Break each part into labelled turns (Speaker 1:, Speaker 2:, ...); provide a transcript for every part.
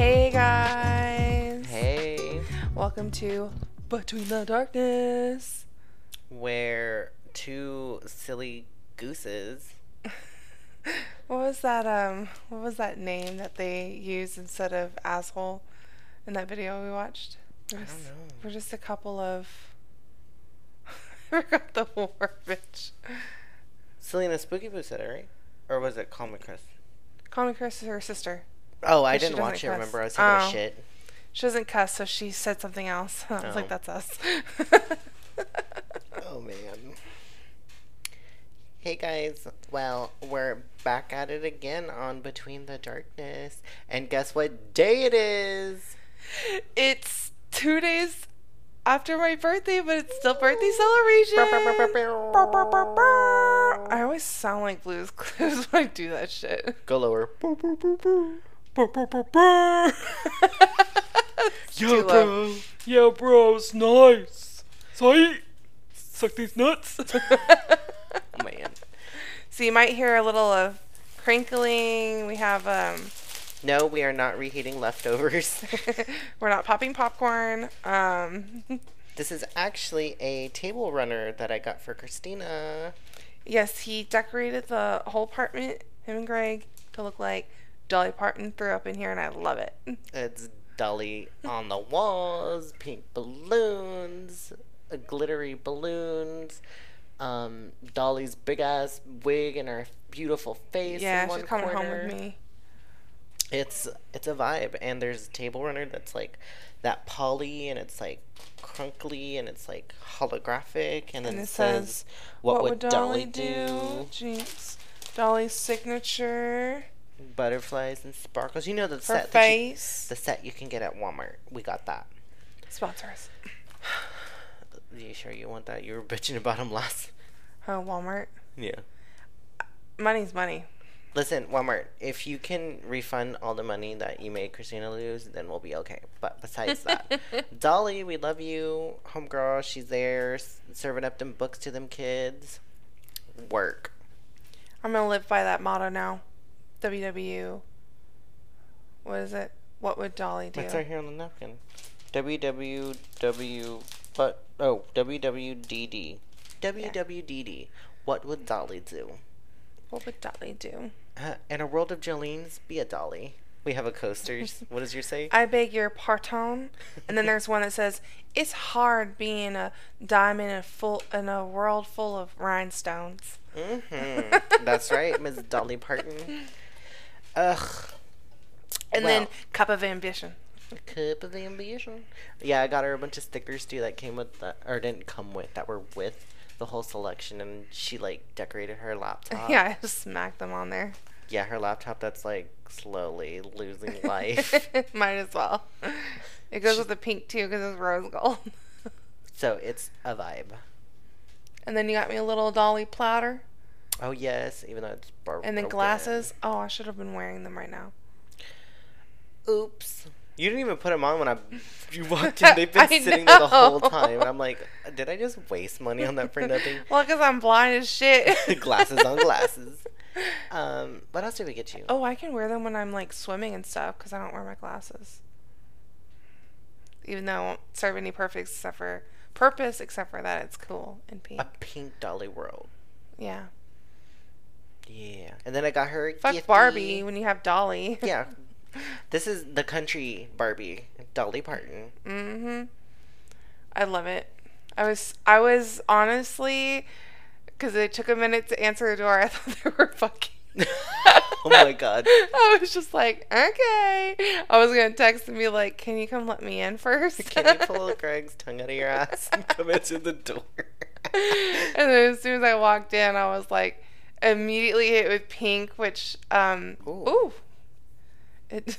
Speaker 1: Hey guys.
Speaker 2: Hey,
Speaker 1: Welcome to Between the Darkness.
Speaker 2: where two silly gooses.
Speaker 1: What was that um what was that name that they used instead of asshole in that video we watched? We're
Speaker 2: I
Speaker 1: just,
Speaker 2: don't know.
Speaker 1: We're just a couple of I forgot the verbiage.
Speaker 2: Selena Spooky Boo said it, right? Or was it and Chris?
Speaker 1: Me Chris is her sister.
Speaker 2: Oh, I didn't
Speaker 1: doesn't
Speaker 2: watch it,
Speaker 1: cuss.
Speaker 2: remember? I was taking
Speaker 1: Oh.
Speaker 2: a shit.
Speaker 1: She doesn't cuss, so she said something else. I was
Speaker 2: Oh.
Speaker 1: like, that's us.
Speaker 2: Oh, man. Hey, guys. Well, we're back at it again on Between the Darkness. And guess what day it is?
Speaker 1: it's two days after my birthday, but it's still birthday celebration. I always sound like Blue's Clues when I do that shit.
Speaker 2: Go lower.
Speaker 1: It's too low.
Speaker 3: Yeah, bro, it's nice. Sight. Suck these nuts.
Speaker 2: Oh, man.
Speaker 1: So you might hear a little of crinkling. We have um,
Speaker 2: No, we are not reheating leftovers.
Speaker 1: we're not popping popcorn. Um,
Speaker 2: This is actually a table runner that I got for Christina.
Speaker 1: yes, he decorated the whole apartment, him and Greg, to look like Dolly Parton threw up in here, and I love it.
Speaker 2: It's Dolly on the walls, pink balloons, glittery balloons, um, Dolly's big ass wig and her beautiful face.
Speaker 1: Yeah, she's coming home with me.
Speaker 2: It's it's a vibe, and there's a table runner that's like that poly, and it's like crunkly, and it's like holographic, and then
Speaker 1: And
Speaker 2: it
Speaker 1: it
Speaker 2: says,
Speaker 1: says,
Speaker 2: "What, would Dolly, do?"
Speaker 1: Jinx. Dolly's signature.
Speaker 2: Butterflies and sparkles. You know the
Speaker 1: Her
Speaker 2: set that you, the set you can get at Walmart. We got that.
Speaker 1: Sponsors.
Speaker 2: Are you sure you want that? You were bitching about them last.
Speaker 1: Oh, Walmart.
Speaker 2: Yeah.
Speaker 1: Money's money.
Speaker 2: Listen, Walmart, if you can refund all the money that you made Christina lose, then we'll be okay. But besides that, Dolly, we love you. Homegirl, she's there serving up them books to them kids. Work.
Speaker 1: I'm gonna live by that motto now. WW. What is it? What would Dolly do?
Speaker 2: It's right here on the napkin. WWW. But, oh, WWDD. WWDD. What would Dolly do?
Speaker 1: What would Dolly do?
Speaker 2: Uh, in a world of Jolene's, be a Dolly. We have a coaster. what does yours say?
Speaker 1: I beg your pardon. And then there's one that says, "It's hard being a diamond in a full in a world full of rhinestones."
Speaker 2: Mm-hmm. That's right, Miss Dolly Parton. Ugh.
Speaker 1: And then cup of ambition.
Speaker 2: Cup of ambition. Yeah, I got her a bunch of stickers too that came with that, or didn't come with, that were with the whole selection, and she like decorated her laptop.
Speaker 1: yeah, I just smacked them on there.
Speaker 2: Yeah, her laptop that's like slowly losing life.
Speaker 1: Might as well. It goes with the pink too because it's rose gold.
Speaker 2: so it's a vibe.
Speaker 1: and then you got me a little Dolly platter.
Speaker 2: Oh yes, even though it's bar-
Speaker 1: And then
Speaker 2: broken.
Speaker 1: glasses. Oh, I should have been wearing them right now.
Speaker 2: Oops. You didn't even put them on when I you walked in. They've been
Speaker 1: I
Speaker 2: sitting there the whole time, and I'm like, did I just waste money on that for nothing?
Speaker 1: Well, because I'm blind as shit.
Speaker 2: glasses on glasses. Um, what else did we get you?
Speaker 1: Oh, I can wear them when I'm like swimming and stuff because I don't wear my glasses. Even though it won't serve any purpose except for purpose, except for that it's cool and pink.
Speaker 2: A pink Dolly World.
Speaker 1: yeah.
Speaker 2: Yeah, and then I got her.
Speaker 1: Fuck
Speaker 2: gifty-
Speaker 1: Barbie when you have Dolly.
Speaker 2: Yeah, this is the country Barbie, Dolly Parton.
Speaker 1: Mm-hmm. I love it. I was I was honestly because it took a minute to answer the door. I thought they were fucking.
Speaker 2: oh my god.
Speaker 1: I was just like, okay. I was gonna text and be like, "Can you come let me in first?
Speaker 2: Can you pull Greg's tongue out of your ass and come into the door?
Speaker 1: and then as soon as I walked in, I was like immediately hit with pink, which um
Speaker 2: Ooh.
Speaker 1: ooh. It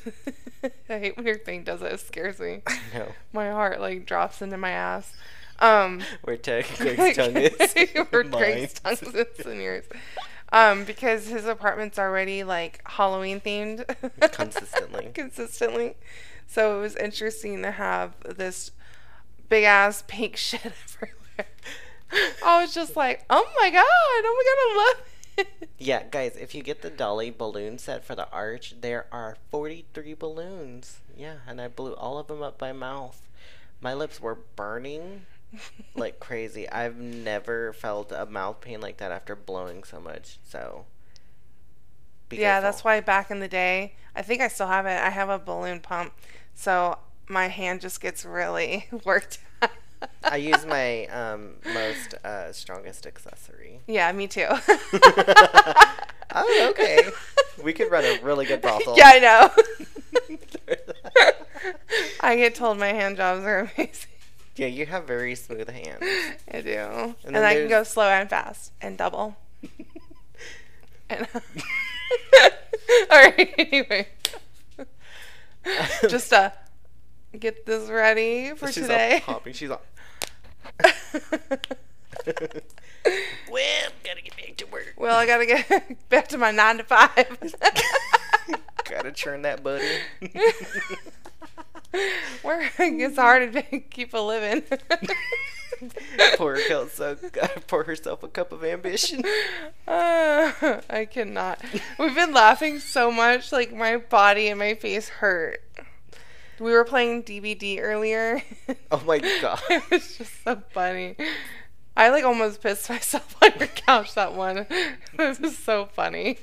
Speaker 1: I hate when your thing does it. It scares me.
Speaker 2: no,
Speaker 1: My heart like drops into my ass. Um
Speaker 2: where Tech Greg's tongue is.
Speaker 1: where. Greg's tongue is in yours. Um, because his apartment's already like Halloween themed
Speaker 2: Consistently.
Speaker 1: consistently. So it was interesting to have this big ass pink shit everywhere. I was just like, oh my god, oh my god, I love
Speaker 2: Yeah, guys, if you get the Dolly balloon set for the arch, there are 43 balloons. Yeah, and I blew all of them up by mouth. My lips were burning like crazy. I've never felt a mouth pain like that after blowing so much. So,
Speaker 1: yeah,
Speaker 2: careful.
Speaker 1: that's why back in the day, I think I still have it. I have a balloon pump, so my hand just gets really worked.
Speaker 2: I use my um, most uh, strongest accessory.
Speaker 1: Yeah, me too.
Speaker 2: Oh, okay. We could run a really good brothel.
Speaker 1: Yeah, I know. I get told my hand jobs are amazing.
Speaker 2: yeah, you have very smooth hands.
Speaker 1: I do. And,
Speaker 2: then
Speaker 1: I can go slow and fast and double. And All right, anyway. Just uh get this ready for
Speaker 2: She's
Speaker 1: today.
Speaker 2: all popping. She's all. Well, gotta get back to work.
Speaker 1: well, I gotta get back to my nine to five.
Speaker 2: gotta churn that buddy.
Speaker 1: Work it's hard to keep a living.
Speaker 2: pour herself, so, got to pour herself a cup of ambition.
Speaker 1: Uh, I cannot. We've been laughing so much, like my body and my face hurt. We were playing DVD earlier.
Speaker 2: Oh my god.
Speaker 1: it was just so funny. I like almost pissed myself on your couch that one. It was so funny.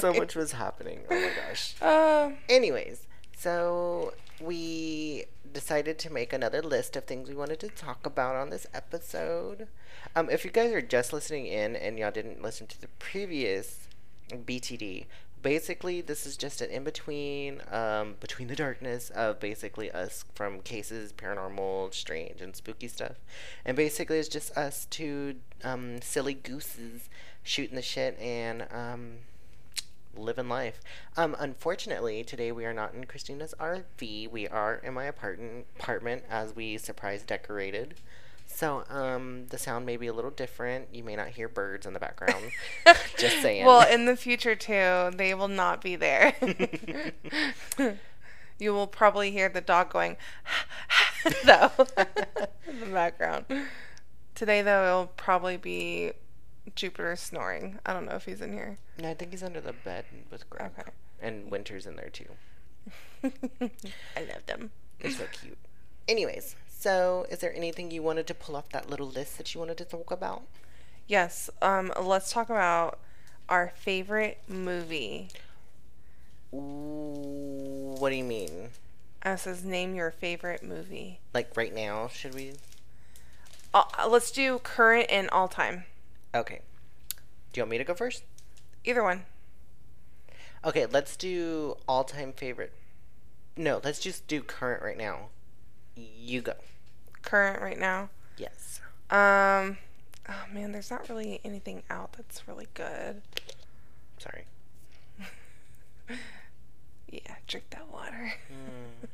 Speaker 2: So much was happening. Oh my gosh.
Speaker 1: Uh,
Speaker 2: Anyways, so we decided to make another list of things we wanted to talk about on this episode. Um, if you guys are just listening in and y'all didn't listen to the previous BTD, basically this is just an in between, um, between the darkness of basically us from cases, paranormal, strange, and spooky stuff, and basically it's just us two um, silly gooses shooting the shit and um, living life. Um, unfortunately, today we are not in Christina's RV. We are in my apartment apartment as we surprise decorated. So, um, the sound may be a little different. You may not hear birds in the background. Just saying.
Speaker 1: well, in the future too, they will not be there. you will probably hear the dog going, though, in the background. Today, though, it'll probably be Jupiter snoring. I don't know if he's in here.
Speaker 2: no, I think he's under the bed with Greg.
Speaker 1: Okay.
Speaker 2: And Winter's in there too.
Speaker 1: I love them.
Speaker 2: They're so cute. Anyways, so is there anything you wanted to pull off that little list that you wanted to talk about?
Speaker 1: Yes. Um. Let's talk about our favorite movie.
Speaker 2: Ooh, what do you mean?
Speaker 1: Uh, it says name your favorite movie.
Speaker 2: Like right now? Should we?
Speaker 1: Uh, let's do current and all time.
Speaker 2: Okay. Do you want me to go first?
Speaker 1: Either one.
Speaker 2: Okay, let's do all time favorite. No, let's just do current right now. You go.
Speaker 1: Current right now.
Speaker 2: Yes.
Speaker 1: Um. Oh man, there's not really anything out that's really good.
Speaker 2: Sorry.
Speaker 1: Yeah, drink that water.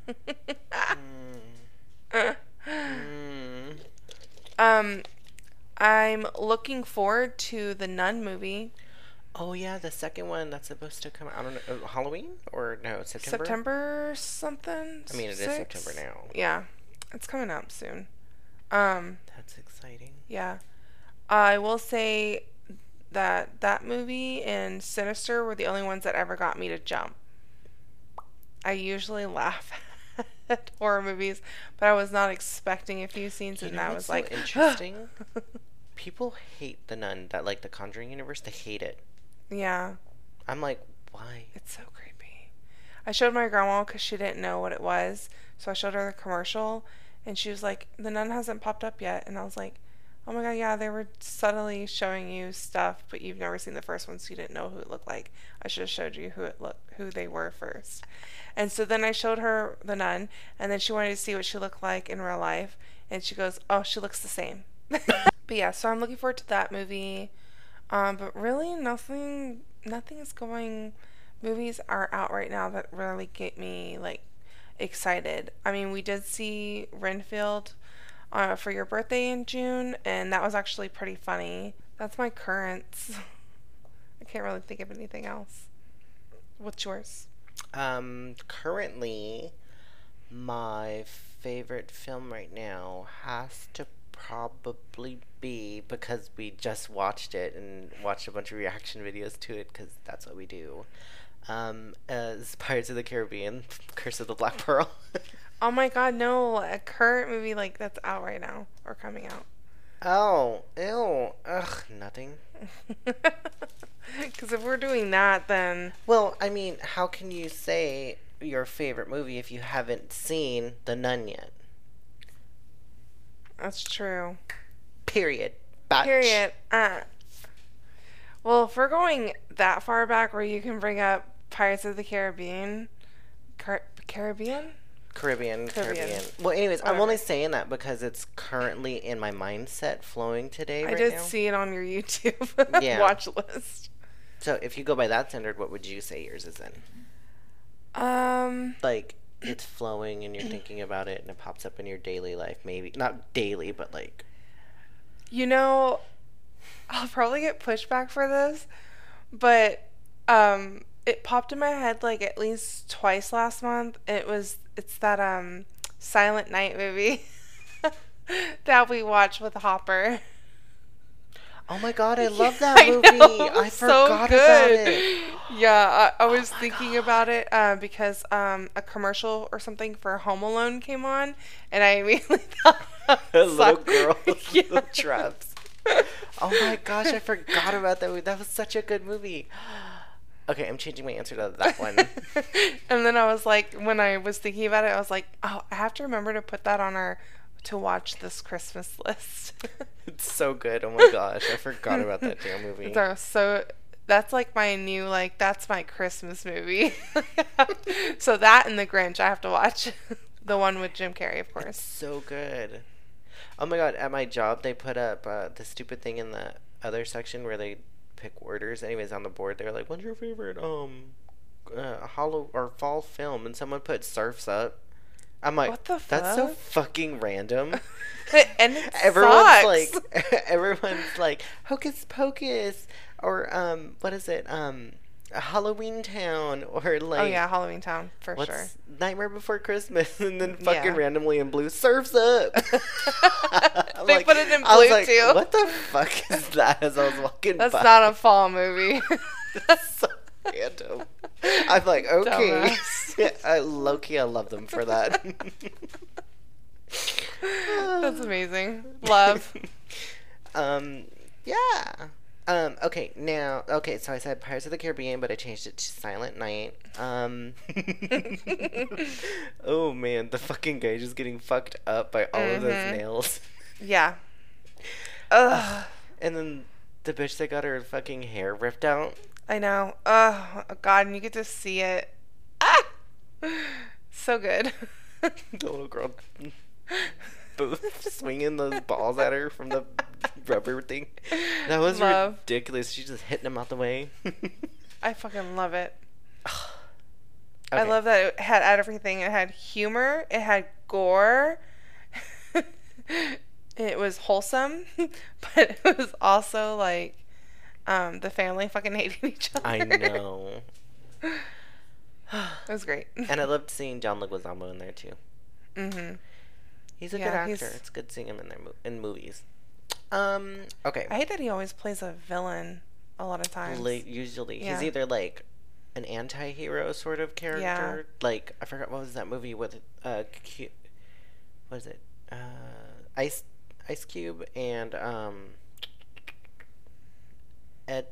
Speaker 2: Mm. Mm.
Speaker 1: um, I'm looking forward to the Nun movie.
Speaker 2: Oh yeah, the second one that's supposed to come out. on uh, Halloween or no September?
Speaker 1: September something.
Speaker 2: I mean, it is
Speaker 1: six?
Speaker 2: September now.
Speaker 1: Yeah, it's coming up soon. Um,
Speaker 2: That's exciting.
Speaker 1: yeah. I will say that that movie and Sinister were the only ones that ever got me to jump. I usually laugh at horror movies, but I was not expecting a few scenes,
Speaker 2: You
Speaker 1: and
Speaker 2: what's
Speaker 1: was
Speaker 2: so
Speaker 1: like,
Speaker 2: interesting? People hate the nun that like the Conjuring universe. They hate it.
Speaker 1: yeah,
Speaker 2: I'm like, why?
Speaker 1: it's so creepy. I showed my grandma because she didn't know what it was, so I showed her the commercial, and she was like, "The nun hasn't popped up yet," and I was like, "Oh my god, yeah, they were subtly showing you stuff, but you've never seen the first one, so you didn't know who it looked like. I should have showed you who it looked, who they were first. And so then I showed her the nun, and then she wanted to see what she looked like in real life, and she goes, "Oh, she looks the same." but yeah, so I'm looking forward to that movie. Um, but really, nothing, nothing is going. Movies are out right now that really get me like excited. I mean, we did see Renfield uh, for your birthday in June, and that was actually pretty funny. That's my currents. I can't really think of anything else. What's yours?
Speaker 2: Um, currently, my favorite film right now has to probably be because we just watched it and watched a bunch of reaction videos to it because that's what we do. Um, as Pirates of the Caribbean, Curse of the Black Pearl.
Speaker 1: Oh my god, no. A current movie like that's out right now or coming out.
Speaker 2: oh, ew, ugh, nothing.
Speaker 1: Because if we're doing that, then
Speaker 2: Well, I mean, how can you say your favorite movie if you haven't seen The Nun yet?
Speaker 1: that's true.
Speaker 2: Period. Batch.
Speaker 1: Period. Uh, well, if we're going that far back where you can bring up Pirates of the Caribbean, Car- Caribbean?
Speaker 2: Caribbean,
Speaker 1: Caribbean.
Speaker 2: Caribbean. Well, anyways, I'm only saying that because it's currently in my mindset flowing today.
Speaker 1: I
Speaker 2: right
Speaker 1: did
Speaker 2: now.
Speaker 1: see it on your YouTube
Speaker 2: Yeah.
Speaker 1: watch list.
Speaker 2: So if you go by that standard, what would you say yours is in?
Speaker 1: Um,
Speaker 2: Like it's flowing and you're thinking about it and it pops up in your daily life, maybe not daily, but like
Speaker 1: you know, I'll probably get pushback for this, but um, it popped in my head like at least twice last month. It was it's that um Silent Night movie that we watched with Hopper.
Speaker 2: Oh my god, I love that
Speaker 1: I
Speaker 2: movie.
Speaker 1: know,
Speaker 2: I
Speaker 1: so
Speaker 2: forgot about it.
Speaker 1: Yeah, I, I was
Speaker 2: Oh
Speaker 1: thinking
Speaker 2: God.
Speaker 1: about it uh, because um, a commercial or something for Home Alone came on, and I immediately thought
Speaker 2: little girl
Speaker 1: Yeah.
Speaker 2: traps. Oh my gosh, I forgot about that movie. That was such a good movie. Okay, I'm changing my answer to that one.
Speaker 1: and then I was like, when I was thinking about it, I was like, oh, I have to remember to put that on our to watch this Christmas list.
Speaker 2: it's so good. Oh my gosh, I forgot about that damn movie.
Speaker 1: so, so that's like my new like that's my Christmas movie. so that and The Grinch I have to watch. the one with Jim Carrey, of course.
Speaker 2: so good. Oh my god, at my job they put up uh, the stupid thing in the other section where they pick orders. Anyways, on the board they're like, "What's your favorite um uh, hollow or fall film?" And someone put Surfs Up. I'm like,
Speaker 1: What the fuck?
Speaker 2: that's so fucking random.
Speaker 1: and
Speaker 2: everyone's
Speaker 1: sucks.
Speaker 2: like, everyone's like, Hocus Pocus, or um, what is it, um, Halloween Town, or like,
Speaker 1: oh yeah, Halloween Town for
Speaker 2: what's
Speaker 1: sure.
Speaker 2: Nightmare Before Christmas, and then fucking
Speaker 1: Yeah.
Speaker 2: randomly in blue, Surfs Up.
Speaker 1: They put it in blue,
Speaker 2: like,
Speaker 1: too.
Speaker 2: What the fuck is that? As I was walking
Speaker 1: That's
Speaker 2: by.
Speaker 1: not a fall movie.
Speaker 2: That's so random. I'm like, okay. I, low key, I love them for that.
Speaker 1: That's amazing. Love.
Speaker 2: um, yeah. Um, okay, now, okay, so I said Pirates of the Caribbean, but I changed it to Silent Night. Um, oh man, the fucking guy just getting fucked up by all of those
Speaker 1: Mhm.
Speaker 2: nails.
Speaker 1: Yeah. Ugh.
Speaker 2: And then the bitch that got her fucking hair ripped out.
Speaker 1: I know. Oh God, and you get to see it. Ah, so good.
Speaker 2: The little girl both swinging those balls at her from the rubber thing. That was
Speaker 1: Love.
Speaker 2: ridiculous. She's just hitting them out the way.
Speaker 1: I fucking love it. I love that it had everything. It had humor. It had gore. it was wholesome, but it was also like um, the family fucking hating each other.
Speaker 2: I know.
Speaker 1: It was great.
Speaker 2: And I loved seeing John Leguizamo in there too.
Speaker 1: hmm
Speaker 2: He's a
Speaker 1: Yeah,
Speaker 2: good actor.
Speaker 1: he's-
Speaker 2: It's good seeing him in there mo- in movies. Um. Okay.
Speaker 1: I hate that he always plays a villain a lot of times.
Speaker 2: Like, usually
Speaker 1: Yeah.
Speaker 2: he's either like an anti-hero sort of character. Yeah. Like I forgot what was that movie with uh what is it? Uh Ice Ice Cube and um Ed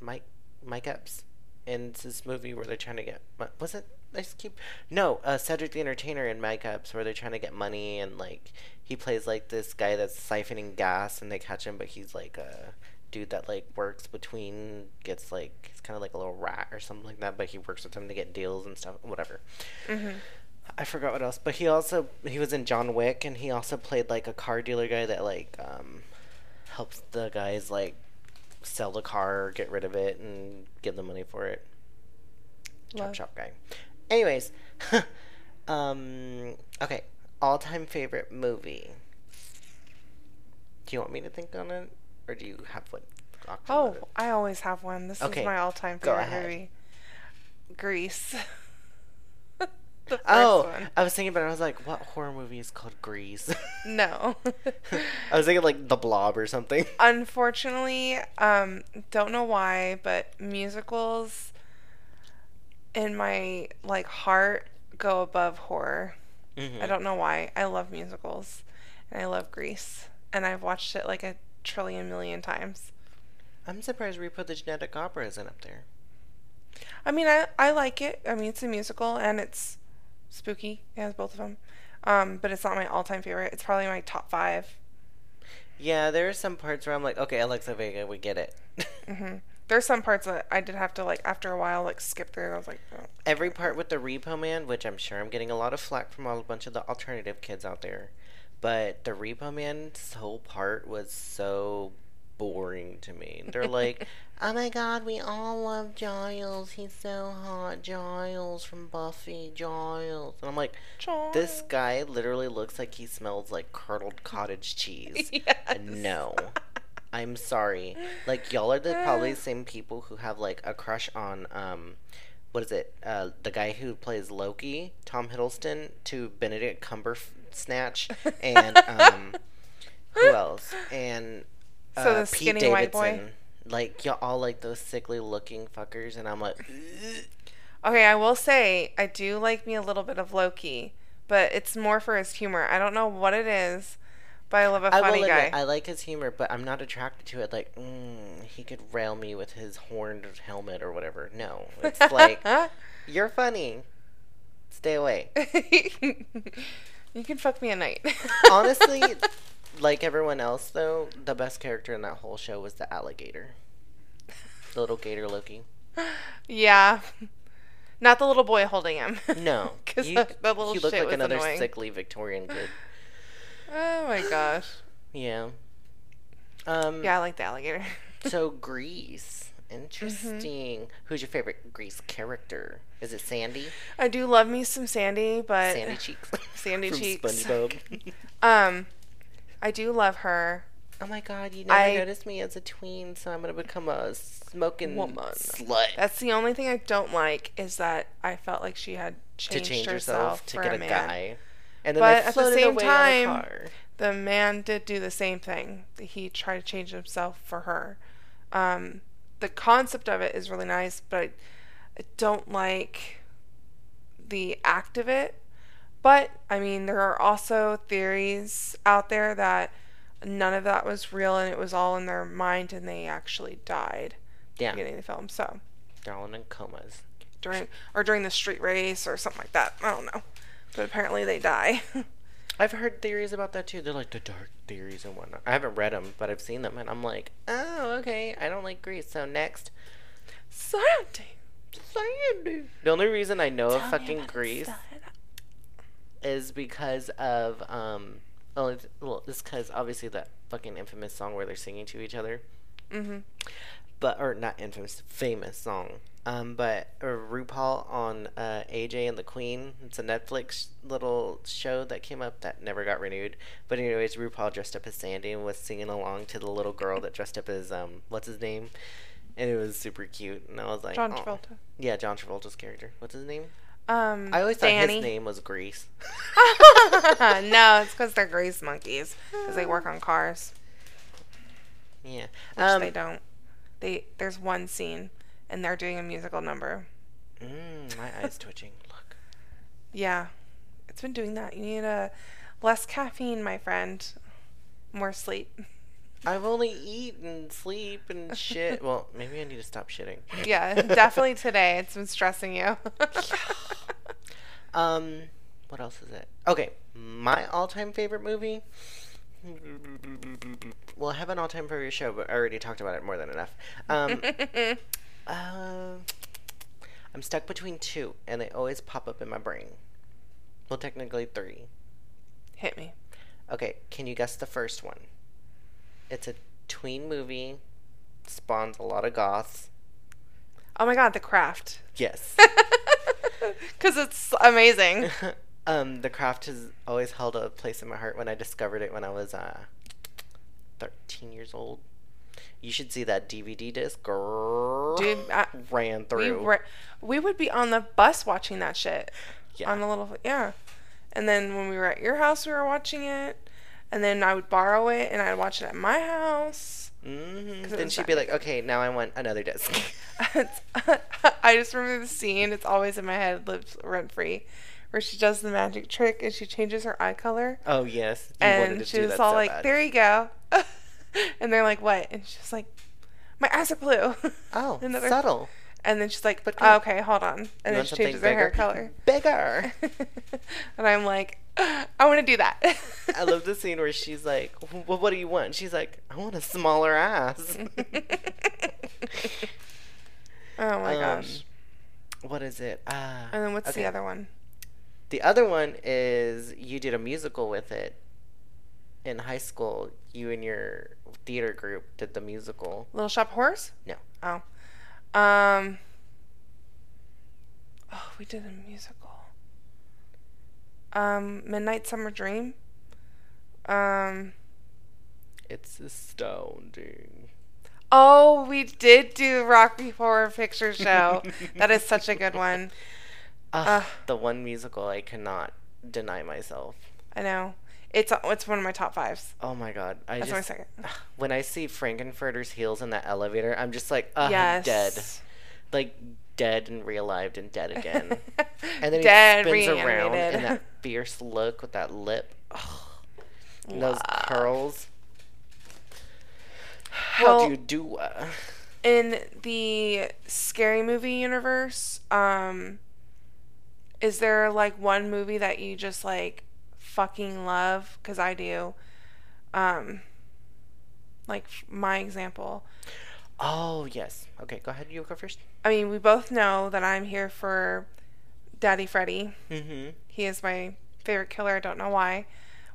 Speaker 2: Mike Mike Epps. And this movie where they're trying to get what was it Ice Cube? No, uh Cedric the Entertainer in Mike Epps where they're trying to get money and like he plays like this guy that's siphoning gas and they catch him but he's like a dude that like works between gets like he's kind of like a little rat or something like that but he works with them to get deals and stuff whatever
Speaker 1: hmm
Speaker 2: i forgot what else but he also he was in john wick and he also played like a car dealer guy that like um helps the guys like sell the car get rid of it and give them money for it chop
Speaker 1: Love.
Speaker 2: chop guy anyways um okay all-time favorite movie do you want me to think on it or do you have one
Speaker 1: Oh? I always have one. This
Speaker 2: Okay,
Speaker 1: is my all-time
Speaker 2: go
Speaker 1: favorite movie. Grease.
Speaker 2: Oh,
Speaker 1: one.
Speaker 2: I was thinking about it. I was like, what horror movie is called Grease?
Speaker 1: No.
Speaker 2: I was thinking like The Blob or something.
Speaker 1: Unfortunately, um, don't know why, but musicals in my like heart go above horror.
Speaker 2: Mhm.
Speaker 1: I don't know why. I love musicals, and I love Grease, and I've watched it like a trillion million times.
Speaker 2: I'm surprised we put the Genetic Opera isn't up there.
Speaker 1: I mean, I I like it. I mean, it's a musical and it's spooky. It has both of them, um, but it's not my all-time favorite. It's probably my top five.
Speaker 2: Yeah, there are some parts where I'm like, okay, Alexa Vega, we get it.
Speaker 1: hmm There's some parts that I did have to like after a while like skip through. I was like, oh.
Speaker 2: Every part with the Repo Man, which I'm sure I'm getting a lot of flack from all a bunch of the alternative kids out there, but the Repo Man's whole part was so boring to me. They're like, oh my god, we all love Giles. He's so hot. Giles from Buffy. Giles. And I'm like, this guy literally looks like he smells like curdled cottage cheese.
Speaker 1: Yes.
Speaker 2: No. I'm sorry. Like y'all are the probably the same people who have like a crush on um what is it? Uh the guy who plays Loki, Tom Hiddleston, to Benedict Cumbersnatch and um who else? And uh,
Speaker 1: So the
Speaker 2: Pete
Speaker 1: skinny white boy?
Speaker 2: Like y'all all like those sickly looking fuckers and I'm like
Speaker 1: Okay, I will say I do like me a little bit of Loki, but it's more for his humor. I don't know what it is, but I love a
Speaker 2: I
Speaker 1: funny
Speaker 2: will
Speaker 1: guy.
Speaker 2: admit, I like his humor, but I'm not attracted to it. Like, mm, he could rail me with his horned helmet or whatever. No, it's like you're funny. Stay away.
Speaker 1: you can fuck me at night.
Speaker 2: Honestly, like everyone else, though, the best character in that whole show was the alligator, the little gator Loki.
Speaker 1: yeah. Not the little boy holding him.
Speaker 2: No, because
Speaker 1: the, the little
Speaker 2: he looked like another
Speaker 1: annoying.
Speaker 2: sickly Victorian kid.
Speaker 1: Oh my gosh.
Speaker 2: Yeah. Um.
Speaker 1: Yeah, I like the alligator.
Speaker 2: So.
Speaker 1: Mm-hmm.
Speaker 2: Interesting. Who's your favorite Grease character? Is it Sandy?
Speaker 1: I do love me some Sandy, but
Speaker 2: Sandy Cheeks.
Speaker 1: Sandy
Speaker 2: From
Speaker 1: Cheeks.
Speaker 2: SpongeBob.
Speaker 1: um, I do love her.
Speaker 2: oh my god, you never
Speaker 1: I-
Speaker 2: noticed me as a tween, so I'm gonna become a smoking
Speaker 1: Woman.
Speaker 2: slut.
Speaker 1: That's the only thing I don't like is that I felt like she had
Speaker 2: to
Speaker 1: changed,
Speaker 2: change
Speaker 1: herself
Speaker 2: herself to get
Speaker 1: a,
Speaker 2: a,
Speaker 1: man.
Speaker 2: guy. And then
Speaker 1: But
Speaker 2: they
Speaker 1: at the same
Speaker 2: away
Speaker 1: time-
Speaker 2: a car.
Speaker 1: The man did do the same thing. He tried to change himself for her. Um, the concept of it is really nice, but I, I don't like the act of it. But I mean, there are also theories out there that none of that was real and it was all in their mind and they actually died
Speaker 2: Yeah,
Speaker 1: beginning of the film. So
Speaker 2: they're all in comas.
Speaker 1: during or during the street race or something like that. I don't know. But apparently they die.
Speaker 2: I've heard theories about that too. They're like the dark theories and whatnot. I haven't read them, but I've seen them, and I'm like, oh, okay. I don't like Grease. So next,
Speaker 1: Sandy.
Speaker 2: Sandy. The only reason I know of
Speaker 1: Tell me
Speaker 2: fucking
Speaker 1: Grease
Speaker 2: is because of um. Well, it's, well, it's because obviously that fucking infamous song where they're singing to each other,
Speaker 1: Mhm.
Speaker 2: But or not infamous, famous song. Um, but uh, RuPaul on uh, AJ and the Queen. It's a Netflix little show that came up that never got renewed. But anyways, RuPaul dressed up as Sandy and was singing along to the little girl that dressed up as um, what's his name, and it was super cute. And I was like,
Speaker 1: John
Speaker 2: "Aw."
Speaker 1: Travolta.
Speaker 2: Yeah, John Travolta's character. What's his name?
Speaker 1: Um,
Speaker 2: I always
Speaker 1: Danny.
Speaker 2: thought his name was Grease.
Speaker 1: no, it's because they're grease monkeys. Because they work on cars,
Speaker 2: yeah.
Speaker 1: which
Speaker 2: Um,
Speaker 1: they don't. They there's one scene, and they're doing a musical number.
Speaker 2: mm, my eyes twitching. Look.
Speaker 1: Yeah, it's been doing that. You need a less caffeine, my friend. More sleep.
Speaker 2: I've only eat and sleep and shit. well, maybe I need to stop shitting.
Speaker 1: Yeah, definitely today. It's been stressing you.
Speaker 2: Um, what else is it? Okay, my all-time favorite movie. Well, I have an all-time favorite show, but I already talked about it more than enough. Um, uh, I'm stuck between two, and they always pop up in my brain. Well, technically three.
Speaker 1: Hit me.
Speaker 2: Okay, can you guess the first one? It's a tween movie. Spawns a lot of goths.
Speaker 1: Oh my god, The Craft.
Speaker 2: Yes.
Speaker 1: Because it's amazing.
Speaker 2: um, the craft has always held a place in my heart when I discovered it when I was uh, 13 years old. You should see that DVD disc. Grrr,
Speaker 1: Dude, I-
Speaker 2: ran
Speaker 1: We,
Speaker 2: through.
Speaker 1: were, we would be on the bus watching that shit.
Speaker 2: Yeah.
Speaker 1: On a little yeah. And then when we were at your house, we were watching it. And then I would borrow it and I'd watch it at my house.
Speaker 2: hmm
Speaker 1: it
Speaker 2: Then she'd be like, okay, now I want another disc.
Speaker 1: I just remember the scene. It's always in my head, lives rent free, where she does the magic trick and she changes her eye color.
Speaker 2: oh yes. You
Speaker 1: and
Speaker 2: to
Speaker 1: she was all
Speaker 2: so
Speaker 1: like,
Speaker 2: bad.
Speaker 1: "There you go," and they're like, "What?" And she's like, "My eyes are blue."
Speaker 2: Oh,
Speaker 1: Another-
Speaker 2: subtle.
Speaker 1: And then she's like,
Speaker 2: But
Speaker 1: "Oh, okay, hold on," and then she changes her hair color.
Speaker 2: Bigger.
Speaker 1: and I'm like, I want to do that.
Speaker 2: I love the scene where she's like, well, what do you want? She's like, I want a smaller ass.
Speaker 1: oh my
Speaker 2: Um,
Speaker 1: gosh.
Speaker 2: What is it? Uh,
Speaker 1: And then what's
Speaker 2: okay.
Speaker 1: the other one?
Speaker 2: The other one is you did a musical with it in high school. You and your theater group did the musical.
Speaker 1: Little Shop of Horrors?
Speaker 2: No.
Speaker 1: Oh. Um. Oh, we did a musical. Um, Midnight Summer Dream. Um.
Speaker 2: It's astounding.
Speaker 1: Oh, we did do Rocky Horror Picture Show. that is such a good one.
Speaker 2: Ugh,
Speaker 1: Ugh.
Speaker 2: the one musical I cannot deny myself.
Speaker 1: I know. It's it's one of my top fives.
Speaker 2: Oh my god! I
Speaker 1: That's my
Speaker 2: just
Speaker 1: second.
Speaker 2: when I see Frank-N-Furter's heels in that elevator, I'm just like, uh,
Speaker 1: yes.
Speaker 2: dead, like dead and realived and dead again. And then
Speaker 1: Dead
Speaker 2: he spins around and that fierce look with that lip. Ugh. And those curls. How
Speaker 1: Well-
Speaker 2: do you do? Uh,
Speaker 1: in the scary movie universe, um, is there like one movie that you just like fucking love? Because I do. Um, like my example.
Speaker 2: oh yes. Okay, go ahead. You go first.
Speaker 1: I mean, we both know that I'm here for Daddy Freddy.
Speaker 2: Mm-hmm.
Speaker 1: He is my favorite killer. I don't know why,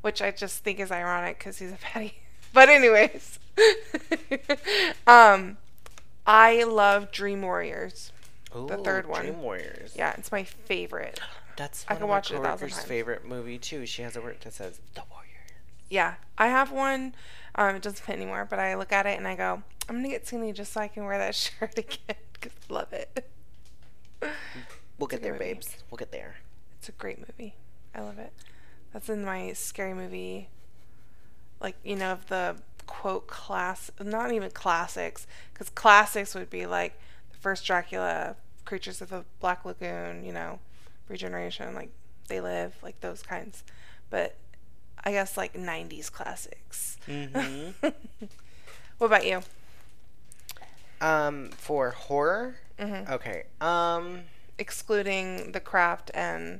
Speaker 1: which I just think is ironic because he's a baddie. But anyways, um, I love Dream Warriors. The third one.
Speaker 2: Dream Warriors.
Speaker 1: Yeah, it's my favorite.
Speaker 2: That's
Speaker 1: I
Speaker 2: one
Speaker 1: could
Speaker 2: of my
Speaker 1: watch it a thousand times.
Speaker 2: favorite movie too. She has a word that says "The Warrior."
Speaker 1: Yeah, I have one. Um, it doesn't fit anymore, but I look at it and I go, I'm gonna get skinny just so I can wear that shirt again because I love it.
Speaker 2: We'll get there,
Speaker 1: movie.
Speaker 2: babes. We'll get there.
Speaker 1: It's a great movie. I love it. That's in my scary movie, like you know, of the quote class, not even classics, because classics would be like the first Dracula, Creatures of the Black Lagoon, you know, Regeneration, like They Live, like those kinds. But I guess like '90s classics.
Speaker 2: Mhm.
Speaker 1: what about you?
Speaker 2: Um, for horror.
Speaker 1: hmm
Speaker 2: Okay. Um,
Speaker 1: Excluding The Craft and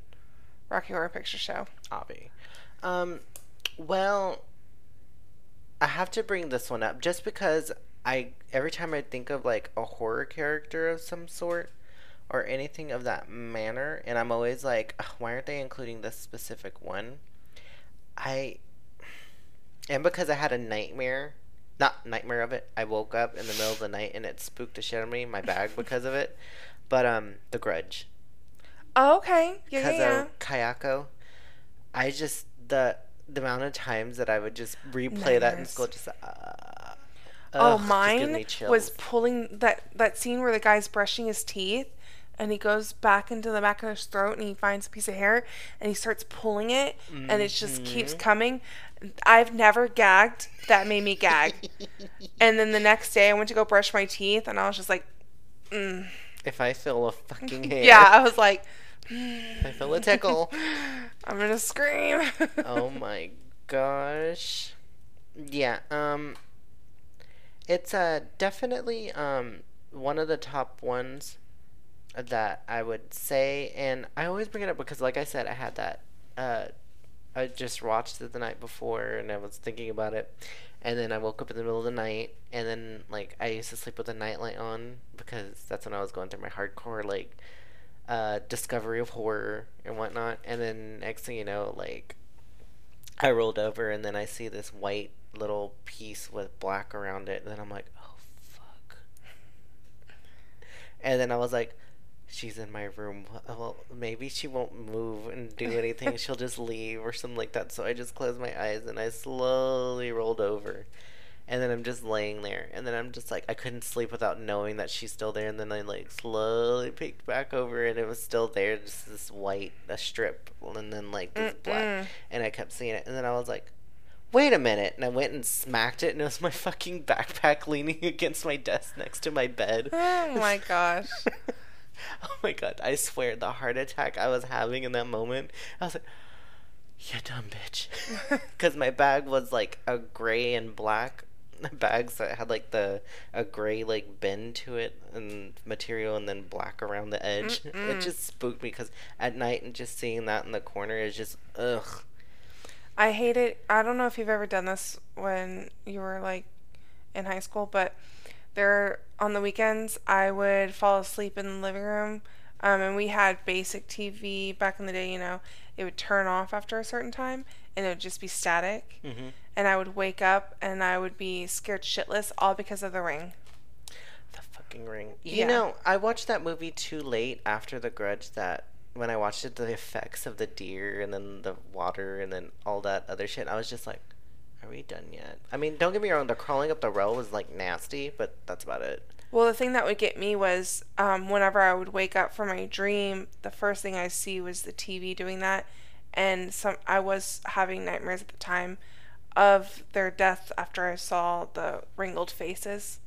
Speaker 1: Rocky Horror Picture Show.
Speaker 2: Avi. Um, well, I have to bring this one up just because I every time I think of like a horror character of some sort or anything of that manner, and I'm always like, why aren't they including this specific one? I and because I had a nightmare, not nightmare of it. I woke up in the middle of the night and it spooked the shit out of me, my bag because of it. But um, The Grudge
Speaker 1: Oh, okay. Yeah, yeah,
Speaker 2: because
Speaker 1: yeah.
Speaker 2: of Kayako. I just the the amount of times that I would just replay that in school, just uh,
Speaker 1: Oh,
Speaker 2: ugh,
Speaker 1: mine was pulling that that scene where the guy's brushing his teeth and he goes back into the back of his throat and he finds a piece of hair and he starts pulling it and it just keeps
Speaker 2: Mhm.
Speaker 1: coming. I've never gagged. That made me gag. and then the next day I went to go brush my teeth and I was just like, mm.
Speaker 2: if I feel a fucking hair,
Speaker 1: yeah, I was like,
Speaker 2: if I feel a tickle.
Speaker 1: I'm gonna scream.
Speaker 2: oh my gosh. Yeah, um it's uh definitely um one of the top ones that I would say and I always bring it up because like I said I had that uh I just watched it the night before and I was thinking about it. And then I woke up in the middle of the night and then like I used to sleep with the nightlight on because that's when I was going through my hardcore like uh discovery of horror and whatnot. And then next thing you know like I rolled over and then I see this white little piece with black around it. And then I'm like, oh fuck. And then I was like, she's in my room. Well, maybe she won't move and do anything. She'll just leave or something like that. So I just closed my eyes and I slowly rolled over. And then I'm just laying there, and then I'm just like, I couldn't sleep without knowing that she's still there. And then I like slowly peeked back over, and it was still there, just this white a strip, and then like this black,
Speaker 1: Mm-mm.
Speaker 2: and I kept seeing it, and then I was like. Wait a minute, and I went and smacked it, and it was my fucking backpack leaning against my desk next to my bed.
Speaker 1: Oh my gosh.
Speaker 2: oh my god, I swear the heart attack I was having in that moment, I was like, you dumb bitch. Because my bag was like a gray and black bags that had like the a gray like bend to it and material and then black around the edge. It
Speaker 1: Mm-mm.
Speaker 2: just spooked me because at night and just seeing that in the corner is just ugh.
Speaker 1: I hate it. I don't know if you've ever done this when you were like in high school, but there on the weekends I would fall asleep in the living room. Um, and we had basic TV back in the day, you know, it would turn off after a certain time and it would just be static.
Speaker 2: hmm
Speaker 1: And I would wake up and I would be scared shitless all because of the ring.
Speaker 2: The fucking ring. You
Speaker 1: Yeah.
Speaker 2: know, I watched that movie too late after The Grudge that when I watched it, the effects of the deer and then the water and then all that other shit, I was just like, are we done yet? I mean, don't get me wrong, the crawling up the row was like nasty, but that's about it.
Speaker 1: Well, the thing that would get me was um, whenever I would wake up from my dream, the first thing I see was the TV doing that, and some I was having nightmares at the time of their death after I saw the wrinkled faces,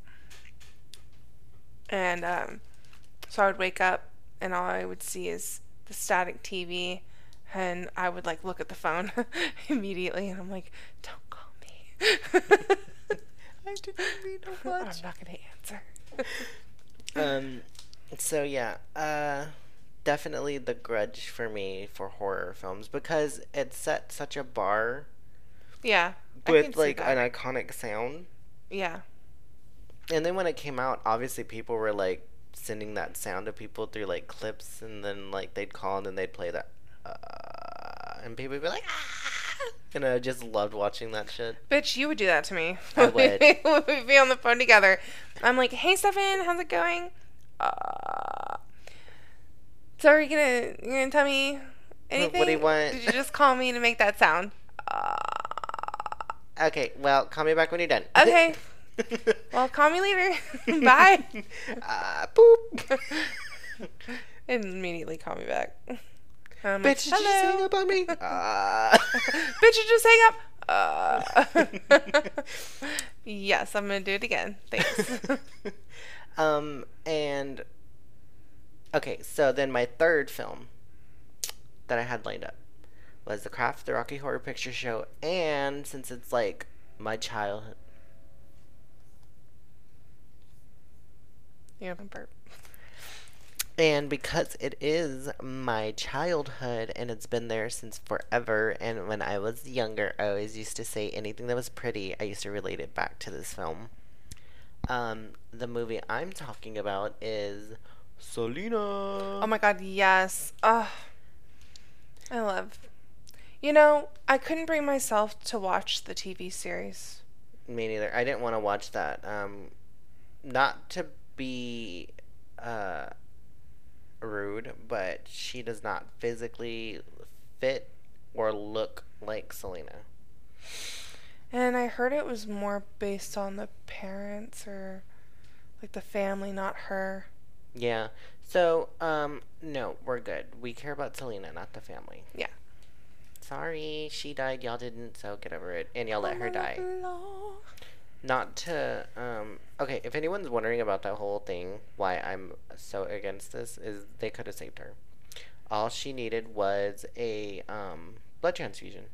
Speaker 1: and um, so I would wake up and all I would see is the static TV, and I would like look at the phone immediately, and I'm like, "Don't call me."
Speaker 2: I didn't mean to
Speaker 1: I'm not gonna answer.
Speaker 2: um, so yeah, uh, definitely The Grudge for me for horror films because it set such a bar
Speaker 1: Yeah. I can
Speaker 2: with
Speaker 1: see
Speaker 2: like
Speaker 1: that.
Speaker 2: an iconic sound.
Speaker 1: yeah.
Speaker 2: And then when it came out, obviously people were like sending that sound to people through like clips, and then like they'd call and then they'd play that, uh, and people would be like, ah! And I just loved watching that shit.
Speaker 1: Bitch, you would do that to me.
Speaker 2: I would.
Speaker 1: We'd be on the phone together. I'm like, hey, Stefan, how's it going? Uh, so are you gonna, you gonna tell me anything?
Speaker 2: what do you want?
Speaker 1: Did you just call me to make that sound? Uh,
Speaker 2: Okay, well, call me back when you're done.
Speaker 1: okay. Well, call me later. Bye.
Speaker 2: uh, boop.
Speaker 1: and immediately call me back.
Speaker 2: Bitch, did you just hang up on me? Uh.
Speaker 1: Bitch, you just hang up. Uh. yes, I'm gonna do it again. Thanks.
Speaker 2: um, and okay, so then my third film that I had lined up was The Craft, the Rocky Horror Picture Show, and since it's like my childhood,
Speaker 1: you know, burp.
Speaker 2: And because it is my childhood and it's been there since forever, and when I was younger, I always used to say anything that was pretty, I used to relate it back to this film. Um, the movie I'm talking about is Selena.
Speaker 1: Oh my god, yes. Ugh. I love. You know, I couldn't bring myself to watch the TV series.
Speaker 2: Me neither. I didn't want to watch that. Um, not to be uh, rude, but she does not physically fit or look like Selena.
Speaker 1: And I heard it was more based on the parents or like the family, not her.
Speaker 2: Yeah. So, um, no, we're good. We care about Selena, not the family.
Speaker 1: Yeah.
Speaker 2: Sorry, she died. Y'all didn't, so get over it. And y'all let her die. Not to um okay if anyone's wondering about that whole thing why i'm so against this is they could have saved her. All she needed was a um blood transfusion.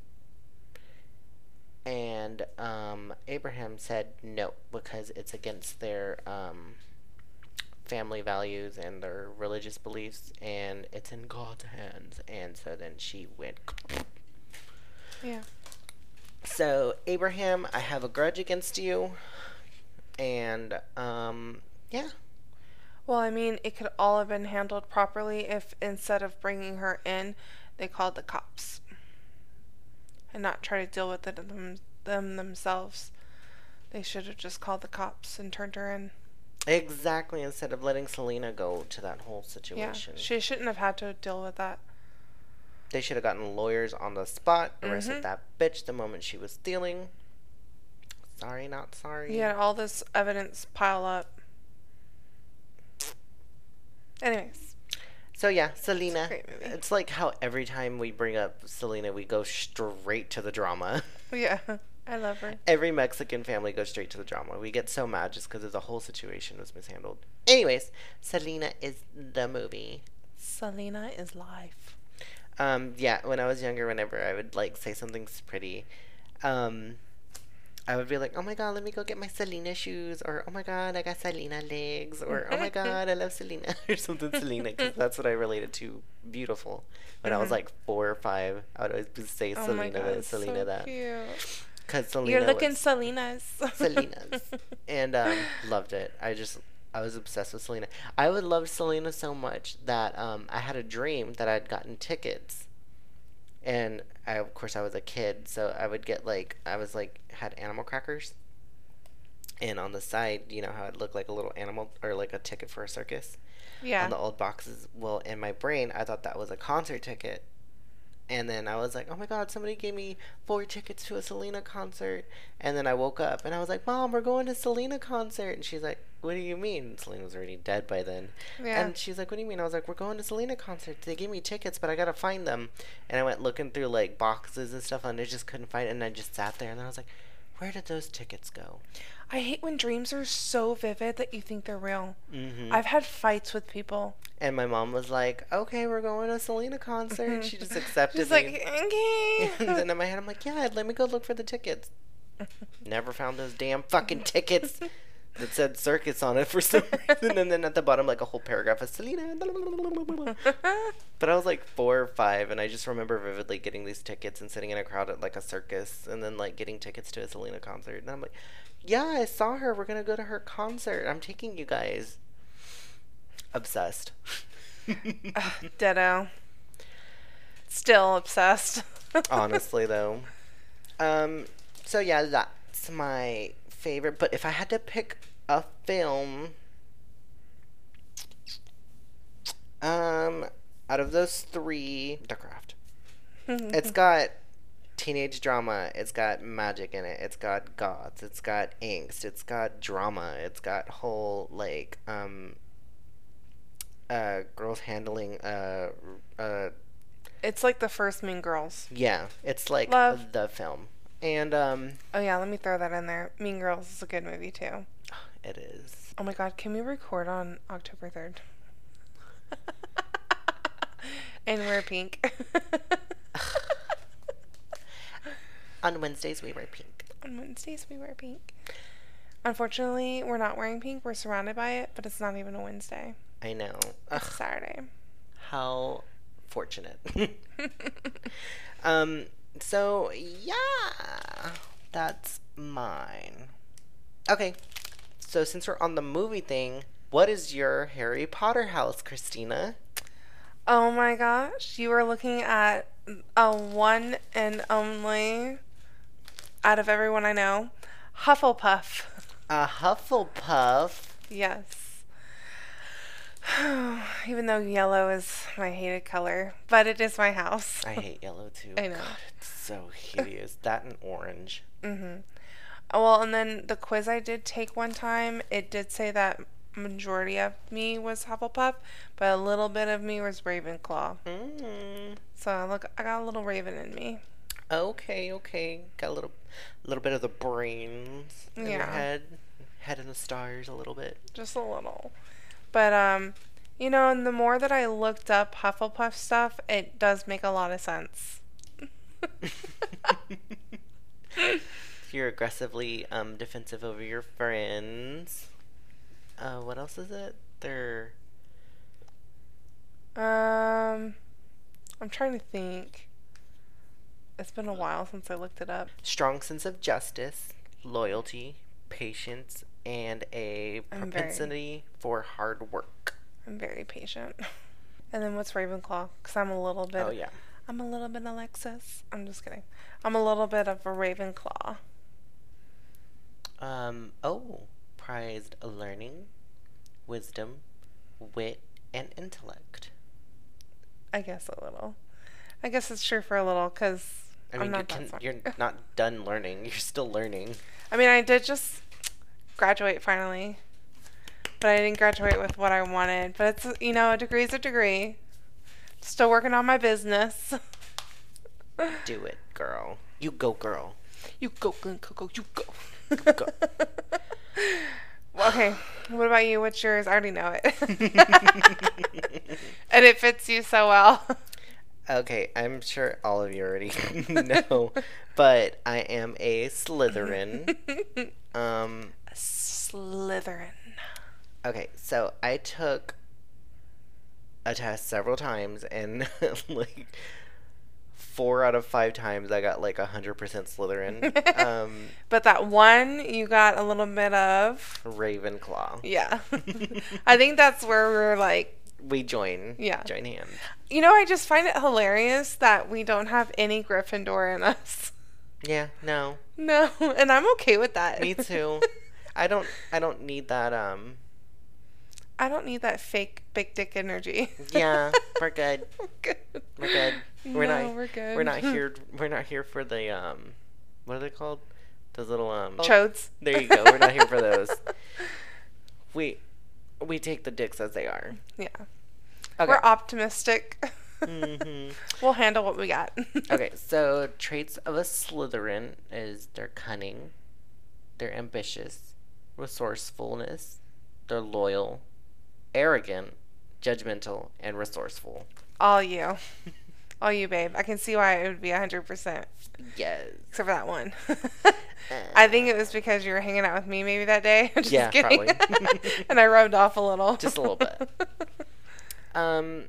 Speaker 2: And um abraham said no because it's against their um family values and their religious beliefs and it's in god's hands. And so then she went.
Speaker 1: Yeah.
Speaker 2: So, Abraham, I have a grudge against you. And, um, yeah.
Speaker 1: Well, I mean, it could all have been handled properly if instead of bringing her in, they called the cops and not try to deal with it them, them themselves. They should have just called the cops and turned her in.
Speaker 2: Exactly, instead of letting Selena go to that whole situation.
Speaker 1: Yeah,
Speaker 2: situation.
Speaker 1: she shouldn't have had to deal with that.
Speaker 2: They should have gotten lawyers on the spot, arrested
Speaker 1: Mhm.
Speaker 2: that bitch the moment she was stealing. Sorry, not sorry.
Speaker 1: He had all this evidence pile up. Anyways,
Speaker 2: So yeah, Selena.
Speaker 1: great movie.
Speaker 2: It's like how every time we bring up Selena, we go straight to the drama.
Speaker 1: yeah, I love her.
Speaker 2: Every Mexican family goes straight to the drama. We get so mad just because the whole situation was mishandled. Anyways, Selena is the movie.
Speaker 1: Selena is life.
Speaker 2: Um, yeah, when I was younger, whenever I would like say something's pretty, um, I would be like, "Oh my god, let me go get my Selena shoes," or "Oh my god, I got Selena legs," or "Oh my god, I love Selena," or something Selena, because that's what I related to. Beautiful. When I was
Speaker 1: Mhm.
Speaker 2: like four or five, I would always say
Speaker 1: Oh
Speaker 2: Selena
Speaker 1: god,
Speaker 2: this, Selena
Speaker 1: so
Speaker 2: that,
Speaker 1: cute.
Speaker 2: because Selena
Speaker 1: You're looking
Speaker 2: was
Speaker 1: Selena's.
Speaker 2: Selena's, and um, loved it. I just I was obsessed with Selena. I would love Selena so much that um, I had a dream that I'd gotten tickets, and I of course I was a kid, so I would get like I was like had animal crackers, and on the side, you know how it looked like a little animal or like a ticket for a circus
Speaker 1: yeah.
Speaker 2: on the old boxes. Well, in my brain, I thought that was a concert ticket. And then I was like, oh my god, somebody gave me four tickets to a Selena concert. And then I woke up and I was like, Mom, we're going to Selena concert. And she's like, what do you mean? Selena was already dead by then.
Speaker 1: yeah.
Speaker 2: And she's like, what do you mean? I was like, we're going to Selena concert. They gave me tickets, but I gotta find them. And I went looking through like boxes and stuff, and I just couldn't find it. And I just sat there, and I was like, where did those tickets go?
Speaker 1: I hate when dreams are so vivid that you think they're real.
Speaker 2: Mm-hmm.
Speaker 1: I've had fights with people.
Speaker 2: And my mom was like, okay, we're going to a Selena concert. She just accepted
Speaker 1: She's
Speaker 2: me.
Speaker 1: like, okay.
Speaker 2: and then in my head, I'm like, yeah, let me go look for the tickets. Never found those damn fucking tickets that said circus on it for some reason. And then at the bottom, like a whole paragraph of Selena. But I was like four or five, and I just remember vividly getting these tickets and sitting in a crowd at like a circus, and then like getting tickets to a Selena concert. And I'm like, yeah, I saw her. We're gonna go to her concert. I'm taking you guys. Obsessed.
Speaker 1: Ditto. Still obsessed.
Speaker 2: honestly though um so yeah that's my favorite but if i had to pick a film um out of those three the craft it's got teenage drama it's got magic in it it's got gods it's got angst it's got drama it's got whole like um uh girls handling uh uh
Speaker 1: It's like the first Mean Girls.
Speaker 2: yeah, it's like
Speaker 1: Love.
Speaker 2: the film. And um
Speaker 1: Oh yeah, let me throw that in there. Mean Girls is a good movie too.
Speaker 2: It is.
Speaker 1: Oh my god, can we record on October 3rd? and wear pink.
Speaker 2: On Wednesdays we wear pink.
Speaker 1: on Wednesdays we wear pink. Unfortunately, we're not wearing pink. We're surrounded by it, but it's not even a Wednesday.
Speaker 2: I know.
Speaker 1: It's
Speaker 2: Ugh,
Speaker 1: Saturday.
Speaker 2: how fortunate. um so yeah, that's mine. Okay. So since we're on the movie thing, what is your Harry Potter house, Christina?
Speaker 1: Oh my gosh, you are looking at a one and only out of everyone I know, Hufflepuff.
Speaker 2: A Hufflepuff.
Speaker 1: Yes. Even though yellow is my hated color, but it is my house.
Speaker 2: I hate yellow too.
Speaker 1: I know.
Speaker 2: God, it's so hideous. that and orange.
Speaker 1: Mm-hmm. Well, and then the quiz I did take one time, it did say that majority of me was Hufflepuff, but a little bit of me was Ravenclaw.
Speaker 2: Mm.
Speaker 1: So look, I got a little Raven in me.
Speaker 2: Okay, okay. Got a little, little bit of the brains in your
Speaker 1: Yeah.
Speaker 2: head, head in the stars a little bit.
Speaker 1: just a little. But um, you know, and the more that I looked up Hufflepuff stuff, it does make a lot of sense.
Speaker 2: You're aggressively um defensive over your friends. Uh, what else is it? They're
Speaker 1: um, I'm trying to think. It's been a while since I looked it up.
Speaker 2: strong sense of justice, loyalty, patience, and a
Speaker 1: I'm very-
Speaker 2: propensity for hard work.
Speaker 1: I'm very patient. And then what's Ravenclaw? Because I'm a little bit.
Speaker 2: Oh yeah.
Speaker 1: I'm a little bit Alexis. I'm just kidding. I'm a little bit of a Ravenclaw.
Speaker 2: Um. Oh, prized learning, wisdom, wit, and intellect.
Speaker 1: I guess a little. I guess it's true for a little because
Speaker 2: I
Speaker 1: I'm
Speaker 2: mean, you can, you're not done learning. You're still learning.
Speaker 1: I mean, I did just graduate finally, but I didn't graduate with what I wanted. But it's you know, a degree's a degree. Still working on my business.
Speaker 2: Do it, girl. You go, girl.
Speaker 1: You go, Glen Coco. You go. Okay. What about you? What's yours? I already know it. and it fits you so well.
Speaker 2: Okay, I'm sure all of you already know, but I am a Slytherin. Um,
Speaker 1: Slytherin.
Speaker 2: okay, so I took a test several times, and like four out of five times, I got like a hundred percent Slytherin. Um,
Speaker 1: But that one you got a little bit of.
Speaker 2: Ravenclaw.
Speaker 1: Yeah. I think that's where we're like,
Speaker 2: We join.
Speaker 1: Yeah.
Speaker 2: Join hands.
Speaker 1: you know, I just find it hilarious that we don't have any Gryffindor in us.
Speaker 2: Yeah. No.
Speaker 1: No, and I'm okay with that.
Speaker 2: Me too. I don't. I don't need that. Um.
Speaker 1: I don't need that fake big dick energy.
Speaker 2: Yeah. We're good.
Speaker 1: We're good.
Speaker 2: We're good. We're
Speaker 1: No,
Speaker 2: not.
Speaker 1: we're good.
Speaker 2: We're not here. We're not here for the um. What are they called? Those little um.
Speaker 1: Chodes.
Speaker 2: There you go. We're not here for those. We we take the dicks as they are.
Speaker 1: Yeah.
Speaker 2: Okay.
Speaker 1: We're optimistic.
Speaker 2: Mhm.
Speaker 1: we'll handle what we got.
Speaker 2: Okay, so traits of a Slytherin is they're cunning, they're ambitious, resourcefulness, they're loyal, arrogant, judgmental, and resourceful.
Speaker 1: All you. All you, babe. I can see why it would be 100%,
Speaker 2: Yes.
Speaker 1: except for that one. I think it was because you were hanging out with me maybe that day. Just
Speaker 2: Yeah,
Speaker 1: kidding.
Speaker 2: probably.
Speaker 1: and I rubbed off a little.
Speaker 2: Just a little bit. Um,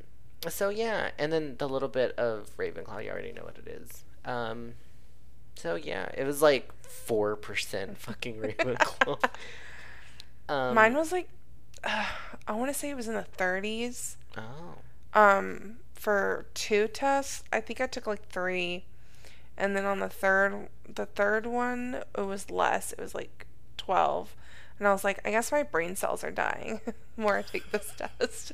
Speaker 2: so yeah, and then the little bit of Ravenclaw, you already know what it is. Um, so yeah, it was like four percent fucking Ravenclaw. Um,
Speaker 1: Mine was like, uh, I want to say it was in the 30s.
Speaker 2: Oh,
Speaker 1: Um, for two tests, I think I took like three, and then on the third, the third one, it was less. It was like 12. And I was like, I guess my brain cells are dying more I take this test.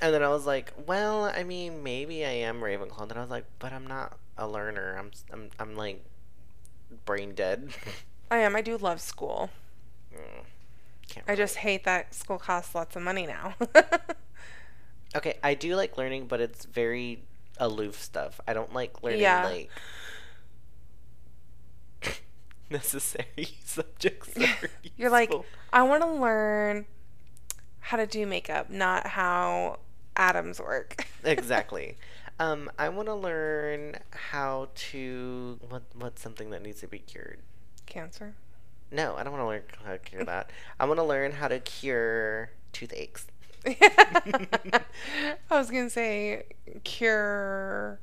Speaker 2: and then I was like, well, I mean, maybe I am Ravenclaw. Then I was like, but I'm not a learner. I'm, I'm, I'm like brain dead.
Speaker 1: I am. I do love school.
Speaker 2: Mm, Can't
Speaker 1: I just hate that school costs lots of money now.
Speaker 2: okay. I do like learning, but it's very aloof stuff. I don't like learning
Speaker 1: Yeah.
Speaker 2: like necessary subjects. that are
Speaker 1: You're like. I want to learn how to do makeup, not how atoms work.
Speaker 2: exactly. Um, I want to learn how to what what's something that needs to be cured.
Speaker 1: Cancer.
Speaker 2: No, I don't want to learn how to cure that. I want to learn how to cure toothaches.
Speaker 1: I was gonna say cure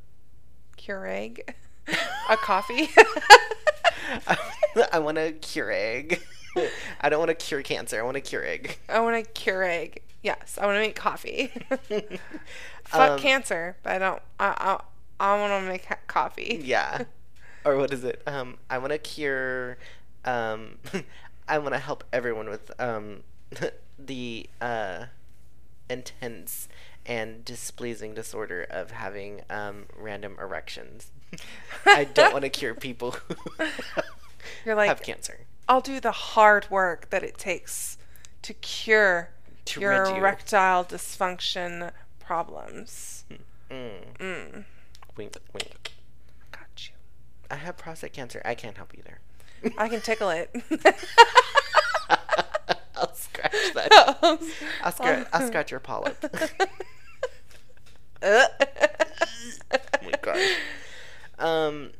Speaker 1: cure egg. A coffee.
Speaker 2: I want to cure egg. I don't want to cure cancer. I want to cure egg.
Speaker 1: I want to cure egg. Yes, I want to make coffee. Fuck
Speaker 2: Um,
Speaker 1: cancer, but I don't. I I, I want to make coffee.
Speaker 2: Yeah. Or what is it? Um, I want to cure. Um, I want to help everyone with um, the uh, intense and displeasing disorder of having um, random erections. I don't want to cure people who
Speaker 1: You're like,
Speaker 2: have cancer.
Speaker 1: I'll do the hard work that it takes to cure
Speaker 2: To
Speaker 1: your
Speaker 2: you.
Speaker 1: erectile dysfunction problems.
Speaker 2: Mm.
Speaker 1: Mm,
Speaker 2: Wink, wink.
Speaker 1: got you.
Speaker 2: I have prostate cancer. I can't help you either.
Speaker 1: I can tickle it.
Speaker 2: I'll scratch that. I'll, scratch. I'll scratch your polyp. Oh my gosh. Um,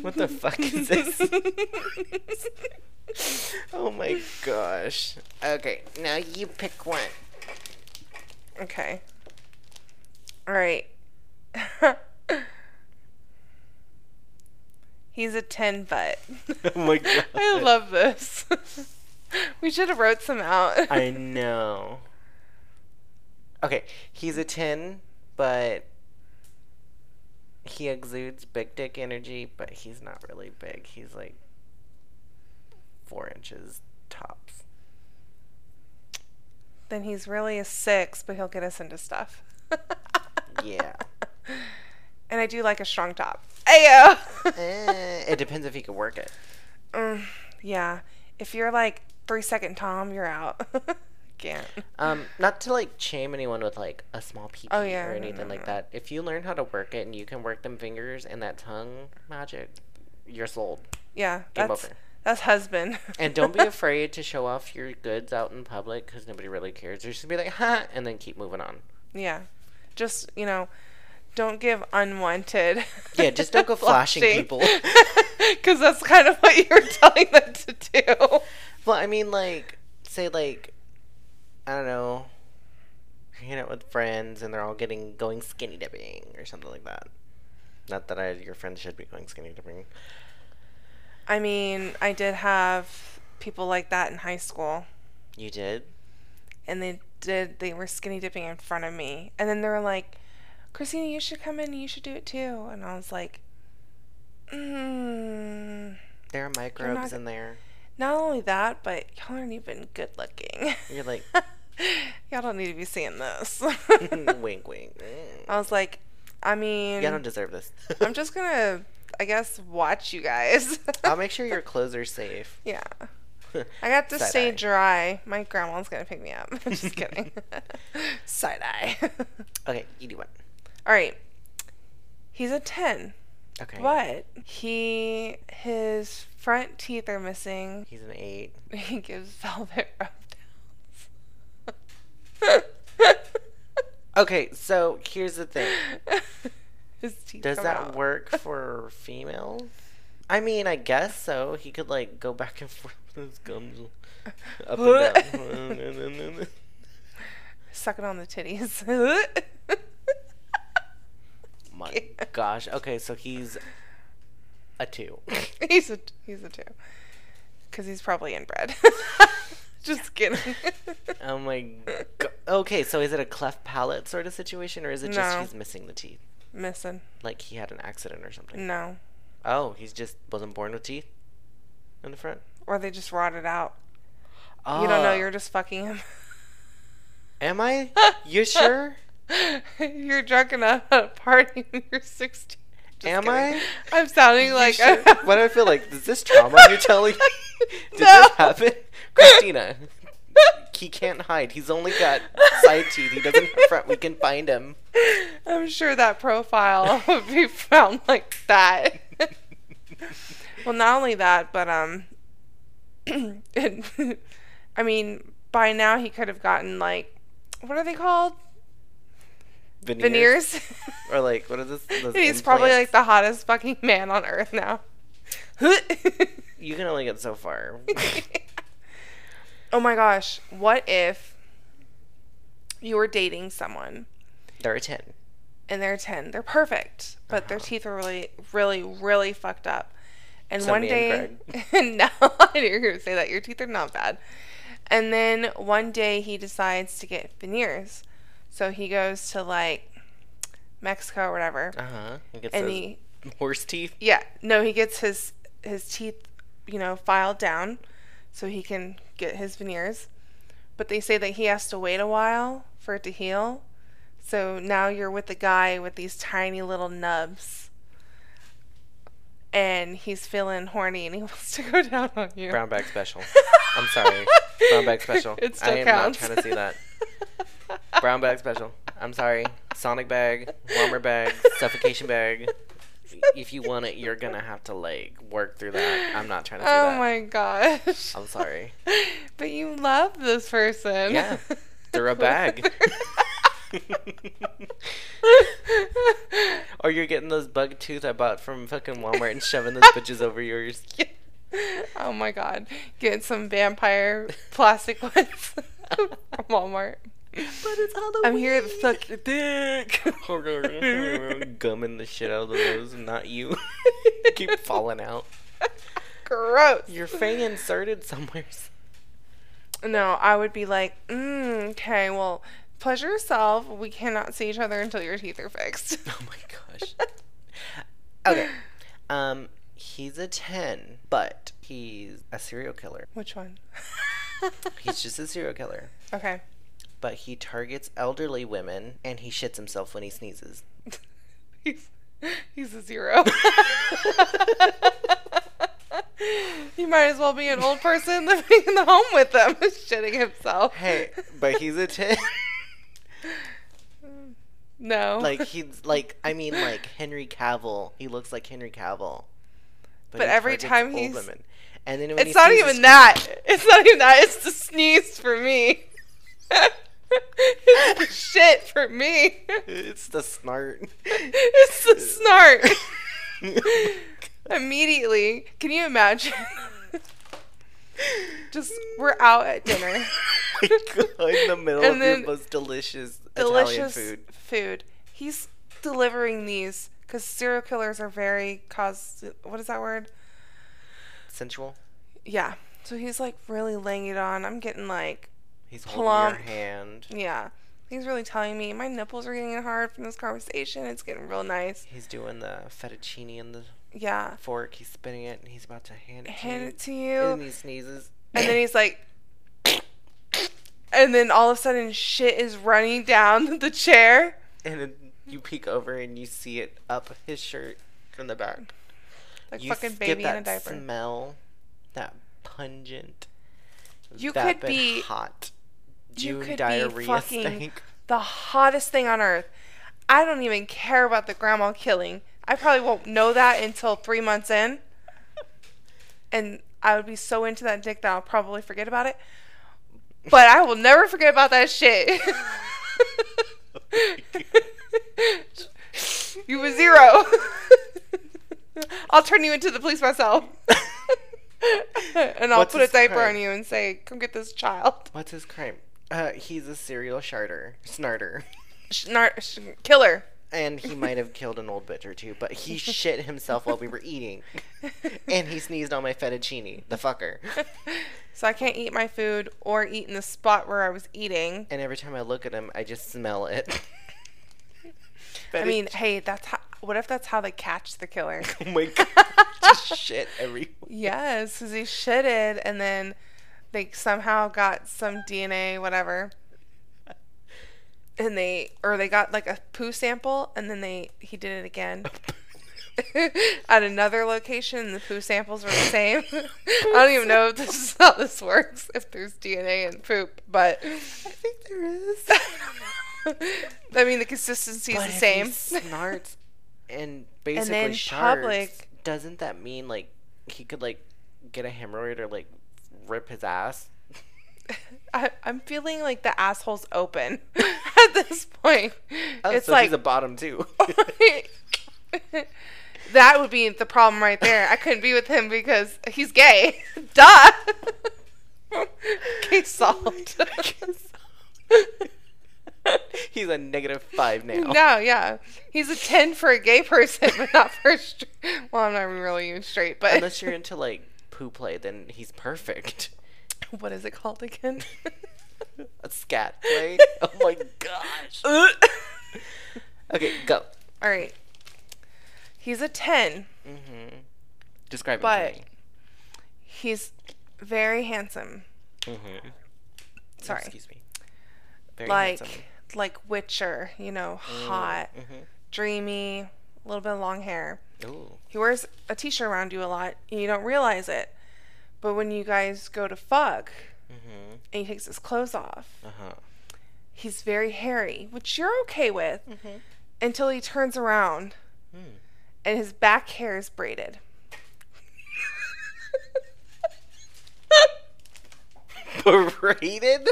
Speaker 2: what the fuck is this? oh my gosh. Okay, now you pick one.
Speaker 1: Okay. All right. He's a 10 butt.
Speaker 2: Oh my god.
Speaker 1: I love this. we should have wrote some out.
Speaker 2: I know. Okay, he's a 10, but he exudes big dick energy, but he's not really big. He's like four inches tops.
Speaker 1: then he's really a 6, but he'll get us into stuff.
Speaker 2: Yeah.
Speaker 1: And I do like a strong top. Ayo!
Speaker 2: Eh, it depends if he can work it.
Speaker 1: Mm, yeah. If you're like three second Tom, you're out. Can't.
Speaker 2: Um, not to like shame anyone with like a small pee
Speaker 1: Oh, yeah,
Speaker 2: or
Speaker 1: no,
Speaker 2: anything
Speaker 1: no,
Speaker 2: like that. If you learn how to work it and you can work them fingers and that tongue magic, you're sold.
Speaker 1: Yeah.
Speaker 2: Game
Speaker 1: That's
Speaker 2: over.
Speaker 1: that's husband.
Speaker 2: And don't be afraid to show off your goods out in public because nobody really cares. You're just gonna be like, ha, and then keep moving on.
Speaker 1: yeah. Just you know, don't give unwanted.
Speaker 2: Yeah, just don't go flashing people.
Speaker 1: Because that's kind of what you're telling them to do.
Speaker 2: Well, I mean, like, say, like, I don't know, hanging out with friends and they're all getting going skinny dipping or something like that. Not that I, your friends should be going skinny dipping.
Speaker 1: I mean, I did have people like that in high school,
Speaker 2: You did?
Speaker 1: and they did. They were skinny dipping in front of me, and then they were like, "Christina, you should come in. You should do it too." And I was like, mm,
Speaker 2: There are microbes
Speaker 1: not-
Speaker 2: in there.
Speaker 1: "Not only that, but y'all aren't even good looking.
Speaker 2: You're like,
Speaker 1: y'all don't need to be seeing this."
Speaker 2: wink, wink.
Speaker 1: I was like, I mean,
Speaker 2: Y'all don't deserve this.
Speaker 1: I'm just gonna, I guess, watch you guys.
Speaker 2: I'll make sure your clothes are safe.
Speaker 1: yeah. I got to
Speaker 2: Side
Speaker 1: stay
Speaker 2: eye.
Speaker 1: dry. My grandma's gonna pick me up. just kidding. Side eye.
Speaker 2: Okay, you do one.
Speaker 1: All right. He's a 10,
Speaker 2: Okay.
Speaker 1: but he his front teeth are missing.
Speaker 2: He's an eight.
Speaker 1: He gives velvet rub downs.
Speaker 2: Okay, so here's the thing.
Speaker 1: his teeth
Speaker 2: Does that
Speaker 1: out.
Speaker 2: work for females? I mean, I guess so. He could like go back and forth with his gums up and down.
Speaker 1: Sucking on the titties.
Speaker 2: My gosh. Okay, so he's a two.
Speaker 1: he's a he's a two, because he's probably inbred. Just kidding.
Speaker 2: Oh my. Go- okay, so is it a cleft palate sort of situation, or is it just
Speaker 1: No.
Speaker 2: he's missing the teeth,
Speaker 1: Missing.
Speaker 2: like he had an accident or something?
Speaker 1: No.
Speaker 2: Oh, he's just wasn't born with teeth in the front.
Speaker 1: Or they just rotted out.
Speaker 2: Oh,
Speaker 1: You don't know. Ah. You're just fucking him.
Speaker 2: Am I? You sure?
Speaker 1: you're drunk enough at a party when you're 16. Just
Speaker 2: Am
Speaker 1: kidding.
Speaker 2: I?
Speaker 1: I'm sounding
Speaker 2: You
Speaker 1: like.
Speaker 2: sure? Why do I feel like is this trauma you're telling me? Did
Speaker 1: No.
Speaker 2: this happen, Christina? He can't hide. He's only got side teeth. He doesn't have front. We can find him.
Speaker 1: I'm sure that profile would be found like that. well, not only that, but um, it, I mean, by now he could have gotten like, what are they called? Veneers.
Speaker 2: Or like what is this? Those
Speaker 1: He's probably like the hottest fucking man on earth now.
Speaker 2: You can only get so far.
Speaker 1: oh my gosh, what if you were dating someone
Speaker 2: They're a ten.
Speaker 1: and they're 10. They're perfect, but their
Speaker 2: Uh-huh.
Speaker 1: teeth are really, really, really fucked up. And
Speaker 2: So
Speaker 1: one day,
Speaker 2: and
Speaker 1: no, I knew you were going to say that. Your teeth are not bad. And then one day he decides to get veneers. So he goes to like Mexico or whatever.
Speaker 2: Uh huh. He gets
Speaker 1: And he,
Speaker 2: horse teeth.
Speaker 1: yeah, no, he gets his his teeth, you know, filed down so he can get his veneers. But they say that he has to wait a while for it to heal. So now you're with the guy with these tiny little nubs. And he's feeling horny and he wants to go down on you.
Speaker 2: Brown bag special. I'm sorry. Brown bag special.
Speaker 1: It still
Speaker 2: I am
Speaker 1: counts.
Speaker 2: not trying to see that. Brown bag special. I'm sorry. Sonic bag, warmer bag, suffocation bag. If you want it, you're gonna have to like work through that. I'm not trying to
Speaker 1: Oh
Speaker 2: that.
Speaker 1: my gosh.
Speaker 2: I'm sorry.
Speaker 1: But you love this person.
Speaker 2: Yeah, they're a bag. or you're getting those bug tooth I bought from fucking Walmart and shoving those bitches over yours.
Speaker 1: oh my god. Getting some vampire plastic ones from Walmart.
Speaker 2: But it's Halloween.
Speaker 1: I'm here to suck your dick.
Speaker 2: Gumming the shit out of those, not you. Keep falling out.
Speaker 1: Gross.
Speaker 2: Your fang inserted somewhere.
Speaker 1: No, I would be like, mm, okay, well, pleasure yourself. We cannot see each other until your teeth are fixed.
Speaker 2: Oh my gosh. Okay. Um, he's a 10, but he's a serial killer.
Speaker 1: Which one?
Speaker 2: He's just a serial killer.
Speaker 1: okay.
Speaker 2: But he targets elderly women and he shits himself when he sneezes.
Speaker 1: He's, He's a zero. he might as well be an old person living in the home with them, shitting himself.
Speaker 2: Hey, but he's a 10.
Speaker 1: No.
Speaker 2: like, he's like, I mean, like Henry Cavill. He looks like Henry Cavill.
Speaker 1: But
Speaker 2: he
Speaker 1: every time
Speaker 2: old
Speaker 1: he's-
Speaker 2: women. And then when he
Speaker 1: it's not even that. It's not even that. It's the sneeze for me. It's the shit for me.
Speaker 2: It's the snart.
Speaker 1: It's the snart. Immediately. Can you imagine? Just we're out at dinner.
Speaker 2: in the middle
Speaker 1: And
Speaker 2: of your most delicious,
Speaker 1: delicious
Speaker 2: Italian food.
Speaker 1: food. He's delivering these because serial killers are very cause. What is that word?
Speaker 2: Sensual.
Speaker 1: Yeah. So he's like really laying it on. I'm getting like,
Speaker 2: He's holding
Speaker 1: Plump.
Speaker 2: your hand.
Speaker 1: yeah. He's really telling me my nipples are getting hard from this conversation. It's getting real nice.
Speaker 2: He's doing the fettuccine in the
Speaker 1: Yeah.
Speaker 2: fork. He's spinning it, and he's about to hand it
Speaker 1: Hand
Speaker 2: to
Speaker 1: it to
Speaker 2: you.
Speaker 1: you.
Speaker 2: And he sneezes.
Speaker 1: And then he's like, and then all of a sudden shit is running down the chair.
Speaker 2: And then you peek over and you see it up his shirt from the back.
Speaker 1: Like
Speaker 2: you
Speaker 1: fucking baby in a diaper.
Speaker 2: smell, that pungent,
Speaker 1: You could be-
Speaker 2: hot
Speaker 1: you
Speaker 2: June
Speaker 1: could be
Speaker 2: diarrhea
Speaker 1: fucking-
Speaker 2: stank.
Speaker 1: the hottest thing on earth. I don't even care about the grandma killing. I probably won't know that until three months in. And I would be so into that dick that I'll probably forget about it. But I will never forget about that shit. you a zero. I'll turn you into the police myself. and I'll
Speaker 2: What's
Speaker 1: put a diaper
Speaker 2: crime?
Speaker 1: on you and say, come get this child.
Speaker 2: What's his crime? Uh, he's a serial sharter, snarter.
Speaker 1: Snart, sh- killer.
Speaker 2: And he might have killed an old bitch or two, but he shit himself while we were eating. and he sneezed on my fettuccine, the fucker.
Speaker 1: So I can't eat my food or eat in the spot where I was eating.
Speaker 2: And every time I look at him, I just smell it.
Speaker 1: I mean, hey, that's how. What if that's how they catch the killer?
Speaker 2: oh my god, just shit everywhere.
Speaker 1: yes, because he shitted and then they somehow got some DNA, whatever. And they, or they got like a poo sample and then they, he did it again. At another location, the poo samples were the same. I don't even know if this is how this works, if there's DNA in poop, but
Speaker 2: I think there is.
Speaker 1: I mean, the consistency is
Speaker 2: But
Speaker 1: the
Speaker 2: if
Speaker 1: same.
Speaker 2: he snorts and basically
Speaker 1: then
Speaker 2: shards,
Speaker 1: public-
Speaker 2: doesn't that mean like he could like get a hemorrhoid or like rip his ass?
Speaker 1: I, I'm feeling like the asshole's open at this point.
Speaker 2: Oh,
Speaker 1: it's
Speaker 2: so
Speaker 1: like
Speaker 2: he's a bottom too.
Speaker 1: Oh that would be the problem right there. I couldn't be with him because he's gay. Duh. Case solved.
Speaker 2: he's a negative five now.
Speaker 1: no, yeah, he's a ten for a gay person, but not for a straight. Well, I'm not really even straight, but
Speaker 2: Unless you're into like poo play, then he's perfect.
Speaker 1: what is it called again?
Speaker 2: A scat play. Oh my gosh. Okay, go.
Speaker 1: All right. He's a ten.
Speaker 2: Mm-hmm. Describe
Speaker 1: But-
Speaker 2: him
Speaker 1: He's very handsome.
Speaker 2: Mm-hmm.
Speaker 1: Sorry.
Speaker 2: Excuse me. Very
Speaker 1: like
Speaker 2: handsome.
Speaker 1: like Witcher, you know, hot,
Speaker 2: Mm-hmm.
Speaker 1: dreamy, a little bit of long hair.
Speaker 2: Ooh.
Speaker 1: He wears a t-shirt around you a lot, and you don't realize it. But when you guys go to fuck,
Speaker 2: Mm-hmm.
Speaker 1: and he takes his clothes off,
Speaker 2: Uh-huh.
Speaker 1: he's very hairy, which you're okay with,
Speaker 2: Mm-hmm.
Speaker 1: until he turns around
Speaker 2: Hmm.
Speaker 1: and his back hair is braided.
Speaker 2: Braided?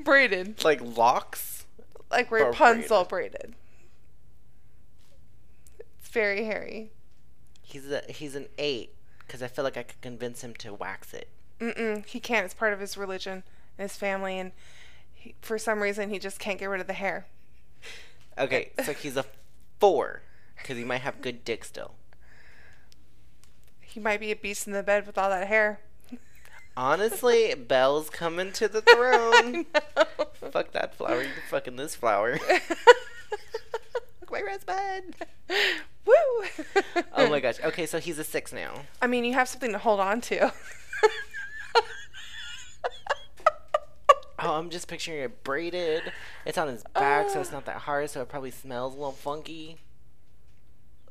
Speaker 1: braided,
Speaker 2: Like locks?
Speaker 1: like Rapunzel braided. It's very hairy.
Speaker 2: He's a he's an eight because I feel like I could convince him to wax it.
Speaker 1: Mm-mm, he can't. It's part of his religion and his family, and he, for some reason, he just can't get rid of the hair.
Speaker 2: Okay, so he's a four because he might have good dick still.
Speaker 1: He might be a beast in the bed with all that hair.
Speaker 2: Honestly, Belle's coming to the throne. Fuck that flower. You fucking this flower. Look my rosebud.
Speaker 1: Woo!
Speaker 2: Oh my gosh. Okay, so he's a six now.
Speaker 1: I mean, you have something to hold on to.
Speaker 2: Oh, I'm just picturing it braided. It's on his back, so it's not that hard, so it probably smells a little funky.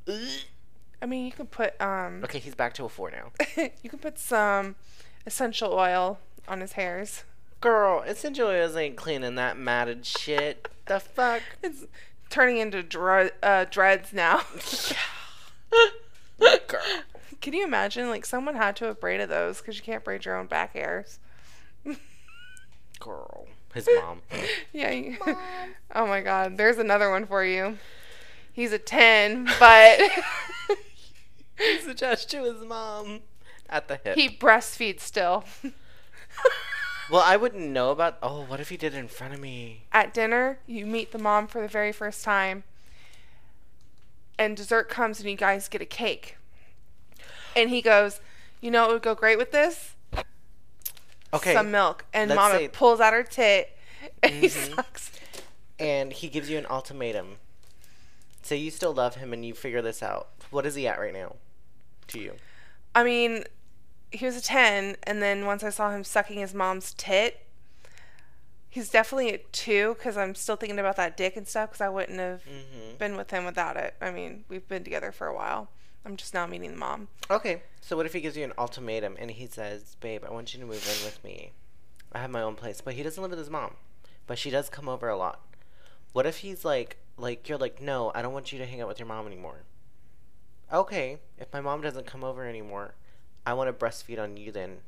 Speaker 1: I mean, you can put um,
Speaker 2: Okay, he's back to a four now.
Speaker 1: you can put some essential oil on his hairs.
Speaker 2: Girl, essential oils ain't cleaning that matted shit. The fuck?
Speaker 1: It's turning into dre- uh, dreads now.
Speaker 2: Girl.
Speaker 1: Can you imagine? Like someone had to have braided those because you can't braid your own back hairs.
Speaker 2: Girl. His mom.
Speaker 1: Yeah. you- oh my God. There's another one for you. He's a ten, but
Speaker 2: he's attached to his mom at the hip.
Speaker 1: he breastfeeds still.
Speaker 2: Well, I wouldn't know about. Oh, what if he did it in front of me?
Speaker 1: At dinner, you meet the mom for the very first time, and dessert comes, and you guys get a cake. And he goes, "You know, it would go great with this."
Speaker 2: Okay.
Speaker 1: some milk, and
Speaker 2: Let's
Speaker 1: Mama
Speaker 2: say-
Speaker 1: pulls out her tit, and he
Speaker 2: Mhm.
Speaker 1: sucks.
Speaker 2: and he gives you an ultimatum. Say you still love him and you figure this out. What is he at right now? To you.
Speaker 1: I mean, he was a ten, and then once I saw him sucking his mom's tit, he's definitely a two because I'm still thinking about that dick and stuff because I wouldn't have
Speaker 2: Mm-hmm.
Speaker 1: been with him without it. I mean, we've been together for a while. I'm just now meeting the mom.
Speaker 2: Okay. So what if he gives you an ultimatum and he says, "Babe, I want you to move in with me. I have my own place." But he doesn't live with his mom, but she does come over a lot. What if he's like, like you're like, "No, I don't want you to hang out with your mom anymore." Okay. If my mom doesn't come over anymore, I want to breastfeed on you. Then,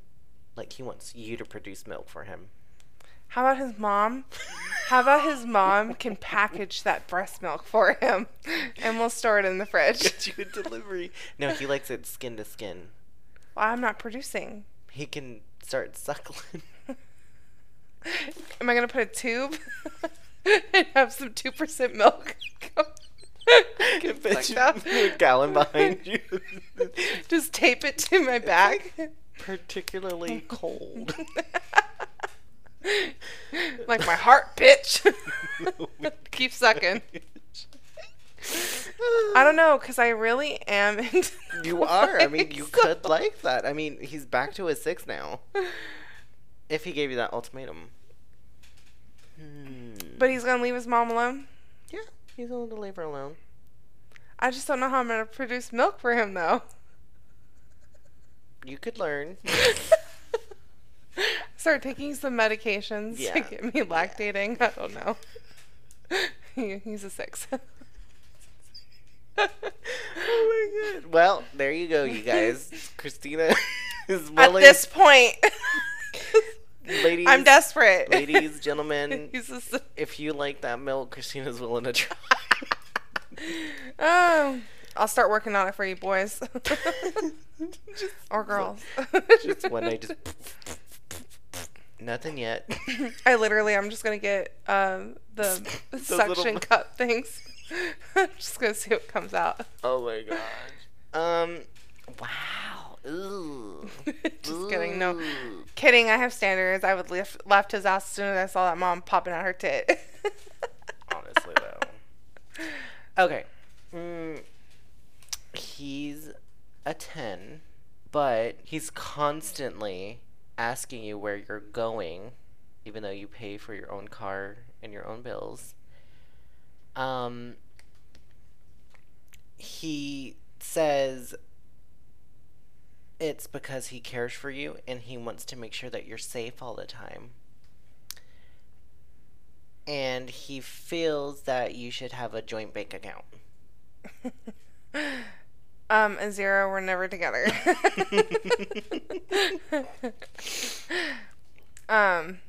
Speaker 2: like he wants you to produce milk for him.
Speaker 1: How about his mom? How about his mom can package that breast milk for him, and we'll store it in the fridge.
Speaker 2: Get you a delivery. No, he likes it skin to skin.
Speaker 1: Well, I'm not producing.
Speaker 2: He can start suckling.
Speaker 1: Am I gonna put a tube and have some two percent milk? Get
Speaker 2: Bet you a gallon behind you.
Speaker 1: Just tape it to my back.
Speaker 2: Particularly cold.
Speaker 1: like my heart, bitch. Keep sucking. I don't know, cause I really am into.
Speaker 2: You are. I mean, you
Speaker 1: So-
Speaker 2: could like that. I mean, he's back to his six now. If he gave you that ultimatum.
Speaker 1: But he's gonna leave his mom alone.
Speaker 2: Yeah, he's willing to leave her alone.
Speaker 1: I just don't know how I'm gonna produce milk for him though.
Speaker 2: You could learn.
Speaker 1: Start taking some medications
Speaker 2: Yeah.
Speaker 1: to get me lactating. I don't know. He, he's a six.
Speaker 2: oh my god. Well, there you go, you guys. Christina is willing.
Speaker 1: At this point,
Speaker 2: ladies,
Speaker 1: I'm desperate.
Speaker 2: ladies, gentlemen,
Speaker 1: s-
Speaker 2: if you like that milk, Christina's willing to try.
Speaker 1: oh, I'll start working on it for you boys or girls.
Speaker 2: Just one night, just nothing yet.
Speaker 1: I literally, I'm just gonna get um, the suction
Speaker 2: little-
Speaker 1: cup things. I'm just gonna see what comes out.
Speaker 2: Oh my gosh. Um. Wow. Ooh.
Speaker 1: just kidding. No, kidding. I have standards. I would lift left his ass as soon as I saw that mom popping out her tit.
Speaker 2: Honestly, though. Okay. Mm, he's a 10, but he's constantly asking you where you're going, even though you pay for your own car and your own bills. Um, he says it's because he cares for you and he wants to make sure that you're safe all the time and he feels that you should have a joint bank account.
Speaker 1: um, and zero, we're never together. um,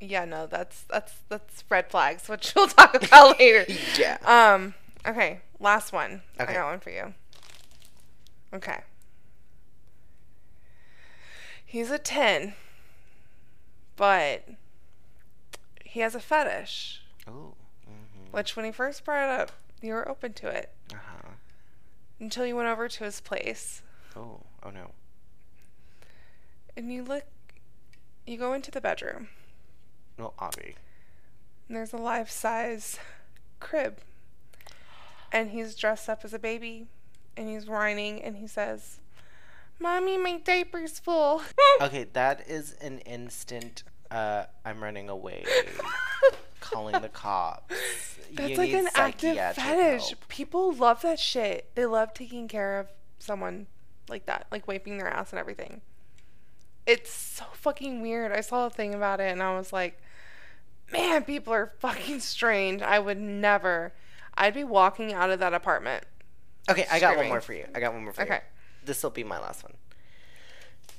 Speaker 1: yeah, no, that's that's that's red flags, which we'll talk about later.
Speaker 2: Yeah.
Speaker 1: Um, okay, last one.
Speaker 2: Okay.
Speaker 1: I got one for you. Okay. He's a 10, but he has a fetish,
Speaker 2: Oh. Mm-hmm.
Speaker 1: which when he first brought it up, you were open to it
Speaker 2: Uh huh.
Speaker 1: until you went over to his place
Speaker 2: Oh. Oh no.
Speaker 1: and you look, you go into the bedroom
Speaker 2: No, Avi.
Speaker 1: and there's a life size crib. And he's dressed up as a baby and he's whining and he says, Mommy, my diaper's full.
Speaker 2: Okay, that is an instant. Uh, I'm running away calling the cops.
Speaker 1: That's
Speaker 2: You
Speaker 1: like an active fetish.
Speaker 2: help.
Speaker 1: People love that shit. They love taking care of someone like that, like wiping their ass and everything. It's so fucking weird. I saw a thing about it and I was like, man, people are fucking strange. I would never. I'd be walking out of that apartment.
Speaker 2: Okay, I got one more for you. I got one more for you.
Speaker 1: Okay.
Speaker 2: This will be my last one.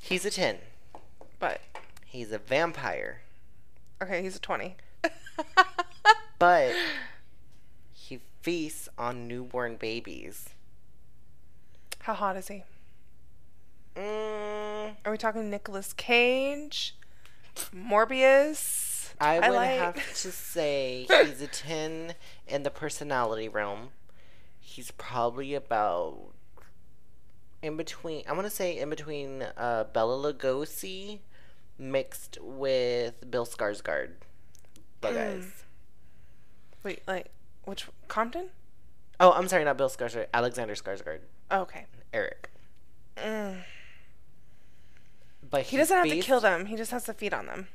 Speaker 2: He's a 10.
Speaker 1: But,
Speaker 2: He's a vampire.
Speaker 1: okay, he's a 20.
Speaker 2: But he feasts on newborn babies.
Speaker 1: How hot is he?
Speaker 2: Mm,
Speaker 1: Are we talking Nicolas Cage? Morbius?
Speaker 2: I would
Speaker 1: like-
Speaker 2: have to say he's a 10 in the personality realm. He's probably about in between, I want to say in between uh, Bela Lugosi mixed with Bill Skarsgård. But guys.
Speaker 1: Mm. Wait, like, which Compton?
Speaker 2: Oh, I'm sorry, not Bill Skarsgård. Alexander Skarsgård.
Speaker 1: Oh, okay.
Speaker 2: Eric.
Speaker 1: Mm.
Speaker 2: But
Speaker 1: He doesn't have to kill them. He just has to feed on them.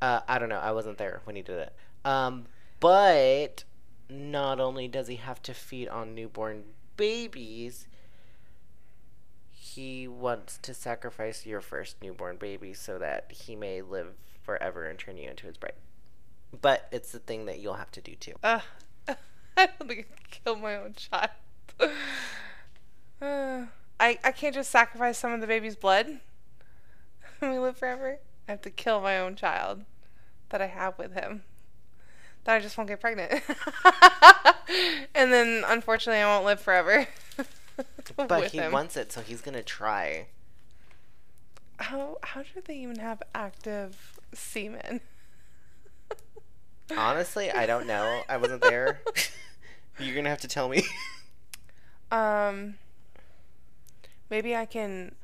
Speaker 2: Uh, I don't know. I wasn't there when he did it. Um, but not only does he have to feed on newborn babies, he wants to sacrifice your first newborn baby so that he may live forever and turn you into his bride. But it's the thing that you'll have to do too.
Speaker 1: Ugh. I don't think I could kill my own child. Uh, I, I can't just sacrifice some of the baby's blood and we live forever. I have to kill my own child that I have with him. That I just won't get pregnant. and then, unfortunately, I won't live forever.
Speaker 2: But he
Speaker 1: him.
Speaker 2: wants it, so he's gonna try.
Speaker 1: How, how do they even have active semen?
Speaker 2: Honestly, I don't know. I wasn't there. You're gonna have to tell me.
Speaker 1: Um, maybe I can,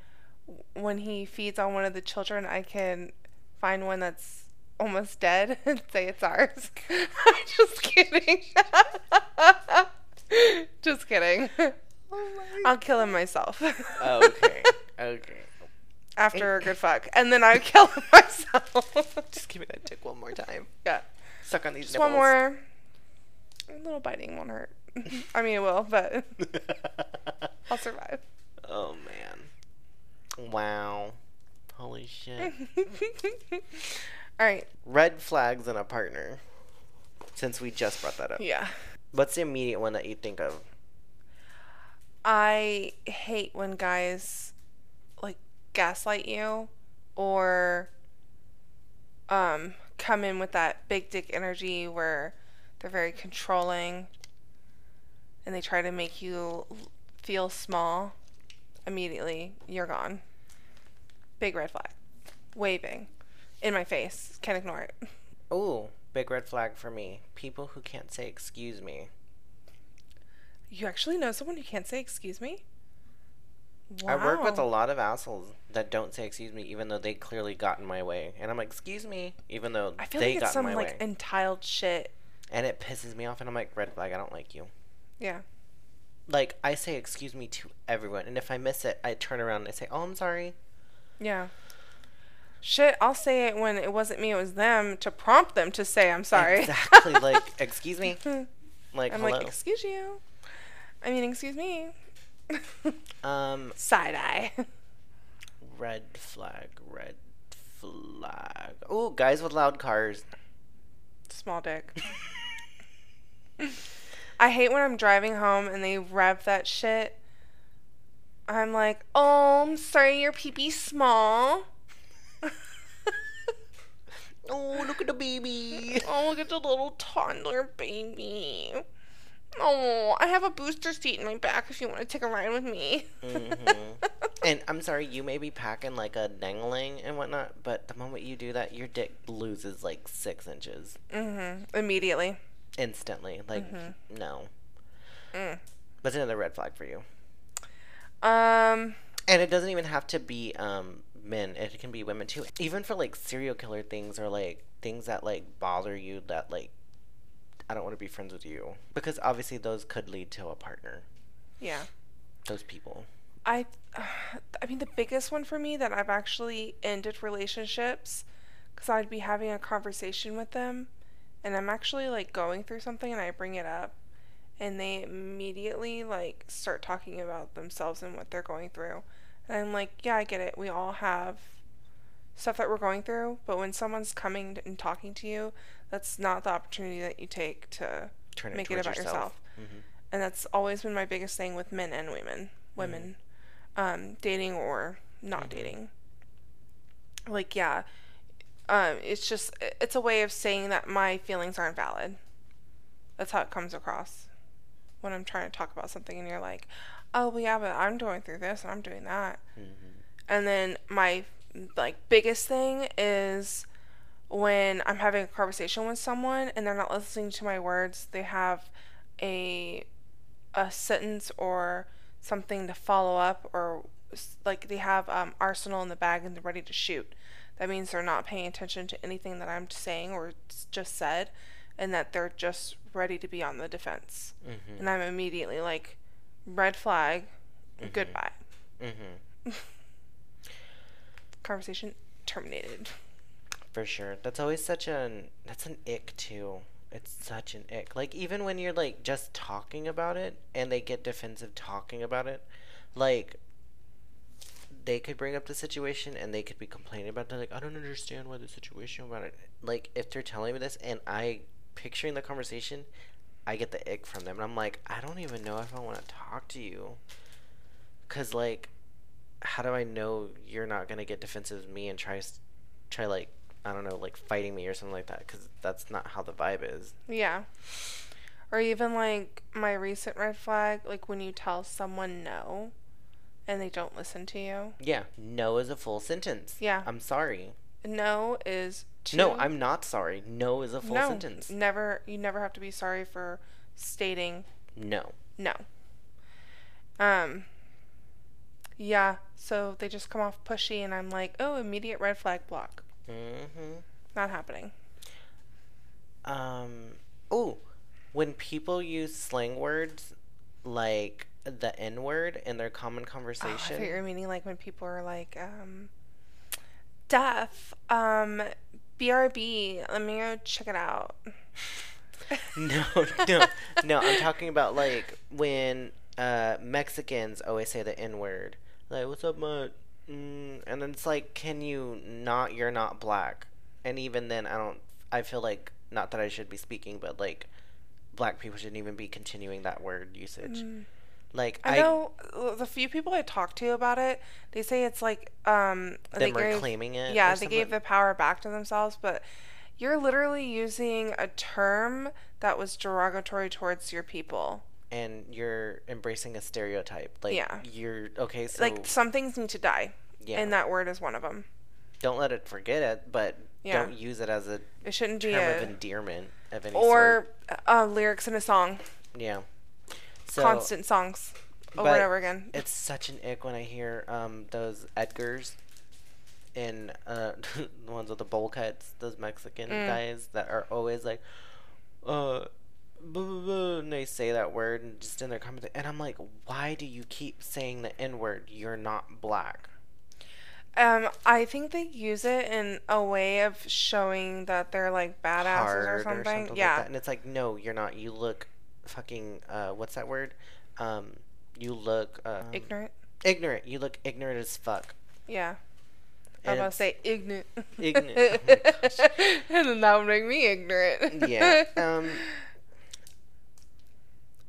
Speaker 1: when he feeds on one of the children, I can find one that's almost dead and say it's ours. I'm just kidding. just kidding. Oh I'll kill him myself.
Speaker 2: Oh, okay. Okay.
Speaker 1: After a good fuck. And then I kill him myself.
Speaker 2: Just give me that tick one more time.
Speaker 1: yeah.
Speaker 2: Suck on these
Speaker 1: Just
Speaker 2: nipples.
Speaker 1: one more. A little biting won't hurt. I mean, it will, but I'll survive.
Speaker 2: oh man. Wow. Holy shit.
Speaker 1: All right.
Speaker 2: Red flags in a partner. Since we just brought that up.
Speaker 1: Yeah.
Speaker 2: What's the immediate one that you think of?
Speaker 1: I hate when guys like gaslight you or um come in with that big dick energy where they're very controlling and they try to make you feel small. Immediately, you're gone. Big red flag. Waving in my face. Can't ignore it.
Speaker 2: Ooh, big red flag for me. People who can't say excuse me.
Speaker 1: You actually know someone who can't say excuse me?
Speaker 2: I work with a lot of assholes that don't say excuse me even though they clearly got in my way. And I'm like, excuse me, even though
Speaker 1: I feel
Speaker 2: they
Speaker 1: like
Speaker 2: got
Speaker 1: it's some
Speaker 2: in my
Speaker 1: like
Speaker 2: way.
Speaker 1: entitled shit.
Speaker 2: and it pisses me off and I'm like, red flag, I don't like you.
Speaker 1: Yeah.
Speaker 2: Like I say excuse me to everyone and if I miss it, I turn around and I say, Oh I'm sorry.
Speaker 1: Yeah. Shit, I'll say it when it wasn't me, it was them to prompt them to say I'm sorry.
Speaker 2: Exactly. like, excuse me. Like
Speaker 1: I'm
Speaker 2: hello.
Speaker 1: like, excuse you. I mean, excuse me.
Speaker 2: um
Speaker 1: Side eye.
Speaker 2: red flag, red flag. Oh, guys with loud cars.
Speaker 1: Small dick. I hate when I'm driving home and they rev that shit. I'm like, oh, I'm sorry, your pee pee small.
Speaker 2: Oh, look at the baby.
Speaker 1: Oh, look at the little toddler baby. Oh, I have a booster seat in my back if you want to take a ride with me.
Speaker 2: Mhm. And I'm sorry, you may be packing like a dangling and whatnot, but the moment you do that, your dick loses like six inches
Speaker 1: hmm Immediately.
Speaker 2: instantly. Like, no.
Speaker 1: Mm.
Speaker 2: That's another red flag for you.
Speaker 1: Um,
Speaker 2: And it doesn't even have to be um, men, it can be women too. Even for like serial killer things or like things that like bother you that like, I don't want to be friends with you. Because obviously those could lead to a partner.
Speaker 1: yeah.
Speaker 2: Those people.
Speaker 1: I, I mean, the biggest one for me that I've actually ended relationships because I'd be having a conversation with them and I'm actually like going through something and I bring it up and they immediately like start talking about themselves and what they're going through. And I'm like, yeah, I get it. We all have stuff that we're going through, but when someone's coming and talking to you, that's not the opportunity that you take to
Speaker 2: Turn it
Speaker 1: make it about yourself.
Speaker 2: Mhm.
Speaker 1: And that's always been my biggest thing with men and women, women, um, dating or not
Speaker 2: Mhm.
Speaker 1: dating. Like, yeah, um, it's just it's a way of saying that my feelings aren't valid. That's how it comes across when I'm trying to talk about something, and you're like, "Oh, well, yeah, but I'm going through this and I'm doing that."
Speaker 2: Mhm.
Speaker 1: And then my like biggest thing is when I'm having a conversation with someone and they're not listening to my words, they have a a sentence or something to follow up or like they have um, arsenal in the bag and they're ready to shoot. That means they're not paying attention to anything that I'm saying or just said and that they're just ready to be on the defense.
Speaker 2: Mhm.
Speaker 1: And I'm immediately like red flag,
Speaker 2: Mhm.
Speaker 1: goodbye.
Speaker 2: Mhm.
Speaker 1: Conversation terminated.
Speaker 2: For sure. That's always such an that's an ick too. It's such an ick. Like even when you're like just talking about it and they get defensive talking about it, like they could bring up the situation and they could be complaining about it. They're like, I don't understand why the situation about it. Like if they're telling me this and I picturing the conversation, I get the ick from them and I'm like, I don't even know if I want to talk to you. Cause like, how do I know you're not gonna get defensive with me and try try like I don't know, like fighting me or something like that, because that's not how the vibe is.
Speaker 1: Yeah. Or even like my recent red flag, like when you tell someone no and they don't listen to you.
Speaker 2: Yeah, no is a full sentence.
Speaker 1: Yeah.
Speaker 2: I'm sorry.
Speaker 1: No is two.
Speaker 2: No, I'm not sorry. No is a full
Speaker 1: no,
Speaker 2: sentence.
Speaker 1: Never you never have to be sorry for stating
Speaker 2: No.
Speaker 1: no. Um yeah, so they just come off pushy and I'm like, "Oh, immediate red flag block."
Speaker 2: Mm-hmm.
Speaker 1: Not happening.
Speaker 2: Um. Oh, when people use slang words like the N word in their common
Speaker 1: Oh, I
Speaker 2: conversation.
Speaker 1: thought you were meaning like when people are like, um, deaf, um, BRB. Let me go check it out.
Speaker 2: no, no, no. I'm talking about like when uh, Mexicans always say the N word. Like, what's up, mud? Mm, and it's like, can you not? You're not black. And even then, I don't. I feel like not that I should be speaking, but like, black people shouldn't even be continuing that word usage. Like,
Speaker 1: I know uh, the few people I talked to about it, they say it's like um they
Speaker 2: them
Speaker 1: gave,
Speaker 2: reclaiming it.
Speaker 1: yeah they gave the power back to themselves, but you're literally using a term that was derogatory towards your people.
Speaker 2: And you're embracing a stereotype. Like,
Speaker 1: Yeah.
Speaker 2: you're okay. So
Speaker 1: like some things need to die,
Speaker 2: yeah,
Speaker 1: and that word is one of them.
Speaker 2: don't let it forget it, but
Speaker 1: Yeah.
Speaker 2: don't use it as a
Speaker 1: It shouldn't be
Speaker 2: term
Speaker 1: a
Speaker 2: of endearment of any sort.
Speaker 1: or uh, lyrics in a song.
Speaker 2: Yeah. So
Speaker 1: constant songs over and over again.
Speaker 2: it's such an ick when I hear um those Edgars and uh the ones with the bowl cuts, those Mexican
Speaker 1: Mm.
Speaker 2: guys that are always like uh blah, blah, blah, and they say that word and just in their comments and I'm like, why do you keep saying the N word? You're not black.
Speaker 1: Um, I think they use it in a way of showing that they're like badasses
Speaker 2: hard
Speaker 1: or something.
Speaker 2: like
Speaker 1: yeah.
Speaker 2: that. And it's like, no, you're not. You look fucking uh what's that word? Um you look um,
Speaker 1: Ignorant.
Speaker 2: ignorant. You look ignorant as fuck.
Speaker 1: Yeah.
Speaker 2: And
Speaker 1: I'm about to say ignorant.
Speaker 2: Ignorant. Oh my gosh.
Speaker 1: and then that would make me ignorant.
Speaker 2: yeah. Um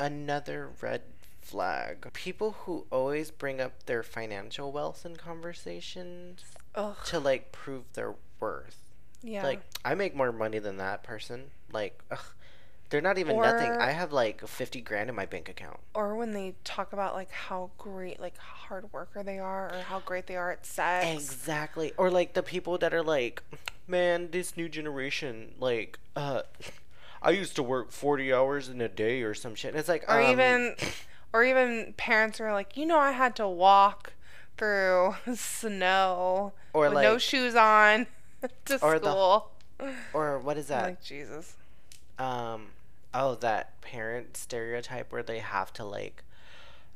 Speaker 2: another red flag. People who always bring up their financial wealth in conversations
Speaker 1: Ugh.
Speaker 2: to like prove their worth.
Speaker 1: Yeah.
Speaker 2: Like I make more money than that person. Like ugh, they're not even nothing. I have like 50 grand in my bank account.
Speaker 1: or when they talk about like how great, like hard worker they are, or how great they are at sex.
Speaker 2: Exactly. Or like the people that are like, man, this new generation, like, uh, I used to work 40 hours in a day or some shit. And it's like,
Speaker 1: Or
Speaker 2: um,
Speaker 1: even, or even parents are like, you know, I had to walk through snow
Speaker 2: Or
Speaker 1: with no shoes on to
Speaker 2: Or the-
Speaker 1: school.
Speaker 2: or what is that?
Speaker 1: like Jesus.
Speaker 2: Um, oh, that parent stereotype where they have to like,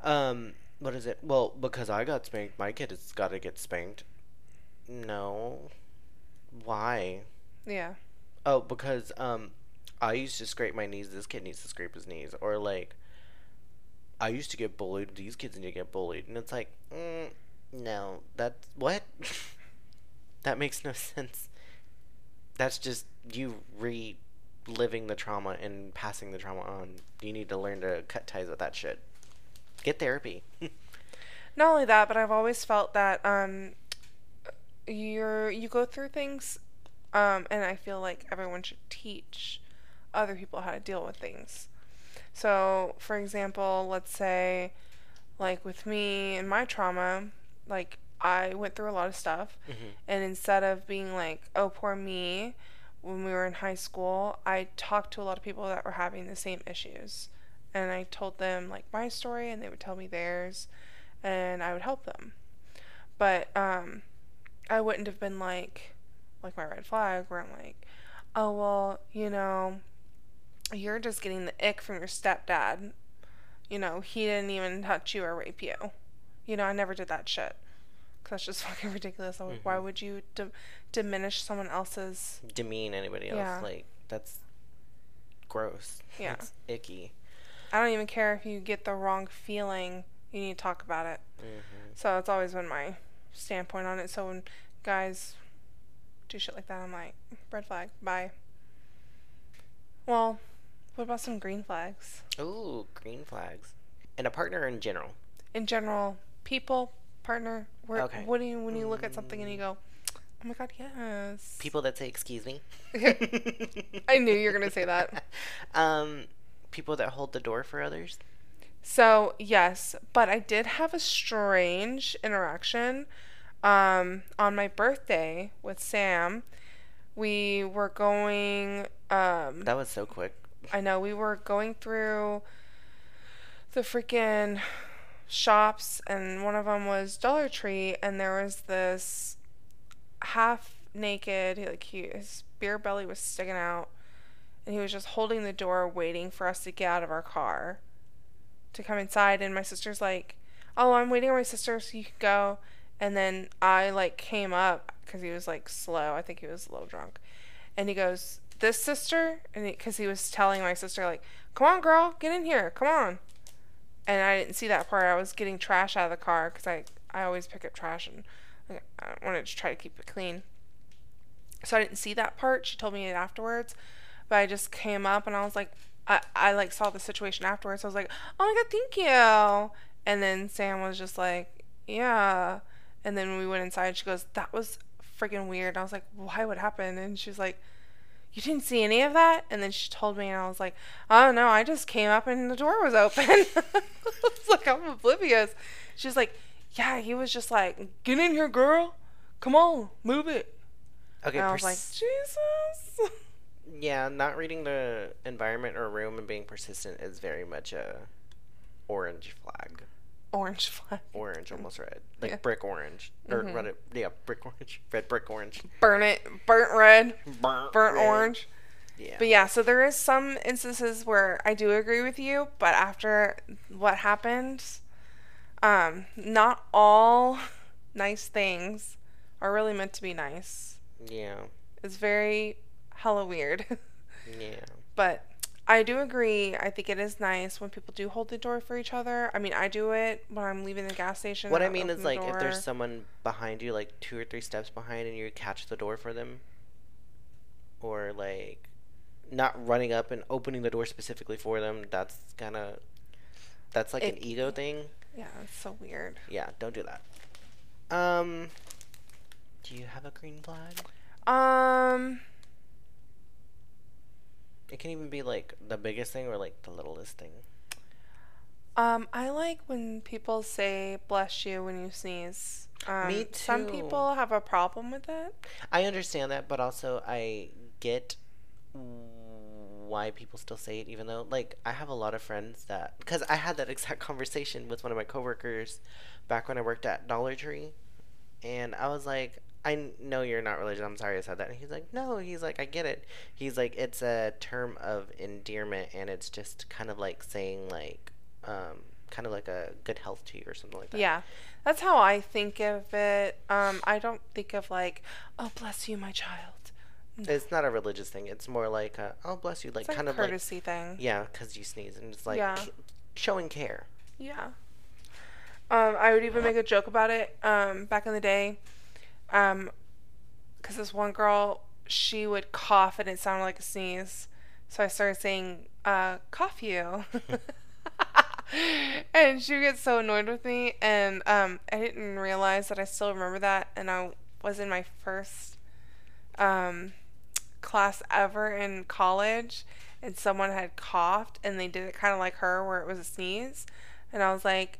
Speaker 2: um, what is it? Well, because I got spanked, my kid has got to get spanked. No. Why?
Speaker 1: Yeah.
Speaker 2: Oh, because um, I used to scrape my knees. This kid needs to scrape his knees, or like, I used to get bullied. These kids need to get bullied, and it's like, mm, no, that's what. that makes no sense. That's just you reliving the trauma and passing the trauma on. You need to learn to cut ties with that shit. Get therapy.
Speaker 1: Not only that, but I've always felt that um, you're you go through things, um, and I feel like everyone should teach other people how to deal with things. So, for example, let's say, like with me and my trauma, like I went through a lot of stuff,
Speaker 2: Mhm.
Speaker 1: and instead of being like, "Oh, poor me," when we were in high school, I talked to a lot of people that were having the same issues, and I told them like my story, and they would tell me theirs, and I would help them. But um, I wouldn't have been like, like my red flag, where I'm like, "Oh well, you know." You're just getting the ick from your stepdad. You know, he didn't even touch you or rape you. You know, I never did that shit. 'Cause that's just fucking ridiculous. I'm like, why
Speaker 2: Mhm.
Speaker 1: would you d- diminish someone else's?
Speaker 2: Demean anybody else.
Speaker 1: Yeah.
Speaker 2: Like that's gross.
Speaker 1: Yeah.
Speaker 2: That's icky.
Speaker 1: I don't even care if you get the wrong feeling. You need to talk about it.
Speaker 2: hmm
Speaker 1: So it's always been my standpoint on it. So when guys do shit like that, I'm like, red flag, bye. Well, what about some green flags?
Speaker 2: Ooh, green flags. And a partner in general.
Speaker 1: In general, people, partner, where,
Speaker 2: Okay.
Speaker 1: what do you when you look at something and you go, oh my god, yes.
Speaker 2: People that say excuse me.
Speaker 1: I knew you were gonna say that.
Speaker 2: Um, people that hold the door for others.
Speaker 1: So yes, but I did have a strange interaction um, on my birthday with Sam. We were going. Um,
Speaker 2: That was so quick.
Speaker 1: I know we were going through the freaking shops, and one of them was Dollar Tree, and there was this half naked, like he, his beer belly was sticking out, and he was just holding the door, waiting for us to get out of our car to come inside. And my sister's like, "Oh, I'm waiting on my sister, so you can go." And then I like came up because he was like slow. I think he was a little drunk, and he goes, "This sister," and because he was telling my sister like, "Come on, girl, get in here, come on." And I didn't see that part. I was getting trash out of the car because I I always pick up trash and like, I wanted to try to keep it clean. So I didn't see that part. She told me it afterwards, but I just came up and I was like, I, I like saw the situation afterwards. I was like, oh my god, thank you. And then Sam was just like, yeah. And then we went inside, she goes, that was freaking weird. And I was like, why? What happened? And she was like, you didn't see any of that? And then she told me, and I was like, oh no, I just came up and the door was open. I was like, I'm oblivious. She's like, yeah, he was just like, get in here, girl. Come on, move it.
Speaker 2: Okay,
Speaker 1: and I was like, Jesus.
Speaker 2: yeah, not reading the environment or room and being persistent is very much a orange flag.
Speaker 1: Orange flag.
Speaker 2: Orange, almost red, like
Speaker 1: Yeah.
Speaker 2: brick orange or
Speaker 1: Mhm.
Speaker 2: red. Yeah, brick orange, red brick orange,
Speaker 1: Burn it. Burnt red.
Speaker 2: burnt,
Speaker 1: Burnt
Speaker 2: red.
Speaker 1: orange.
Speaker 2: Yeah,
Speaker 1: But yeah, so there is some instances where I do agree with you, but after what happened, um, not all nice things are really meant to be nice.
Speaker 2: yeah,
Speaker 1: It's very hella weird.
Speaker 2: yeah.
Speaker 1: but I do agree. I think it is nice when people do hold the door for each other. I mean, I do it when I'm leaving the gas station.
Speaker 2: What I mean is like if there's someone behind you, like two or three steps behind, and you catch the door for them, or like not running up and opening the door specifically for them. That's kind of that's like an ego thing.
Speaker 1: Yeah, it's so weird.
Speaker 2: Yeah, don't do that. Um, do you have a green flag?
Speaker 1: Um,
Speaker 2: It can even be like the biggest thing or like the littlest thing.
Speaker 1: um, I like when people say "bless you" when you sneeze. Um,
Speaker 2: Me
Speaker 1: Some people have a problem with it.
Speaker 2: I understand that, but also I get why people still say it, even though, like, I have a lot of friends that, because I had that exact conversation with one of my coworkers back when I worked at Dollar Tree, and I was like, I know you're not religious. I'm sorry I said that. And he's like, no. He's like, I get it. He's like, it's a term of endearment, and it's just kind of like saying like, um, kind of like a good health to you or something like that.
Speaker 1: Yeah, that's how I think of it. Um, I don't think of like, "Oh, bless you, my child."
Speaker 2: It's not a religious thing. It's more like, a, oh, bless you. Like,
Speaker 1: like
Speaker 2: kind
Speaker 1: a
Speaker 2: of like,
Speaker 1: courtesy thing.
Speaker 2: yeah, because you sneeze. And it's like
Speaker 1: Yeah.
Speaker 2: showing care.
Speaker 1: Yeah. Um, I would even make a joke about it. Um, back in the day, um, because this one girl, she would cough and it sounded like a sneeze, so I started saying, uh, "Cough you," and she would get so annoyed with me, and um, I didn't realize that I still remember that, and I was in my first um class ever in college and someone had coughed and they did it kind of like her where it was a sneeze. And I was like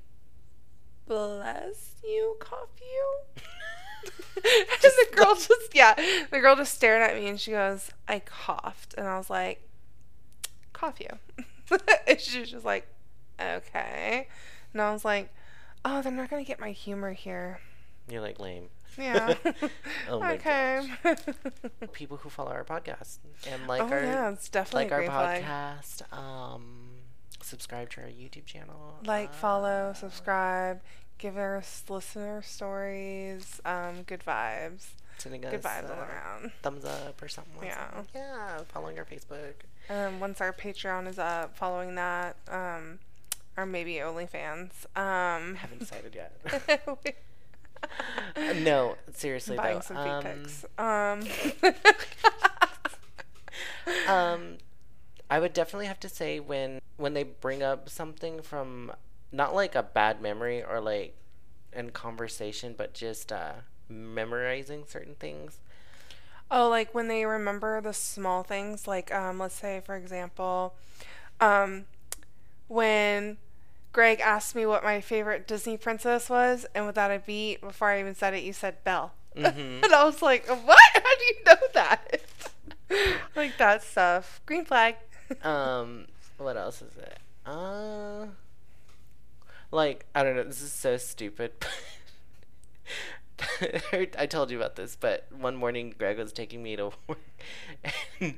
Speaker 1: bless you cough you and the girl just yeah the girl just stared at me and she goes I coughed. And I was like cough you. And she was just like okay. And I was like oh they're not gonna get my humor here.
Speaker 2: You're like lame.
Speaker 1: yeah.
Speaker 2: Oh my
Speaker 1: okay.
Speaker 2: People who follow our podcast and like
Speaker 1: oh
Speaker 2: our
Speaker 1: yeah it's definitely
Speaker 2: like our
Speaker 1: green flag.
Speaker 2: podcast, um, subscribe to our YouTube channel.
Speaker 1: like, follow,
Speaker 2: uh,
Speaker 1: subscribe, give us listener stories, um, good vibes,
Speaker 2: sending
Speaker 1: good
Speaker 2: us,
Speaker 1: vibes all
Speaker 2: uh,
Speaker 1: around.
Speaker 2: thumbs up or something. like
Speaker 1: Yeah.
Speaker 2: that. yeah. Following our Facebook.
Speaker 1: And once our Patreon is up, following that, um, or maybe OnlyFans, um,
Speaker 2: Haven't decided yet. No, seriously
Speaker 1: buying
Speaker 2: though.
Speaker 1: some
Speaker 2: um,
Speaker 1: pics. Um,
Speaker 2: um, I would definitely have to say when when they bring up something from not like a bad memory or like in conversation, but just uh, memorizing certain things.
Speaker 1: Oh, like when they remember the small things, like um, let's say, for example, um, when Greg asked me what my favorite Disney princess was, and without a beat, before I even said it, you said Belle.
Speaker 2: Mhm.
Speaker 1: and I was like, what? How do you know that? like that stuff. Green flag.
Speaker 2: um, what else is it? Uh, like I don't know. This is so stupid. I told you about this, but one morning Greg was taking me to work, and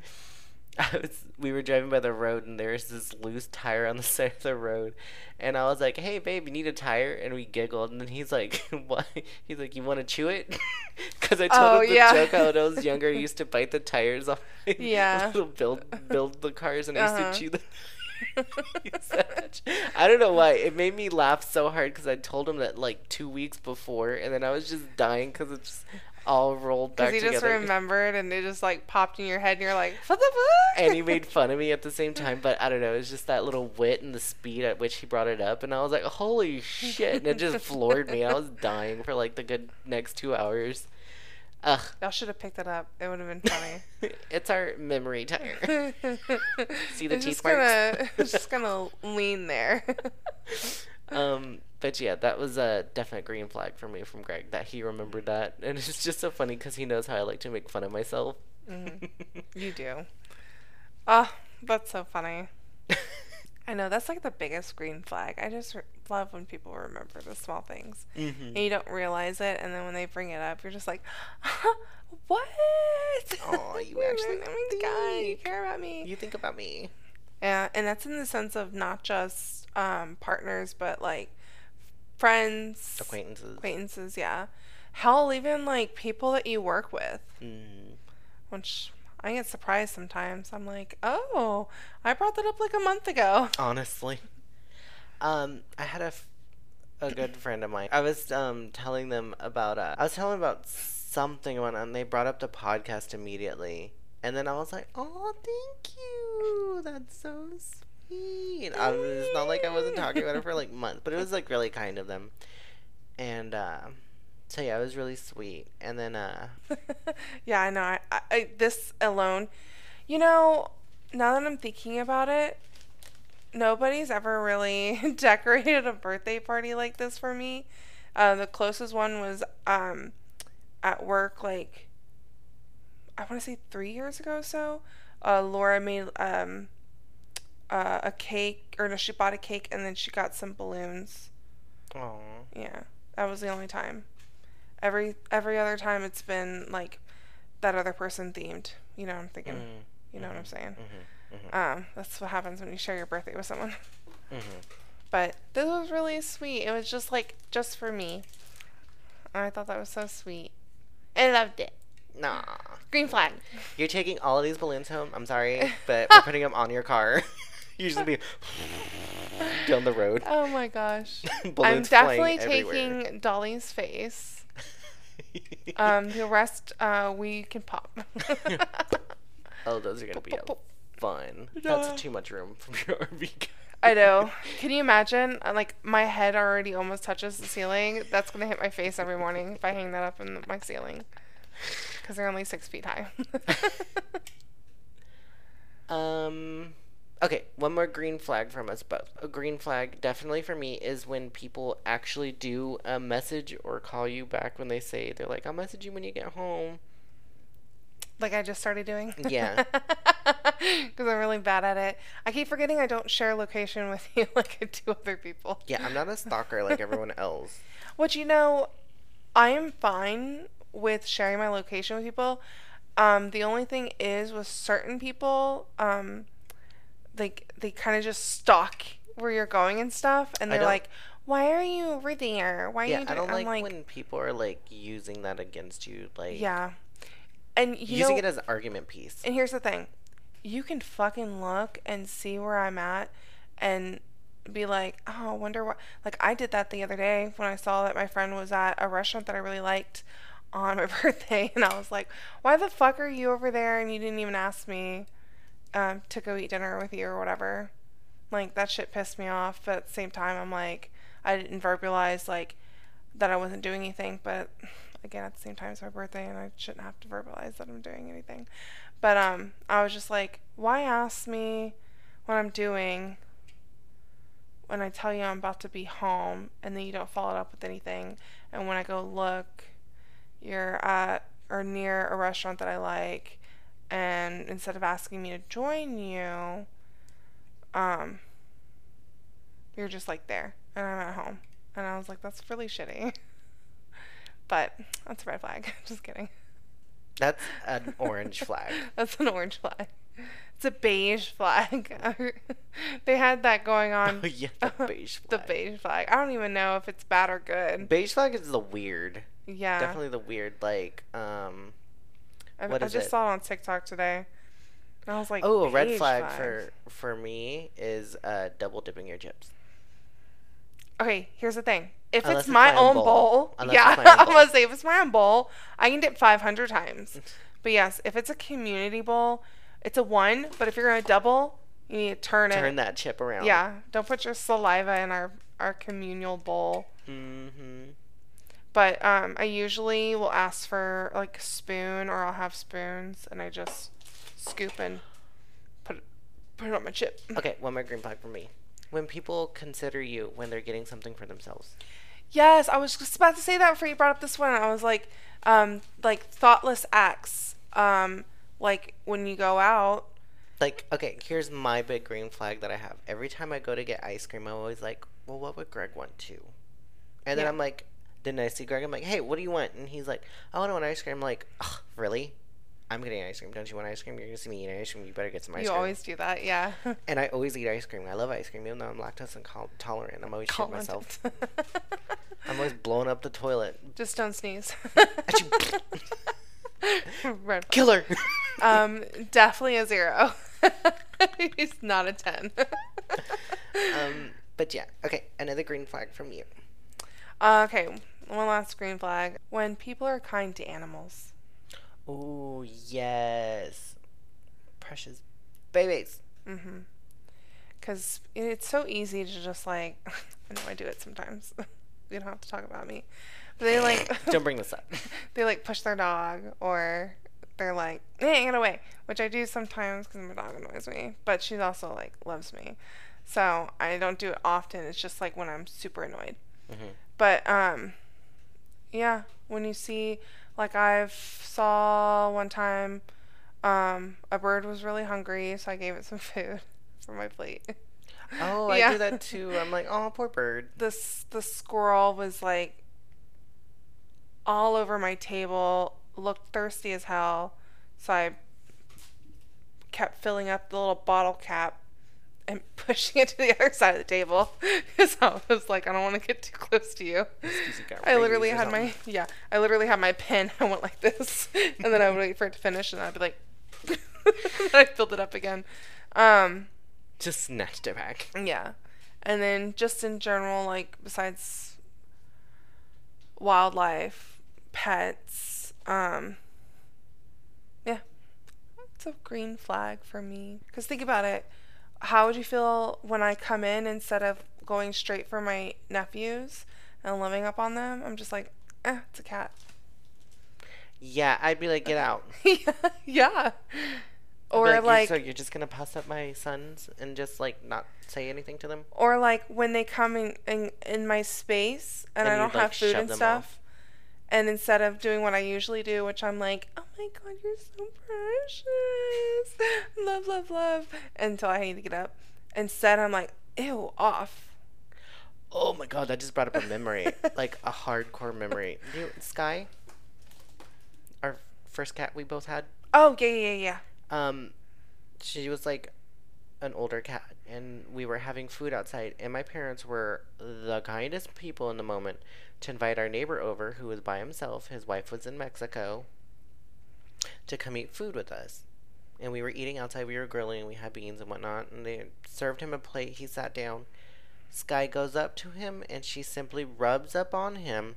Speaker 2: I was we were driving by the road, and there was this loose tire on the side of the road, and I was like, "Hey, babe, you need a tire?" And we giggled, and then he's like, "What?" He's like, "You want to chew it?" Because I told
Speaker 1: Oh,
Speaker 2: him the
Speaker 1: yeah.
Speaker 2: joke how when I was younger, I used to bite the tires off.
Speaker 1: Yeah.
Speaker 2: build build the cars, and I used
Speaker 1: Uh-huh.
Speaker 2: to chew the. I don't know why it made me laugh so hard because I told him that like two weeks before, and then I was just dying because it just all rolled back
Speaker 1: Because you just remembered and it just like popped in your head and you're like, what the fuck?
Speaker 2: and he made fun of me at the same time, but I don't know. It was just that little wit and the speed at which he brought it up, and I was like, "Holy shit!" And it just floored me. I was dying for like the good next two hours. Ugh,
Speaker 1: Y'all should have picked it up. It would have been funny.
Speaker 2: it's our memory tire. See the
Speaker 1: it's
Speaker 2: teeth
Speaker 1: just gonna, it's just gonna lean there.
Speaker 2: Um, but yeah, that was a definite green flag for me from Greg that he remembered that, and it's just so funny because he knows how I like to make fun of myself.
Speaker 1: Mhm. You do. Oh, that's so funny. I know that's like the biggest green flag. I just re- love when people remember the small things
Speaker 2: mm-hmm.
Speaker 1: and you don't realize it, and then when they bring it up, you're just like, "What?
Speaker 2: Oh, you
Speaker 1: Oh
Speaker 2: actually
Speaker 1: my God, you care about me."
Speaker 2: You think about me.
Speaker 1: Yeah, and that's in the sense of not just um, partners, but like friends,
Speaker 2: Acquaintances.
Speaker 1: acquaintances. Yeah, hell, even like people that you work with,
Speaker 2: Mm.
Speaker 1: which I get surprised sometimes. I'm like, oh, I brought that up like a month ago.
Speaker 2: Honestly. Um, I had a, f- a good friend of mine. I was um telling them about uh, I was telling about something going on. They brought up the podcast immediately, and then I was like, "Oh, thank you. That's so sweet." I was, it's not like I wasn't talking about it for like months, but it was like really kind of them. And uh, so yeah, it was really sweet. And then uh,
Speaker 1: yeah, I know. I, I, I this alone, you know, now that I'm thinking about it, nobody's ever really decorated a birthday party like this for me. Uh, the closest one was um, at work, like I want to say three years ago. or So, uh, Laura made um, uh, a cake, or no, she bought a cake and then she got some balloons.
Speaker 2: oh,
Speaker 1: Yeah, that was the only time. Every every other time, it's been like that other person themed. You know, what I'm thinking.
Speaker 2: mm,
Speaker 1: You know what I'm saying?
Speaker 2: mhm,
Speaker 1: Um, that's what happens when you share your birthday with someone.
Speaker 2: mhm.
Speaker 1: But this was really sweet. It was just like just for me. I thought that was so sweet. I loved it.
Speaker 2: Nah.
Speaker 1: Green flag.
Speaker 2: You're taking all of these balloons home. I'm sorry, but we're putting them on your car. You're just gonna be down the road.
Speaker 1: Oh my gosh. I'm definitely
Speaker 2: flying everywhere.
Speaker 1: taking Dolly's face. Um, the rest uh, we can pop.
Speaker 2: oh, those are gonna be fun. That's too much room for your RV.
Speaker 1: I know. Can you imagine? Uh, Like my head already almost touches the ceiling. That's gonna hit my face every morning if I hang that up in my ceiling. Because they're only six feet high.
Speaker 2: Um. Okay, one more green flag from us both. A green flag, definitely for me, is when people actually do a message or call you back when they say they're like, "I'll message you when you get home."
Speaker 1: like I just started doing.
Speaker 2: Yeah.
Speaker 1: Because I'm really bad at it. I keep forgetting I don't share location with you like I do other people.
Speaker 2: Yeah, I'm not a stalker like everyone else.
Speaker 1: Which you know, I am fine with sharing my location with people. Um, the only thing is with certain people, um, like they kind of just stalk where you're going and stuff, and they're like, "Why are you over there? Why are
Speaker 2: Yeah,
Speaker 1: you?"
Speaker 2: I
Speaker 1: doing-"
Speaker 2: don't
Speaker 1: I'm
Speaker 2: like, when people are like using that against you, like
Speaker 1: yeah, and you
Speaker 2: using
Speaker 1: know,
Speaker 2: it as an argument piece.
Speaker 1: And here's the thing you can fucking look and see where I'm at and be like, oh, I wonder what. Like, I did that the other day when I saw that my friend was at a restaurant that I really liked on my birthday. And I was like, why the fuck are you over there and you didn't even ask me um, to go eat dinner with you or whatever? Like, that shit pissed me off. But at the same time, I'm like, I didn't verbalize, like, that I wasn't doing anything. But again, at the same time, it's my birthday and I shouldn't have to verbalize that I'm doing anything. But um, I was just like, why ask me what I'm doing when I tell you I'm about to be home and then you don't follow it up with anything? And when I go look, you're at or near a restaurant that I like, and instead of asking me to join you, um, you're just like there, and I'm at home. And I was like, that's really shitty. but that's a red flag. just kidding.
Speaker 2: That's an orange flag.
Speaker 1: That's an orange flag. It's a beige flag. they had that going on.
Speaker 2: Oh yeah, the beige flag.
Speaker 1: the beige flag. I don't even know if it's bad or good.
Speaker 2: Beige flag is the weird.
Speaker 1: Yeah.
Speaker 2: Definitely the weird. Like, um,
Speaker 1: I,
Speaker 2: what
Speaker 1: I
Speaker 2: is
Speaker 1: just
Speaker 2: it?
Speaker 1: saw it on TikTok today. And I was like,
Speaker 2: oh, a red flag
Speaker 1: flags.
Speaker 2: for for me is uh, double dipping your chips.
Speaker 1: Okay, here's the thing. If
Speaker 2: Unless
Speaker 1: it's my,
Speaker 2: my own bowl.
Speaker 1: bowl, yeah,
Speaker 2: my own
Speaker 1: I'm
Speaker 2: bowl.
Speaker 1: gonna say if it's my own bowl, I can dip 500 times. but yes, if it's a community bowl, it's a one. But if you're gonna double, you need to turn,
Speaker 2: Turn
Speaker 1: it.
Speaker 2: Turn that chip around.
Speaker 1: Yeah, don't put your saliva in our our communal bowl.
Speaker 2: Mm-hmm.
Speaker 1: But um, I usually will ask for like a spoon, or I'll have spoons, and I just scoop and put it, put it on my chip.
Speaker 2: Okay, one more green flag for me. When people consider you when they're getting something for themselves.
Speaker 1: Yes, I was just about to say that before you brought up this one. I was like, um, like thoughtless acts. Um, like when you go out.
Speaker 2: Like, okay, here's my big green flag that I have. Every time I go to get ice cream, I'm always like, well, what would Greg want too? And then I'm like, didn't I see Greg? I'm like, hey, what do you want? And he's like, I want to want ice cream. I'm like, Ugh, really? I'm getting ice cream. Don't you want ice cream? You're gonna see me eat ice cream. You better get some ice
Speaker 1: you
Speaker 2: cream.
Speaker 1: You always do that, yeah.
Speaker 2: And I always eat ice cream. I love ice cream, even though I'm lactose intolerant. I'm always shitting myself. I'm always blowing up the toilet.
Speaker 1: Just don't sneeze. Red.
Speaker 2: Killer.
Speaker 1: Um, definitely a zero. He's not a ten.
Speaker 2: um, but yeah, okay. Another green flag from you.
Speaker 1: Uh, okay, one last green flag. When people are kind to animals.
Speaker 2: Oh yes, precious babies.
Speaker 1: Mm-hmm. Because it's so easy to just like, I know I do it sometimes. you don't have to talk about me. But they like,
Speaker 2: Don't bring this up.
Speaker 1: they like push their dog or they're like, hey, get away. Which I do sometimes because my dog annoys me. But she also like loves me. So I don't do it often. It's just like when I'm super annoyed.
Speaker 2: Mhm.
Speaker 1: But um, yeah, when you see, like I've saw one time, um, a bird was really hungry, so I gave it some food for my plate.
Speaker 2: Oh, I
Speaker 1: Yeah.
Speaker 2: do that too. I'm like, oh, poor bird.
Speaker 1: This the squirrel was like all over my table, looked thirsty as hell, so I kept filling up the little bottle cap and pushing it to the other side of the table because I was like, I don't want to get too close to you.
Speaker 2: Excuse you, got
Speaker 1: I literally had my yeah, I literally had my pen. I went like this, and then I would wait for it to finish, and I'd be like, I filled it up again. Um,
Speaker 2: Just snatched it back.
Speaker 1: yeah, and then just in general, like besides wildlife, pets, um, yeah, it's a green flag for me. Cause think about it, how would you feel when I come in instead of going straight for my nephews and living up on them? I'm just like, eh, it's a cat.
Speaker 2: Yeah, I'd be like, get out.
Speaker 1: yeah, yeah.
Speaker 2: I'd be
Speaker 1: Or
Speaker 2: "You're-
Speaker 1: like,
Speaker 2: so you're just gonna pass up my sons and just like not say anything to them?
Speaker 1: or like when they come in in, in my space and,
Speaker 2: And
Speaker 1: I don't
Speaker 2: like,
Speaker 1: have food and stuff,
Speaker 2: off.
Speaker 1: And instead of doing what I usually do, which I'm like, oh my god, you're so precious, love, love, love, until I need to get up. Instead, I'm like, ew, off.
Speaker 2: Oh my god, that just brought up a memory, like a hardcore memory. You, Sky, our first cat we both had.
Speaker 1: Oh yeah, yeah, yeah.
Speaker 2: Um, she was like an older cat, and we were having food outside, and my parents were the kindest people in the moment to invite our neighbor over, who was by himself. His wife was in Mexico, to come eat food with us. And we were eating outside. We were grilling. We had beans and whatnot. And they served him a plate. He sat down. Sky goes up to him, and she simply rubs up on him.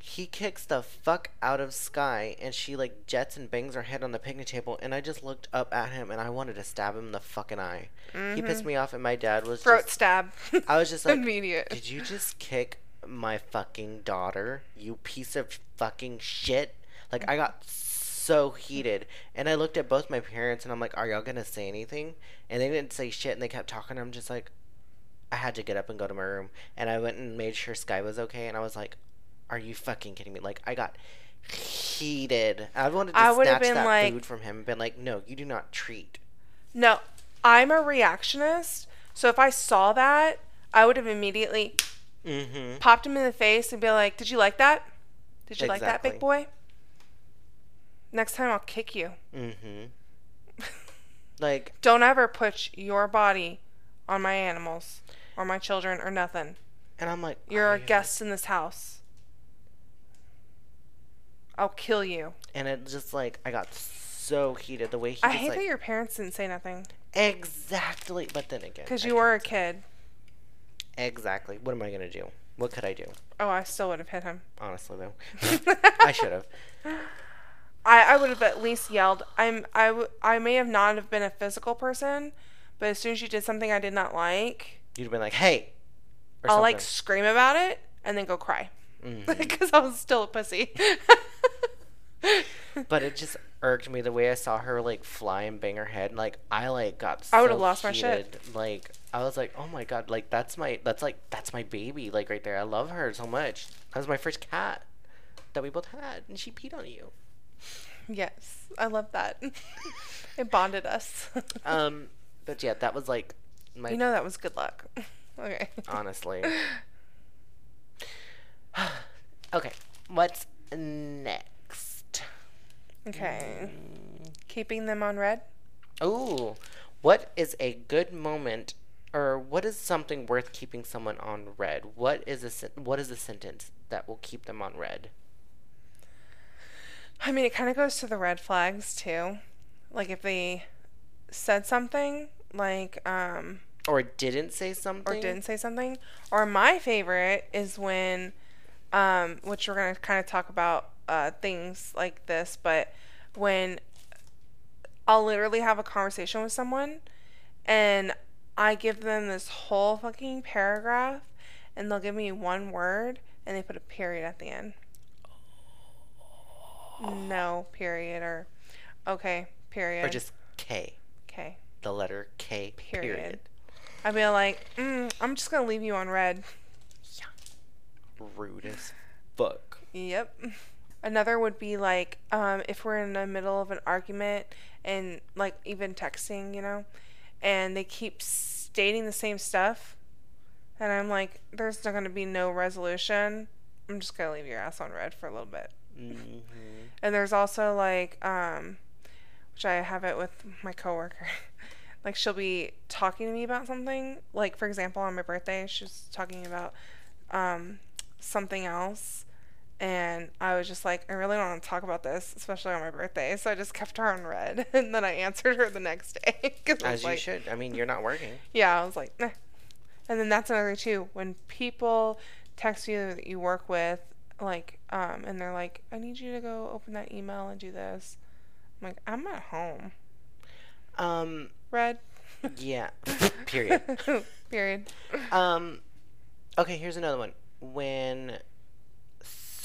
Speaker 2: He kicks the fuck out of Sky, and she like jets and bangs her head on the picnic table. And I just looked up at him, and I wanted to stab him in the fucking eye. He pissed mm-hmm. me off, and my dad was
Speaker 1: Throat
Speaker 2: just,
Speaker 1: stab.
Speaker 2: I was just like,
Speaker 1: immediate.
Speaker 2: Did you just kick my fucking daughter? You piece of fucking shit. Like I got so heated, and I looked at both my parents, and I'm like, "Are y'all gonna say anything?" And they didn't say shit, and they kept talking. I'm just like, I had to get up and go to my room, and I went and made sure Sky was okay, and I was like, "Are you fucking kidding me?" Like I got heated. I wanted to
Speaker 1: I
Speaker 2: snatch that
Speaker 1: like-
Speaker 2: food from him and been like, "No, you do not treat."
Speaker 1: No, I'm a reactionist. So if I saw that, I would have immediately
Speaker 2: Mm-hmm.
Speaker 1: popped him in the face and be like, "Did you like that? Did you like that, big boy? Next time I'll kick you.
Speaker 2: Mm-hmm. Like
Speaker 1: Don't ever put your body on my animals or my children or nothing.
Speaker 2: And I'm like,
Speaker 1: You're
Speaker 2: "Are
Speaker 1: a guest in this house. I'll kill you.
Speaker 2: And it just like I got so heated the way he
Speaker 1: I hate
Speaker 2: like
Speaker 1: that your parents didn't say nothing
Speaker 2: exactly. But then again,
Speaker 1: because you were a kid.
Speaker 2: Exactly. What am I gonna do? What could I do?
Speaker 1: Oh, I still would have hit him.
Speaker 2: Honestly, though, I should have.
Speaker 1: I, I would have at least yelled. I'm I, w- I may have not have been a physical person, but as soon as you did something I did not like,
Speaker 2: You'd have been like, "Hey," or
Speaker 1: I'll like
Speaker 2: something.
Speaker 1: scream about it and then go cry
Speaker 2: Mhm.
Speaker 1: because I was still a pussy.
Speaker 2: But it just irked me the way I saw her like fly and bang her head. Like I like got.
Speaker 1: I would've
Speaker 2: so
Speaker 1: lost my shit.
Speaker 2: Like I was like, oh my god, like that's my that's like that's my baby. Like right there, I love her so much. That was my first cat that we both had, and she peed on you.
Speaker 1: yes, I love that. it bonded us.
Speaker 2: Um, but yeah, that was like my
Speaker 1: you know that was good luck. okay.
Speaker 2: honestly. okay, what's next?
Speaker 1: Okay. Keeping them on red.
Speaker 2: Ooh, what is a good moment, or what is something worth keeping someone on red? What is a sen- what is a sentence that will keep them on red?
Speaker 1: I mean, it kind of goes to the red flags too. Like if they said something, like um,
Speaker 2: Or didn't say something?
Speaker 1: or didn't say something. Or my favorite is when, um, which we're gonna kind of talk about uh, things like this, but when I'll literally have a conversation with someone, and I give them this whole fucking paragraph, and they'll give me one word, and they put a period at the end. No period or okay period.
Speaker 2: Or just K,
Speaker 1: okay
Speaker 2: the letter K.
Speaker 1: period.
Speaker 2: Period.
Speaker 1: I'd be like, mm, I'm just gonna leave you on red.
Speaker 2: Rude as fuck.
Speaker 1: Yep. Another would be like, um, if we're in the middle of an argument and like even texting, you know, and they keep stating the same stuff, and I'm like, there's not gonna be no resolution. I'm just gonna leave your ass on red for a little bit.
Speaker 2: hmm
Speaker 1: And there's also like, um, which I have it with my coworker. Like she'll be talking to me about something. Like for example, on my birthday, she's talking about um, something else, and I was just like, I really don't want to talk about this, especially on my birthday. So I just kept her on red, and then I answered her the next day. 'cause I was
Speaker 2: As you
Speaker 1: like,
Speaker 2: should. I mean, you're not working.
Speaker 1: yeah, I was like, nah. And then that's another too. When people text you that you work with, like, um, and they're like, I need you to go open that email and do this. I'm like, I'm at home.
Speaker 2: Um,
Speaker 1: Red.
Speaker 2: yeah. Period.
Speaker 1: Period.
Speaker 2: Um, okay, here's another one. When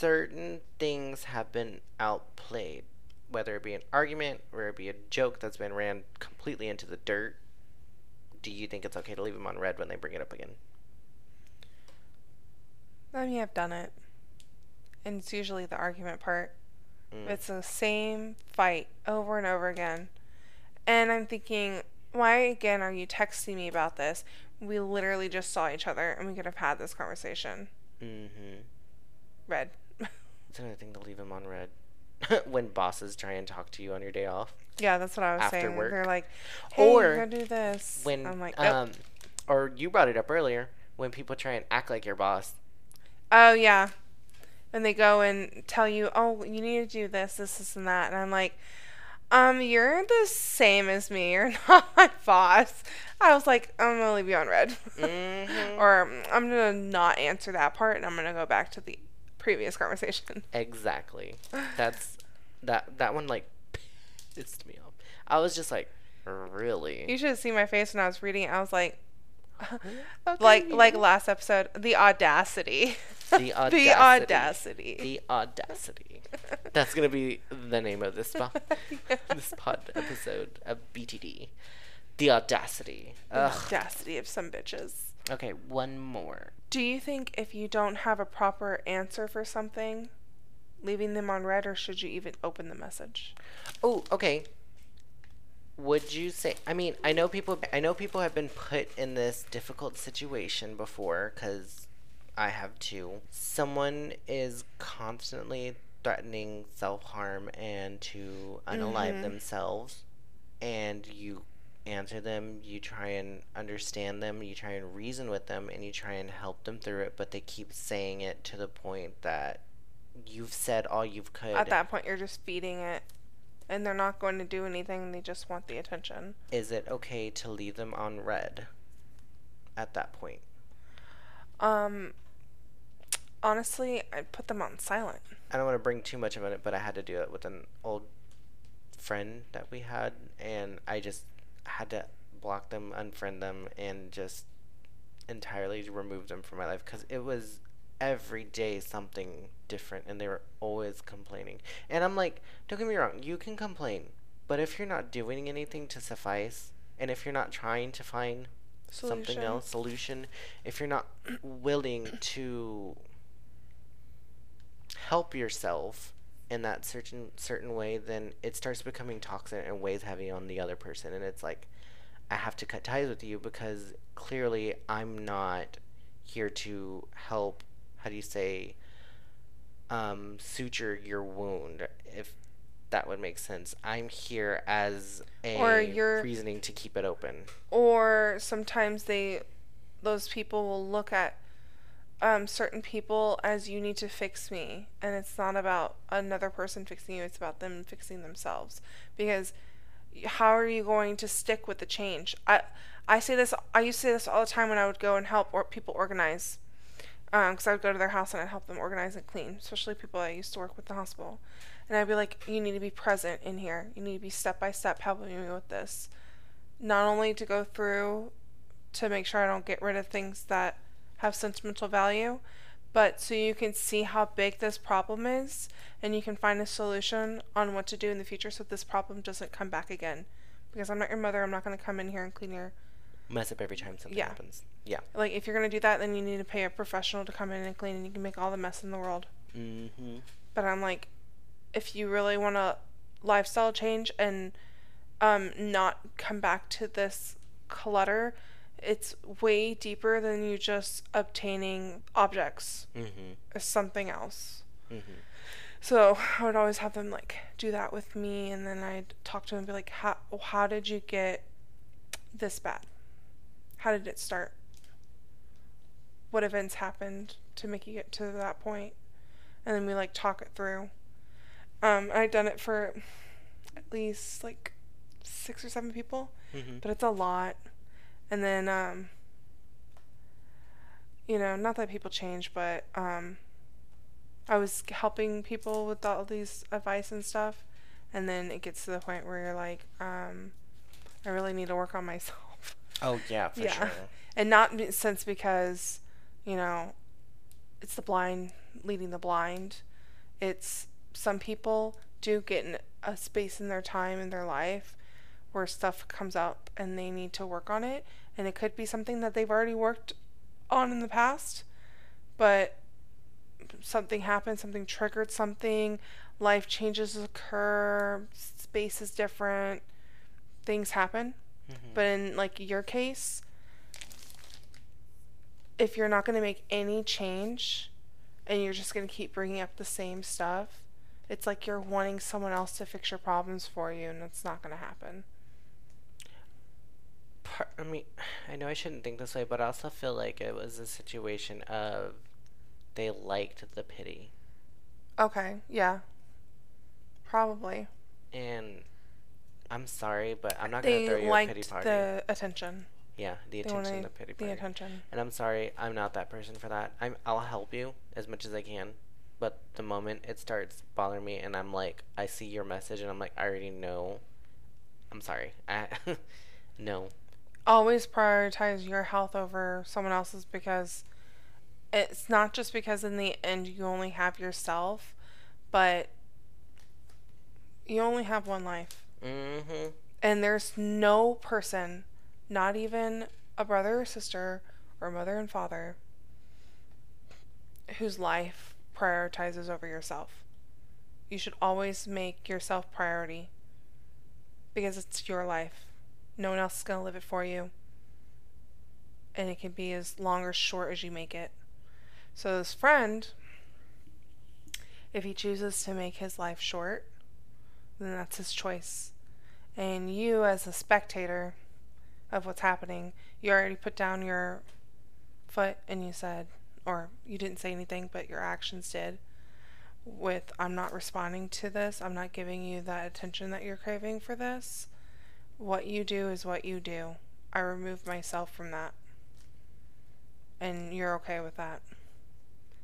Speaker 2: certain things have been outplayed, whether it be an argument, whether it be a joke that's been ran completely into the dirt, do you think it's okay to leave them on red when they bring it up again?
Speaker 1: I mean, I've done it. And it's usually the argument part.
Speaker 2: Mm.
Speaker 1: It's the same fight over and over again. And I'm thinking, why again are you texting me about this? We literally just saw each other and we could have had this conversation.
Speaker 2: Mm-hmm.
Speaker 1: Red.
Speaker 2: It's another thing to leave them on red. when bosses try and talk to you on your day off.
Speaker 1: Yeah, that's what I was
Speaker 2: After
Speaker 1: saying.
Speaker 2: work.
Speaker 1: They're like, hey,
Speaker 2: Or
Speaker 1: go do this.
Speaker 2: When
Speaker 1: I'm like,
Speaker 2: um, or you brought it up earlier when people try and act like your boss.
Speaker 1: oh yeah. And they go and tell you, oh, you need to do this, this, this, and that. And I'm like, um, you're the same as me. You're not my boss. I was like, I'm gonna leave you on red,
Speaker 2: Mhm.
Speaker 1: or I'm gonna not answer that part, and I'm gonna go back to the previous conversation.
Speaker 2: Exactly. That's that that one like pissed me off. I was just like, really?
Speaker 1: You should have seen my face when I was reading it. I was like,
Speaker 2: Okay,
Speaker 1: like like last episode, the audacity.
Speaker 2: The audacity.
Speaker 1: the
Speaker 2: audacity. the audacity. That's gonna be the name of this pod,
Speaker 1: Yeah.
Speaker 2: this pod episode of BTD. The audacity.
Speaker 1: The
Speaker 2: Ugh.
Speaker 1: audacity of some bitches.
Speaker 2: Okay, one more.
Speaker 1: Do you think if you don't have a proper answer for something, leaving them on red, or should you even open the message?
Speaker 2: Oh, okay. Would you say? I mean, I know people. I know people have been put in this difficult situation before because I have too. Someone is constantly threatening self harm and to unalive
Speaker 1: Mhm.
Speaker 2: themselves, and you answer them. You try and understand them. You try and reason with them, and you try and help them through it. But they keep saying it to the point that you've said all you've could.
Speaker 1: At that point, you're just feeding it, and they're not going to do anything. They just want the attention.
Speaker 2: is it okay to leave them on red at that point?
Speaker 1: Um, honestly, I'd put them on silent.
Speaker 2: I don't want to bring too much of it, but I had to do it with an old friend that we had, and I just had to block them, unfriend them, and just entirely remove them from my life because it was every day something different, and they were always complaining. And I'm like, don't get me wrong, you can complain, but if you're not doing anything to suffice, and if you're not trying to find something else solution if you're not willing to help yourself in that certain certain way then it starts becoming toxic and weighs heavy on the other person. And it's like i have to cut ties with you because clearly i'm not here to help how do you say um suture your wound if that would make sense. I'm here as a
Speaker 1: Or you're-
Speaker 2: reasoning to keep it open.
Speaker 1: Or sometimes they those people will look at um, certain people as you need to fix me. And it's not about another person fixing you it's about them fixing themselves. Because how are you going to stick with the change? I i say this i used to say this all the time when i would go and help or people organize because i would go to their house and i'd help them organize and clean especially people i used to work with in the hospital. And i'd be like you need to be present in here. You need to be step by step helping me with this. Not only to go through to make sure I don't get rid of things that have sentimental value, but so you can see how big this problem is and you can find a solution on what to do in the future so this problem doesn't come back again. Because I'm not your mother, I'm not going to come in here and clean your.
Speaker 2: mess up every time something
Speaker 1: Yeah.
Speaker 2: happens yeah
Speaker 1: Like, if you're going to do that, then you need to pay a professional to come in and clean and you can make all the mess in the world.
Speaker 2: mm-hmm
Speaker 1: But I'm like, if you really want a lifestyle change and um, not come back to this clutter, it's way deeper than you just obtaining objects.
Speaker 2: mm-hmm
Speaker 1: It's something else.
Speaker 2: mm-hmm
Speaker 1: So I would always have them like do that with me, and then I'd talk to them and be like, "How how did you get this bad? How did it start? What events happened to make you get to that point? And then we like talk it through. Um, I've done it for at least like six or seven people,
Speaker 2: hmm
Speaker 1: but it's a lot. And then, um, you know, not that people change, but um, I was helping people with all these advice and stuff, and then it gets to the point where you're like, um, I really need to work on myself,
Speaker 2: Oh yeah, for
Speaker 1: Yeah.
Speaker 2: sure.
Speaker 1: and not since because, you know, it's the blind leading the blind. It's some people do get in a space in their time in their life where stuff comes up and they need to work on it, and it could be something that they've already worked on in the past, but something happened, something triggered something, life changes occur, space is different, things happen.
Speaker 2: Mhm.
Speaker 1: But in like your case, if you're not going to make any change and you're just going to keep bringing up the same stuff, it's like you're wanting someone else to fix your problems for you and it's not going to happen.
Speaker 2: Part, I mean, I know I shouldn't think this way, but I also feel like it was a situation of they liked the pity,
Speaker 1: Okay, yeah. Probably.
Speaker 2: and I'm sorry, but I'm not gonna throw you a pity
Speaker 1: liked
Speaker 2: party.
Speaker 1: the attention.
Speaker 2: yeah, the attention, the pity party.
Speaker 1: the attention.
Speaker 2: And I'm sorry, I'm not that person for that. I'm I'll help you as much as I can. But the moment it starts bothering me and I'm like I see your message and I'm like I already know. I'm sorry. I no.
Speaker 1: Always prioritize your health over someone else's because it's not just because in the end you only have yourself, but you only have one life.
Speaker 2: Mhm.
Speaker 1: And there's no person, not even a brother or sister or mother and father, whose life prioritizes over yourself. You should always make yourself priority because it's your life. No one else is going to live it for you. And it can be as long or short as you make it. So, this friend, if he chooses to make his life short, then that's his choice. And you, as a spectator of what's happening, you already put down your foot and you said, or you didn't say anything, but your actions did, with, I'm not responding to this, I'm not giving you that attention that you're craving for this. What you do is what you do. I remove myself from that. And you're okay with that.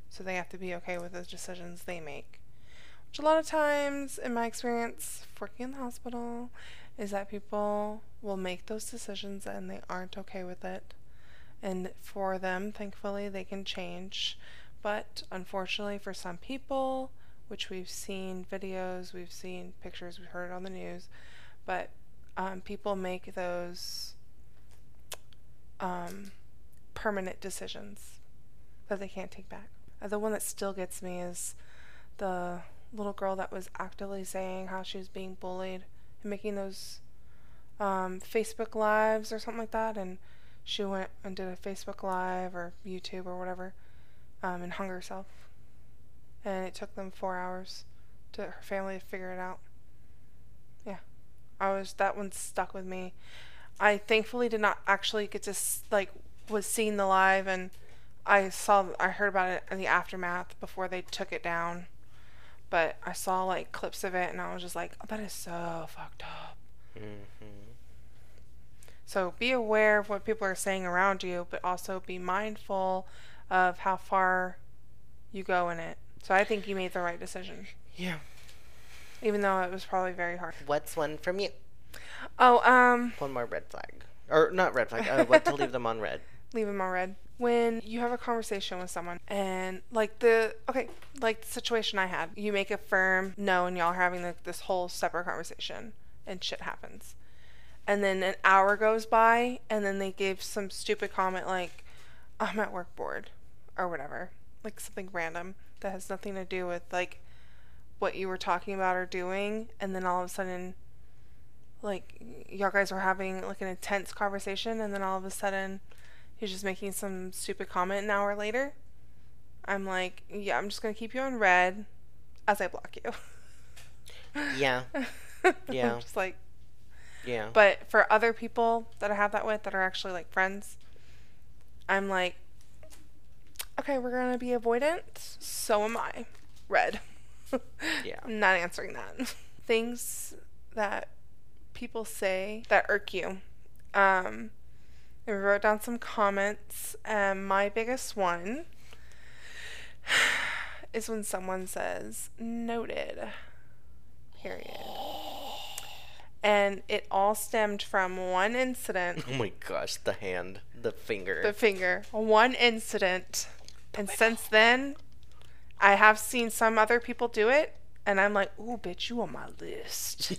Speaker 1: So they have to be okay with the decisions they make. Which a lot of times, in my experience, working in the hospital, is that people will make those decisions and they aren't okay with it. And for them, thankfully, they can change. But unfortunately, for some people, which we've seen videos, we've seen pictures, we've heard on the news, but um, people make those um, permanent decisions that they can't take back. Uh, the one that still gets me is the little girl that was actively saying how she was being bullied and making those um, Facebook lives or something like that, and she went and did a Facebook live or YouTube or whatever, um, and hung herself. And it took them four hours to her family to figure it out. I was that one stuck with me. I thankfully did not actually get to like was seeing the live and I saw I heard about it in the aftermath before they took it down. But I saw like clips of it and I was just like, oh, that is so fucked up.
Speaker 2: Mhm.
Speaker 1: So be aware of what people are saying around you, but also be mindful of how far you go in it. So I think you made the right decision,
Speaker 2: Yeah.
Speaker 1: Even though it was probably very hard.
Speaker 2: What's one from you?
Speaker 1: Oh, um,
Speaker 2: One more red flag. Or not red flag. Uh, what to leave them on red.
Speaker 1: leave them on red. When you have a conversation with someone and like the okay, like the situation I had, you make a firm no, and y'all are having like this whole separate conversation, and shit happens, and then an hour goes by, and then they give some stupid comment like, "I'm at work bored," or whatever, like something random that has nothing to do with like what you were talking about or doing, and then all of a sudden like y'all guys were having like an intense conversation and then all of a sudden he's just making some stupid comment an hour later i'm like yeah i'm just gonna keep you on red as i block you
Speaker 2: Yeah. Yeah.
Speaker 1: I'm just like
Speaker 2: Yeah.
Speaker 1: But for other people that I have that with that are actually like friends, I'm like, okay, we're gonna be avoidant. So am I. Red.
Speaker 2: Yeah.
Speaker 1: I'm not answering that. Things that people say that irk you. Um, I wrote down some comments. and my biggest one is when someone says "noted." Period. And it all stemmed from one incident
Speaker 2: Oh my gosh, the hand, the finger.
Speaker 1: the finger. One incident. And since then, I have seen some other people do it, and I'm like, ooh, bitch, you on my list.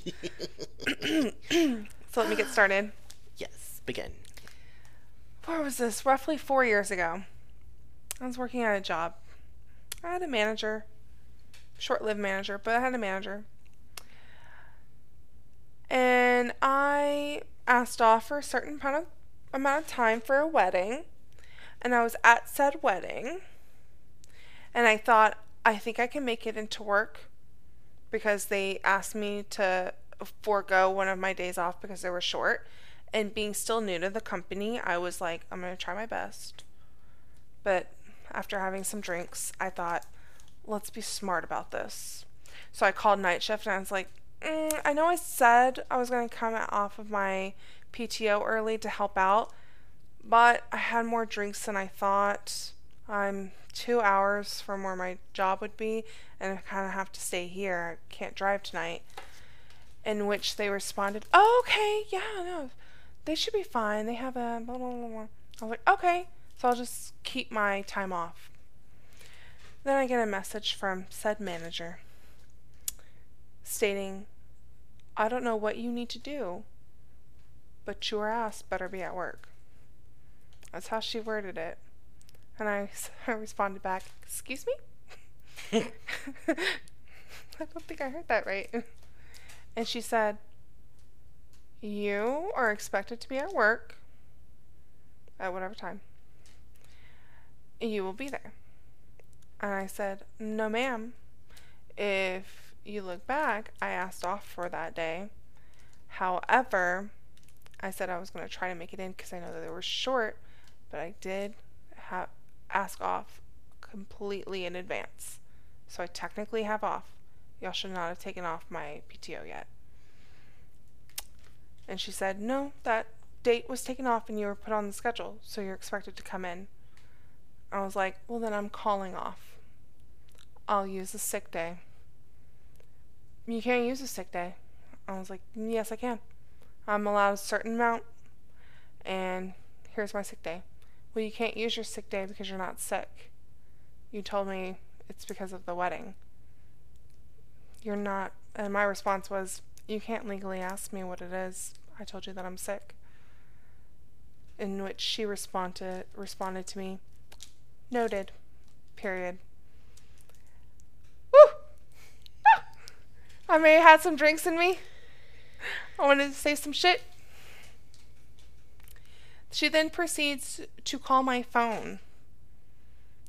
Speaker 1: so let me get started.
Speaker 2: yes, begin.
Speaker 1: Where was this? Roughly four years ago. I was working at a job. I had a manager, short lived manager, but I had a manager. And I asked off for a certain amount of, amount of time for a wedding. And I was at said wedding. And I thought, I think I can make it into work because they asked me to forego one of my days off because they were short. And being still new to the company, I was like, I'm going to try my best. But after having some drinks, I thought, let's be smart about this. So I called night shift and I was like, mm, I know I said I was going to come off of my PTO early to help out, but I had more drinks than I thought. I'm two hours from where my job would be, and I kind of have to stay here. I can't drive tonight. In which they responded, oh, okay, yeah, no, they should be fine. They have a blah, blah, blah. I was like, okay, so I'll just keep my time off. Then I get a message from said manager stating, I don't know what you need to do, but your ass better be at work. That's how she worded it. And I, I responded back, Excuse me? I don't think I heard that right. And she said, You are expected to be at work at whatever time. You will be there. And I said, No, ma'am. If you look back, I asked off for that day. However, I said I was going to try to make it in because I know that they were short, but I did have ask off completely in advance. So I technically have off. Y'all should not have taken off my PTO yet. And she said, No, that date was taken off and you were put on the schedule, so you're expected to come in. I was like, Well, then I'm calling off. I'll use a sick day. You can't use a sick day. I was like, Yes, I can. I'm allowed a certain amount, and here's my sick day. Well, you can't use your sick day because you're not sick. You told me it's because of the wedding. You're not. And my response was, You can't legally ask me what it is. I told you that I'm sick. In which she responded responded to me, Noted. Period. Woo! Ah! I may have had some drinks in me. I wanted to say some shit. She then proceeds to call my phone.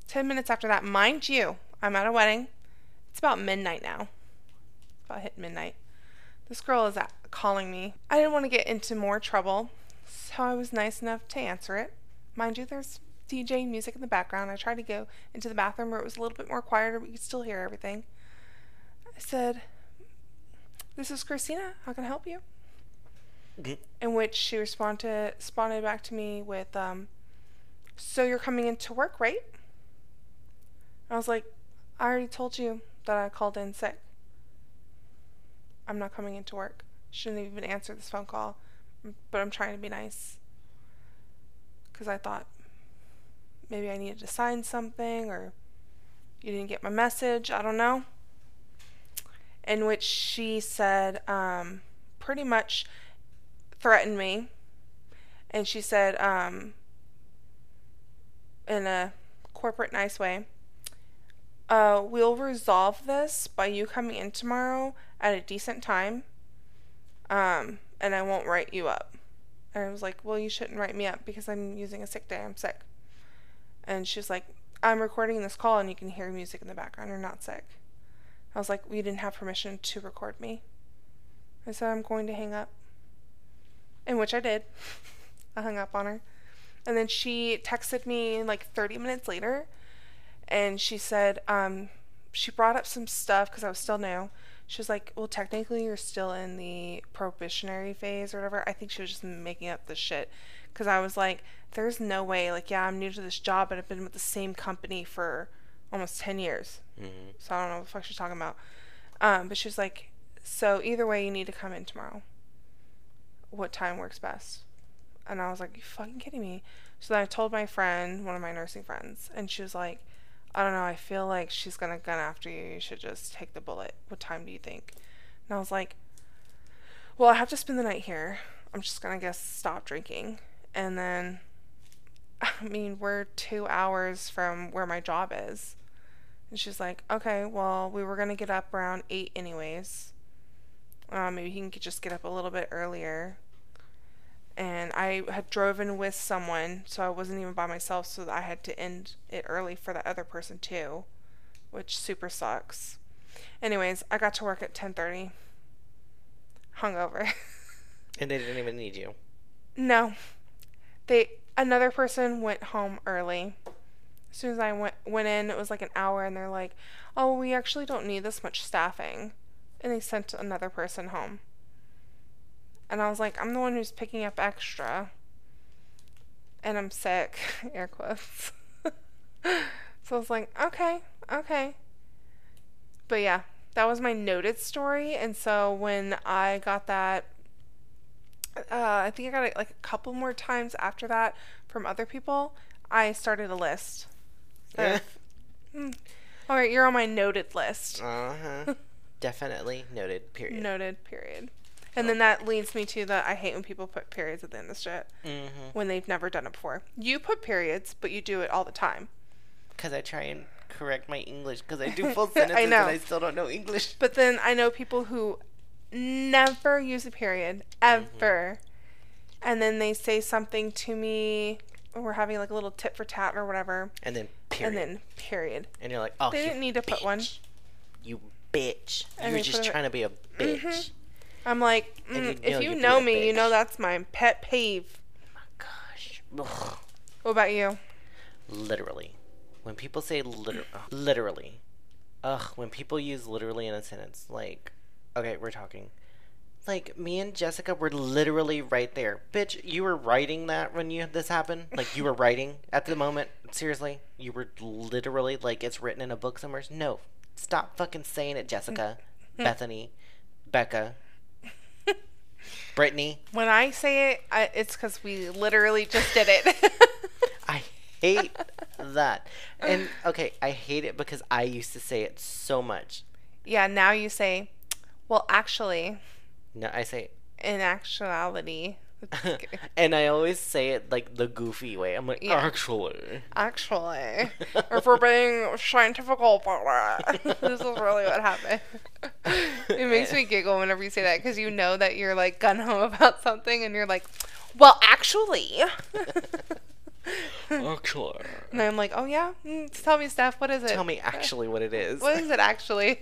Speaker 1: Ten minutes after that, mind you, I'm at a wedding. It's about midnight now. About hit midnight. This girl is calling me. I didn't want to get into more trouble, so I was nice enough to answer it. Mind you, there's DJ music in the background. I tried to go into the bathroom where it was a little bit more quieter, but you could still hear everything. I said, This is Christina. How can I help you? In which she responded responded back to me with, um, "So you're coming into work, right?" I was like, "I already told you that I called in sick. I'm not coming into work. Shouldn't even answer this phone call, but I'm trying to be nice because I thought maybe I needed to sign something or you didn't get my message. I don't know." In which she said, um, pretty much threatened me. And she said um, in a corporate nice way uh, we'll resolve this by you coming in tomorrow at a decent time um, and i won't write you up. And i was like well you shouldn't write me up because i'm using a sick day. I'm sick. And she was like i'm recording this call and you can hear music in the background. You're not sick. I was like we didn't have permission to record me. I said i'm going to hang up in which I did. I hung up on her. And then she texted me like 30 minutes later and she said, um, she brought up some stuff because I was still new. She was like, well, technically, you're still in the probationary phase or whatever. I think she was just making up the shit because I was like, there's no way. Like, yeah, I'm new to this job, but I've been with the same company for almost 10 years.
Speaker 2: Mm-hmm.
Speaker 1: So I don't know what the fuck she's talking about. Um, but she was like, so either way, you need to come in tomorrow. What time works best? And I was like, you fucking kidding me? So then I told my friend, one of my nursing friends, and she was like, I don't know, I feel like she's gonna gun after you. You should just take the bullet. What time do you think? And I was like, well, I have to spend the night here. I'm just gonna guess stop drinking. And then, I mean, we're two hours from where my job is. And she's like, okay, well, we were gonna get up around eight anyways. Uh, maybe he can just get up a little bit earlier. And I had driven with someone, so I wasn't even by myself, so I had to end it early for the other person too, which super sucks. Anyways, I got to work at 10:30. Hungover.
Speaker 2: And they didn't even need you.
Speaker 1: No. They another person went home early. As soon as I went went in, it was like an hour and they're like, "Oh, we actually don't need this much staffing." And they sent another person home. And I was like, "I'm the one who's picking up extra." And I'm sick, air quotes. so I was like, "Okay, okay." But yeah, that was my noted story and so when I got that uh, I think I got it like a couple more times after that from other people. I started a list.
Speaker 2: Yeah.
Speaker 1: of- All right, you're on my noted list.
Speaker 2: Uh huh. Definitely noted. Period.
Speaker 1: Noted, period. And then that leads me to the I hate when people put periods at the end of shit
Speaker 2: Mm-hmm.
Speaker 1: when they've never done it before. You put periods, but you do it all the time.
Speaker 2: Because I try and correct my English. Because I do full sentences
Speaker 1: know.
Speaker 2: and I still don't know English.
Speaker 1: But then I know people who never use a period ever, and then they say something to me. Or we're having like a little tit for tat or whatever,
Speaker 2: And then period.
Speaker 1: and then period.
Speaker 2: And you're like, oh,
Speaker 1: They
Speaker 2: you
Speaker 1: didn't need to put one.
Speaker 2: You bitch.
Speaker 1: And
Speaker 2: you were just
Speaker 1: put it-
Speaker 2: trying to be a bitch.
Speaker 1: I'm like, mm,
Speaker 2: you
Speaker 1: if you know me, you know that's my pet peeve.
Speaker 2: My Gosh. Ugh.
Speaker 1: What about you?
Speaker 2: Literally. When people say liter- literally. Ugh, when people use literally in a sentence, like, okay, we're talking. Like, me and Jessica were literally right there. Bitch, you were writing that when you this happened? Like, you were writing at the moment? Seriously? You were literally, like, it's written in a book somewhere? No. Stop fucking saying it, Jessica. Bethany. Becca. Brittany.
Speaker 1: When I say it, I, it's because we literally just did it.
Speaker 2: I hate that. And okay, I hate it because I used to say it so much.
Speaker 1: yeah, now you say, well, actually,
Speaker 2: No, I say,
Speaker 1: in actuality,
Speaker 2: and I always say it like the goofy way. I'm like,
Speaker 1: Yeah.
Speaker 2: actually.
Speaker 1: actually, if we're being scientific about it, this is really what happened. It makes me giggle whenever you say that because you know that you're like gun ho about something and you're like, well, actually.
Speaker 3: Actually.
Speaker 1: And I'm like, oh yeah, mm, tell me, Steph, what is it?
Speaker 2: Tell me actually what it is.
Speaker 1: What is it actually?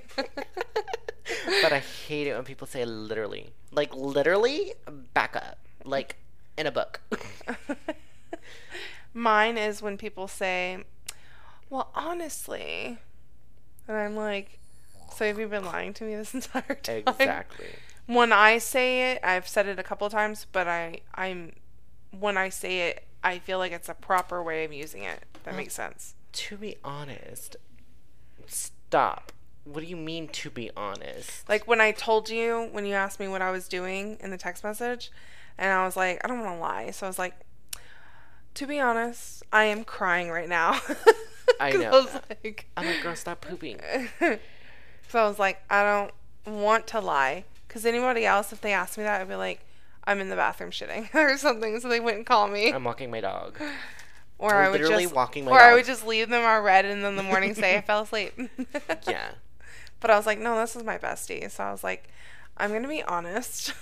Speaker 2: but I hate it when people say literally. Like literally, back up. Like in a book.
Speaker 1: Mine is when people say, well, honestly. And I'm like, so have you been lying to me this entire time?
Speaker 2: exactly.
Speaker 1: When I say it, I've said it a couple of times, but I, I'm, when I say it, I feel like it's a proper way of using it. That makes sense.
Speaker 2: To be honest, stop. What do you mean to be honest?
Speaker 1: Like when I told you, when you asked me what I was doing in the text message, and I was like, I don't want to lie. So I was like, to be honest, I am crying right now.
Speaker 2: I know
Speaker 1: was like,
Speaker 2: I'm like, girl, stop pooping.
Speaker 1: so I was like, I don't want to lie. Because anybody else, if they asked me that, I'd be like, I'm in the bathroom shitting or something. So they wouldn't call me.
Speaker 2: I'm walking my dog.
Speaker 1: or I would
Speaker 2: literally
Speaker 1: just,
Speaker 2: walking my
Speaker 1: or I would just leave them on red and then in the morning say I fell asleep.
Speaker 2: Yeah.
Speaker 1: But I was like, no, this is my bestie. So I was like, I'm going to be honest.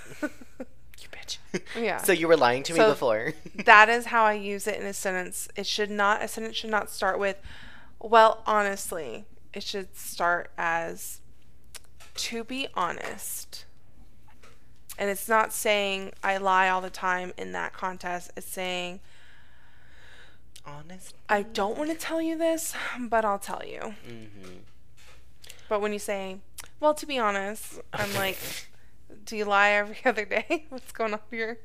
Speaker 2: Bitch.
Speaker 1: Yeah.
Speaker 2: So you were lying to me
Speaker 1: So-
Speaker 2: before.
Speaker 1: that is how I use it in a sentence. It should not, a sentence should not start with, well, honestly. It should start as, to be honest. And it's not saying I lie all the time in that contest. It's saying
Speaker 2: Honest.
Speaker 1: I don't want to tell you this, but I'll tell you.
Speaker 2: Mm-hmm.
Speaker 1: But when you say, well, to be honest, I'm like, do you lie every other day? What's going on here?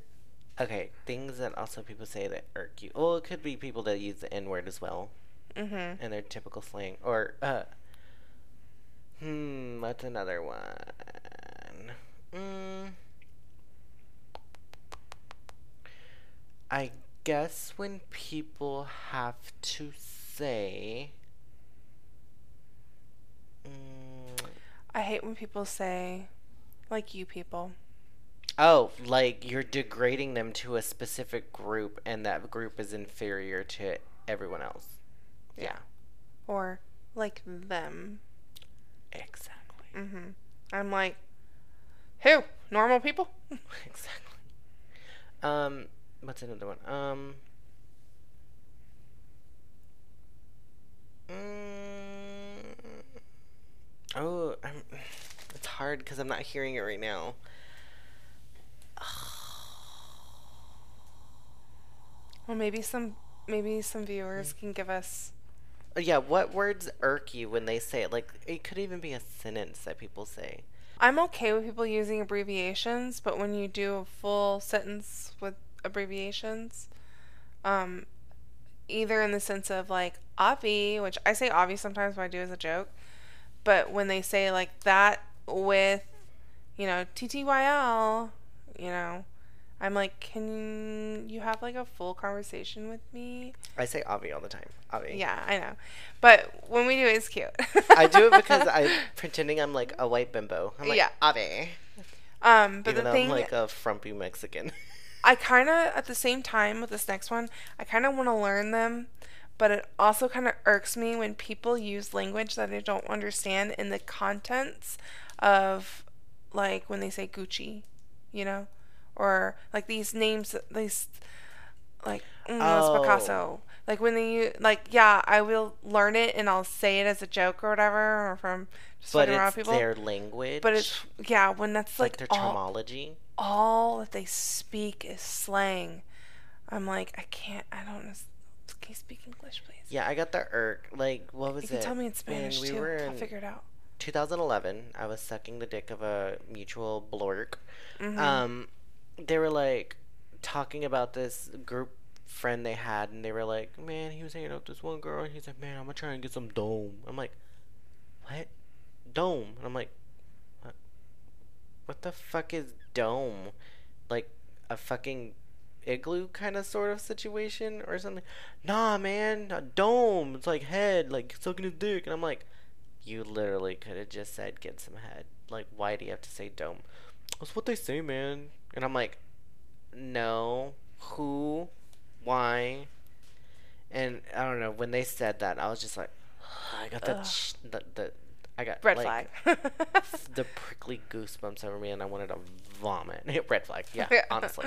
Speaker 2: Okay, things that also people say that irk you. Well, it could be people that use the N word as well
Speaker 1: Mm-hmm.
Speaker 2: in their typical slang. Or, uh, hmm, what's another one? Mm, I guess when people have to say. Mm,
Speaker 1: I hate when people say, like you people.
Speaker 2: Oh, like you're degrading them to a specific group, and that group is inferior to everyone else. Yeah,
Speaker 1: Or like them.
Speaker 2: exactly.
Speaker 1: Mm-hmm. I'm like, who? Normal people?
Speaker 2: exactly. Um, what's another one? Um. Mm, oh, I'm, hard because I'm not hearing it right now.
Speaker 1: Well, maybe some maybe some viewers
Speaker 2: Mm.
Speaker 1: can give us.
Speaker 2: Uh, Yeah, what words irk you when they say it? Like, it could even be a sentence that people say.
Speaker 1: I'm okay with people using abbreviations, but when you do a full sentence with abbreviations, um, either in the sense of like Avi, which I say Avi sometimes, but I do as a joke, but when they say like that with, you know, TTYL, you know, I'm like, can you have like a full conversation with me?
Speaker 2: I say Avi all the time. Avi.
Speaker 1: Yeah, I know. But when we do it, it's cute.
Speaker 2: I do it because I'm pretending I'm like a white bimbo. I'm like,
Speaker 1: Yeah.
Speaker 2: Avi.
Speaker 1: Um, but
Speaker 2: Even
Speaker 1: the
Speaker 2: though
Speaker 1: thing,
Speaker 2: I'm like a frumpy Mexican.
Speaker 1: I kind of, at the same time with this next one, I kind of want to learn them, but it also kind of irks me when people use language that I don't understand in the contents of, like, when they say Gucci, you know? Or, like, these names, these, like, mm, it's
Speaker 2: Oh.
Speaker 1: Picasso. Like, when they, like, yeah, I will learn it and I'll say it as a joke or whatever, or from just
Speaker 2: but
Speaker 1: fucking around
Speaker 2: it's
Speaker 1: people.
Speaker 2: their language.
Speaker 1: but it's, yeah, when that's,
Speaker 2: It's like,
Speaker 1: like,
Speaker 2: their
Speaker 1: all,
Speaker 2: terminology.
Speaker 1: all that they speak is slang. I'm like, I can't, I don't know. Can you speak English, please?
Speaker 2: Yeah, I got the irk. Like, what was
Speaker 1: you can
Speaker 2: it?
Speaker 1: tell me in Spanish
Speaker 2: we
Speaker 1: too.
Speaker 2: were
Speaker 1: I'll figure it out.
Speaker 2: 2011, I was sucking the dick of a mutual blork.
Speaker 1: Mhm.
Speaker 2: Um, they were like talking about this group friend they had, and they were like, "Man, he was hanging out with this one girl, and he's like, man, I'm gonna try and get some dome." I'm like, "What? Dome?" And I'm like, "What? What the fuck is dome? Like a fucking igloo kind of sort of situation or something? Nah, man, a dome. It's like head, like sucking his dick." And I'm like, "You literally could have just said get some head. Like, why do you have to say dome?" That's what they say, man. And I'm like, no, who, why, and I don't know. When they said that, I was just like, I got that, sh- the, the, I got
Speaker 1: Red
Speaker 2: like,
Speaker 1: flag.
Speaker 2: the prickly goosebumps over me, and I wanted to vomit. red flag, yeah,
Speaker 1: Yeah.
Speaker 2: honestly,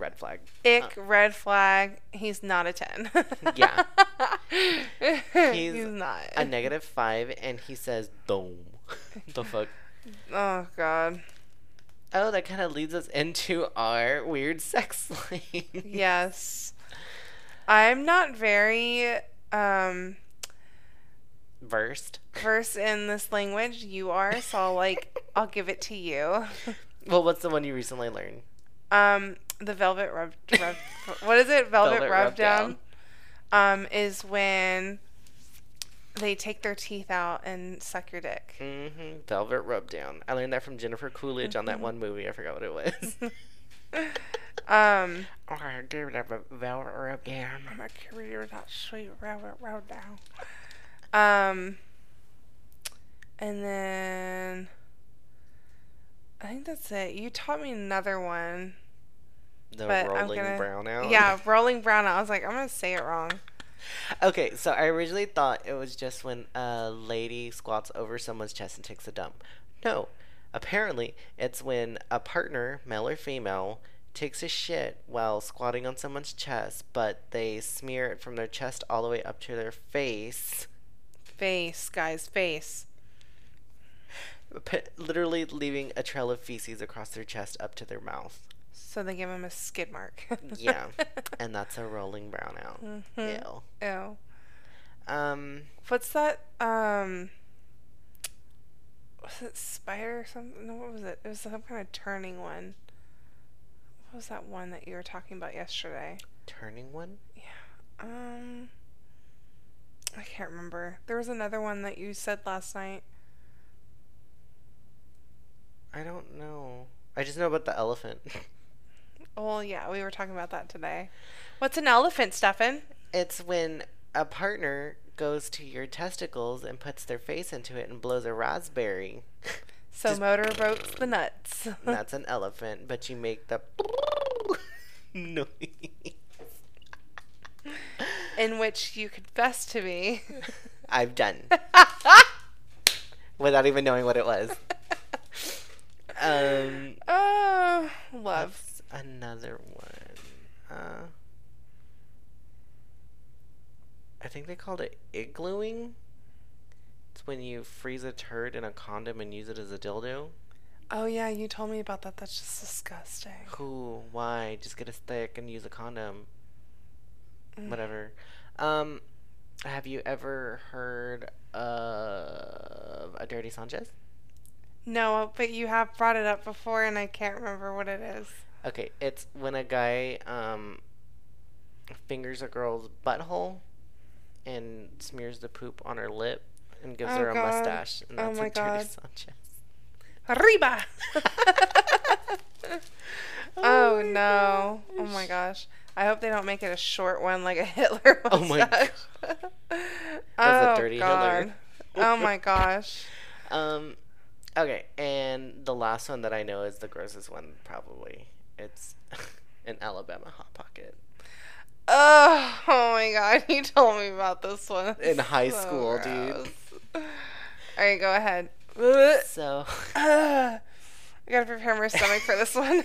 Speaker 2: red flag.
Speaker 1: Ick, red flag. He's not a 10.
Speaker 2: Yeah.
Speaker 1: He's,
Speaker 2: He's
Speaker 1: not.
Speaker 2: A negative five, and he says dome. the fuck.
Speaker 1: oh, God.
Speaker 2: Oh, that kind of leads us into our weird sex slang.
Speaker 1: Yes. I'm not very um,
Speaker 2: Versed.
Speaker 1: versed in this language. You are, so I'll, like, I'll give it to you.
Speaker 2: Well, what's the one you recently learned?
Speaker 1: Um, the velvet rub, rub what is it? Velvet,
Speaker 2: Velvet
Speaker 1: rub,
Speaker 2: rub
Speaker 1: down. Um, is when they take their teeth out and suck your dick.
Speaker 2: Mm-hmm. Velvet rub down. I learned that from Jennifer Coolidge on
Speaker 1: Mm-hmm.
Speaker 2: that one movie. I forgot what it was.
Speaker 1: Um,
Speaker 2: oh, give it a velvet rub down.
Speaker 1: my career that sweet velvet rub down. Um, and then I think that's it. You taught me another one.
Speaker 2: The
Speaker 1: But I'm
Speaker 2: rolling
Speaker 1: gonna-
Speaker 2: brown out.
Speaker 1: Yeah, rolling brown. out. I was like, I'm gonna say it wrong.
Speaker 2: Okay, so I originally thought it was just when a lady squats over someone's chest and takes a dump. No. Apparently, it's when a partner, male or female, takes a shit while squatting on someone's chest, but they smear it from their chest all the way up to their face.
Speaker 1: Face, guys, face.
Speaker 2: P- literally leaving a trail of feces across their chest up to their mouth.
Speaker 1: So they give him a skid mark.
Speaker 2: Yeah, and that's a rolling brownout.
Speaker 1: Mhm.
Speaker 2: Ew.
Speaker 1: Ew.
Speaker 2: Um,
Speaker 1: What's that? Um. Was it spider or something? No, what was it? It was some kind of turning one. What was that one that you were talking about yesterday?
Speaker 2: turning one. Yeah.
Speaker 1: Um. I can't remember. There was another one that you said last night.
Speaker 2: I don't know. I just know about the elephant.
Speaker 1: Oh, yeah, we were talking about that today. What's an elephant, Stefan?
Speaker 2: it's when a partner goes to your testicles and puts their face into it and blows a raspberry.
Speaker 1: So
Speaker 2: Just-
Speaker 1: motorboats the nuts.
Speaker 2: That's an elephant, but you make the noise.
Speaker 1: In which you confess to me.
Speaker 2: I've done without even knowing what it was. Um,
Speaker 1: oh, love.
Speaker 2: Another one? Uh, I think they called it iglooing. It's when you freeze a turd in a condom and use it as a dildo.
Speaker 1: Oh, yeah, you told me about that. That's just disgusting.
Speaker 2: Who? Why? Just get a stick and use a condom.
Speaker 1: Mm.
Speaker 2: Whatever. Um, have you ever heard of a dirty Sanchez?
Speaker 1: No, but you have brought it up before, and I can't remember what it is.
Speaker 2: Okay, it's when a guy um fingers a girl's butthole and smears the poop on her lip and gives
Speaker 1: Oh,
Speaker 2: her a
Speaker 1: God.
Speaker 2: mustache, and
Speaker 1: Oh,
Speaker 2: that's
Speaker 1: my
Speaker 2: a dirty
Speaker 1: God.
Speaker 2: Sanchez.
Speaker 1: Arriba! oh no! Oh my gosh! I hope they don't make it a short one like a Hitler
Speaker 2: Oh my
Speaker 1: mustache.
Speaker 2: a
Speaker 1: oh
Speaker 2: dirty
Speaker 1: god!
Speaker 2: Hitler.
Speaker 1: oh my gosh!
Speaker 2: Um, okay, and the last one that I know is the grossest one, probably. It's an Alabama hot pocket.
Speaker 1: Oh, oh my god! You told me about this one.
Speaker 2: In high
Speaker 1: So
Speaker 2: school, dude.
Speaker 1: All right, go ahead.
Speaker 2: So,
Speaker 1: I gotta prepare my stomach for this one.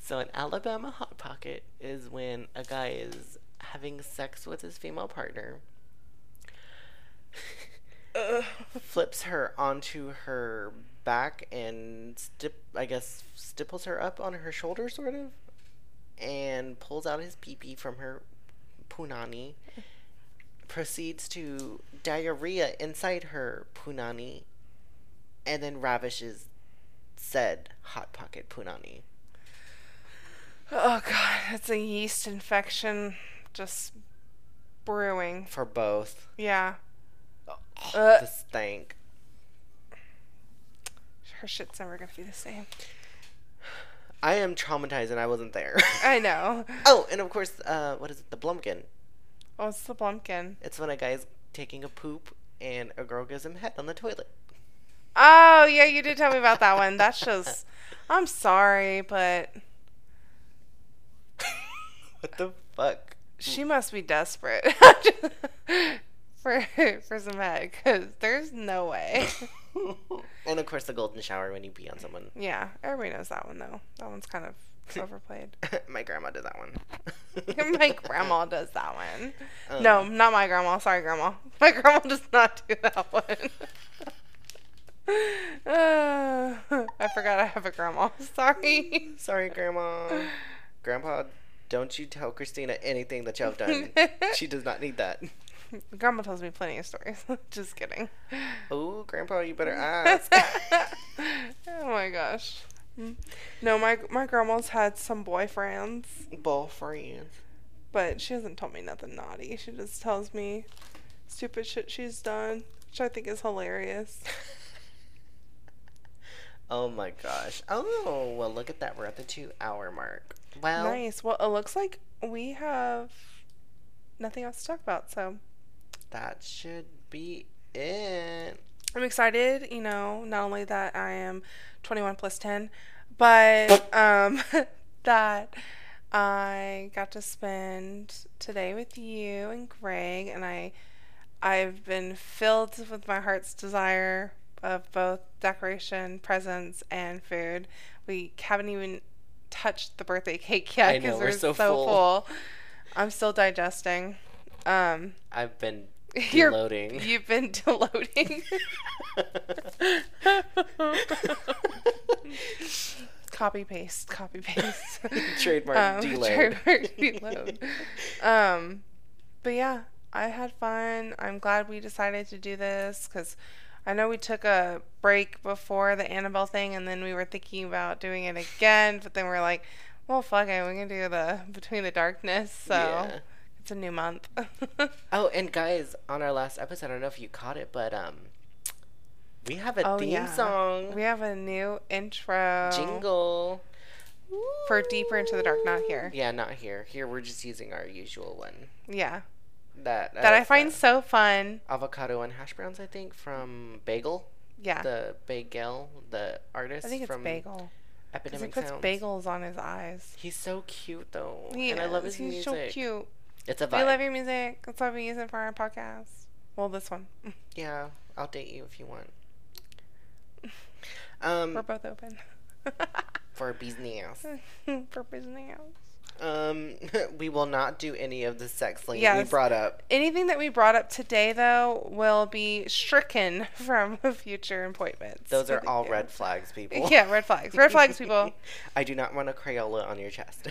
Speaker 2: so an Alabama hot pocket is when a guy is having sex with his female partner, flips her onto her back and stip, I guess stipples her up on her shoulder, sort of, and pulls out his pee pee from her punani. Proceeds to diarrhea inside her punani, and then ravishes said hot pocket punani.
Speaker 1: Oh god, it's a yeast infection just brewing.
Speaker 2: For both.
Speaker 1: Yeah.
Speaker 2: Oh,
Speaker 1: Uh.
Speaker 2: the stank.
Speaker 1: Her shit's never gonna be the same.
Speaker 2: I am traumatized and I wasn't there.
Speaker 1: I know.
Speaker 2: oh, and of course, uh, what is it? The Blumpkin.
Speaker 1: Oh, it's the Blumpkin.
Speaker 2: It's when a guy's taking a poop and a girl gives him head on the toilet.
Speaker 1: Oh, yeah, you did tell me about that one. That's just. I'm sorry, but
Speaker 2: what the fuck?
Speaker 1: she must be desperate for for some head, because there's no way.
Speaker 2: and of course, the golden shower when you pee on someone.
Speaker 1: Yeah, everybody knows that one though. That one's kind of overplayed.
Speaker 2: my grandma did that one.
Speaker 1: my grandma does that one.
Speaker 2: Um,
Speaker 1: no, not my grandma. Sorry, grandma. My grandma does not do that one. Uh, I forgot I have a grandma. Sorry.
Speaker 2: Sorry, grandma. Grandpa, don't you tell Christina anything that y'all have done. she does not need that.
Speaker 1: grandma tells me plenty of stories. Just kidding.
Speaker 2: Oh, grandpa, you better ask.
Speaker 1: oh my gosh. No, my my grandma's had some boyfriends,
Speaker 2: Ball friends.
Speaker 1: but she hasn't told me nothing naughty. She just tells me stupid shit she's done, which I think is hilarious.
Speaker 2: Oh my gosh. Oh, well, look at that. We're at the two hour mark. Well,
Speaker 1: Nice. Well, it looks like we have nothing else to talk about, so
Speaker 2: that should be it.
Speaker 1: I'm excited, you know, not only that I am 21 plus 10, but um, that I got to spend today with you and Greg, and I, I've been filled with my heart's desire of both decoration, presents, and food. We haven't even touched the birthday cake yet because
Speaker 2: we're
Speaker 1: we're
Speaker 2: so
Speaker 1: so,
Speaker 2: full.
Speaker 1: full. I'm still digesting. Um,
Speaker 2: I've been
Speaker 1: You're,
Speaker 2: Deloading.
Speaker 1: you've been deloading. copy paste, copy paste.
Speaker 2: Trademark
Speaker 1: um,
Speaker 2: deload.
Speaker 1: trademark deload. um, but yeah, I had fun. I'm glad we decided to do this because I know we took a break before the Annabelle thing, and then we were thinking about doing it again. But then we're like, well, fuck it, we can do the Between the Darkness. So
Speaker 2: Yeah.
Speaker 1: A new month.
Speaker 2: Oh, and guys, on our last episode, I don't know if you caught it, but um, we have a
Speaker 1: Oh,
Speaker 2: theme
Speaker 1: yeah.
Speaker 2: song
Speaker 1: we have a new intro
Speaker 2: jingle.
Speaker 1: for Deeper Into the Dark, not here.
Speaker 2: Yeah, not here. Here we're just using our usual one.
Speaker 1: Yeah,
Speaker 2: That
Speaker 1: that I find so fun.
Speaker 2: avocado and hash browns. I think from Bagel,
Speaker 1: Yeah,
Speaker 2: the Bagel, the artist
Speaker 1: I think it's
Speaker 2: from
Speaker 1: bagel because he puts
Speaker 2: Sounds.
Speaker 1: bagels on his eyes.
Speaker 2: He's so cute though,
Speaker 1: He
Speaker 2: and I love his
Speaker 1: He's
Speaker 2: music.
Speaker 1: so cute.
Speaker 2: It's a
Speaker 1: We
Speaker 2: vibe.
Speaker 1: love your music. That's why we use it for our podcast. Well, this one.
Speaker 2: Yeah, I'll date you if you want. Um,
Speaker 1: We're both open.
Speaker 2: for business.
Speaker 1: for business.
Speaker 2: Um, we will not do any of the sex links we brought up.
Speaker 1: Anything that we brought up today, though, will be stricken from future appointments.
Speaker 2: Those are all red flags, people.
Speaker 1: Yeah, red flags. Red flags, people.
Speaker 2: I do not want a Crayola on your chest.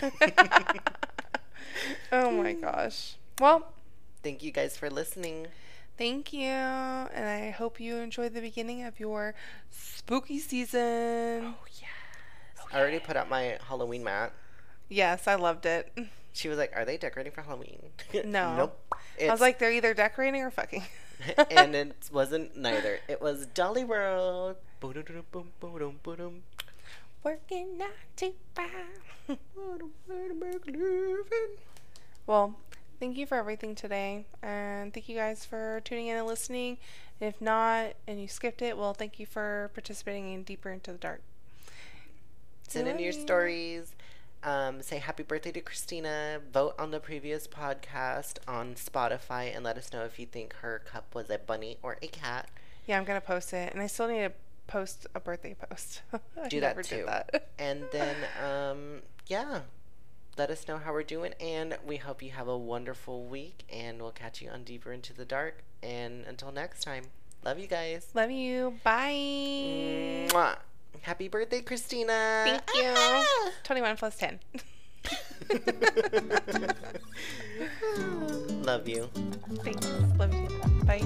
Speaker 1: oh my gosh. Well,
Speaker 2: Thank you guys for listening.
Speaker 1: thank you. And I hope you enjoyed the beginning of your spooky season. Oh yes.
Speaker 2: I already put up my Halloween mat.
Speaker 1: Yes, I loved it.
Speaker 2: She was like, "Are they decorating for Halloween?"
Speaker 1: No.
Speaker 2: nope.
Speaker 1: I was like, they're either decorating or fucking.
Speaker 2: and it wasn't neither. It was Dolly World.
Speaker 1: Working nine to five. Well, thank you for everything today. And thank you guys for tuning in and listening. If not, and you skipped it, well, thank you for participating in Deeper Into the Dark.
Speaker 2: Send in your stories. Um, say happy birthday to Christina. Vote on the previous podcast on Spotify and let us know if you think her cup was a bunny or a cat.
Speaker 1: Yeah, I'm going to post it. And I still need to post a birthday post. I
Speaker 2: Do that
Speaker 1: never
Speaker 2: too.
Speaker 1: did that.
Speaker 2: And then, um, yeah, let us know how we're doing. And we hope you have a wonderful week. And we'll catch you on Deeper Into the Dark. And until next time, love you guys.
Speaker 1: Love you. Bye.
Speaker 2: Mwah. Happy birthday, Christina.
Speaker 1: Thank you.
Speaker 2: Ah.
Speaker 1: 21 plus 10.
Speaker 2: Love you.
Speaker 1: Thanks. Love you. Bye.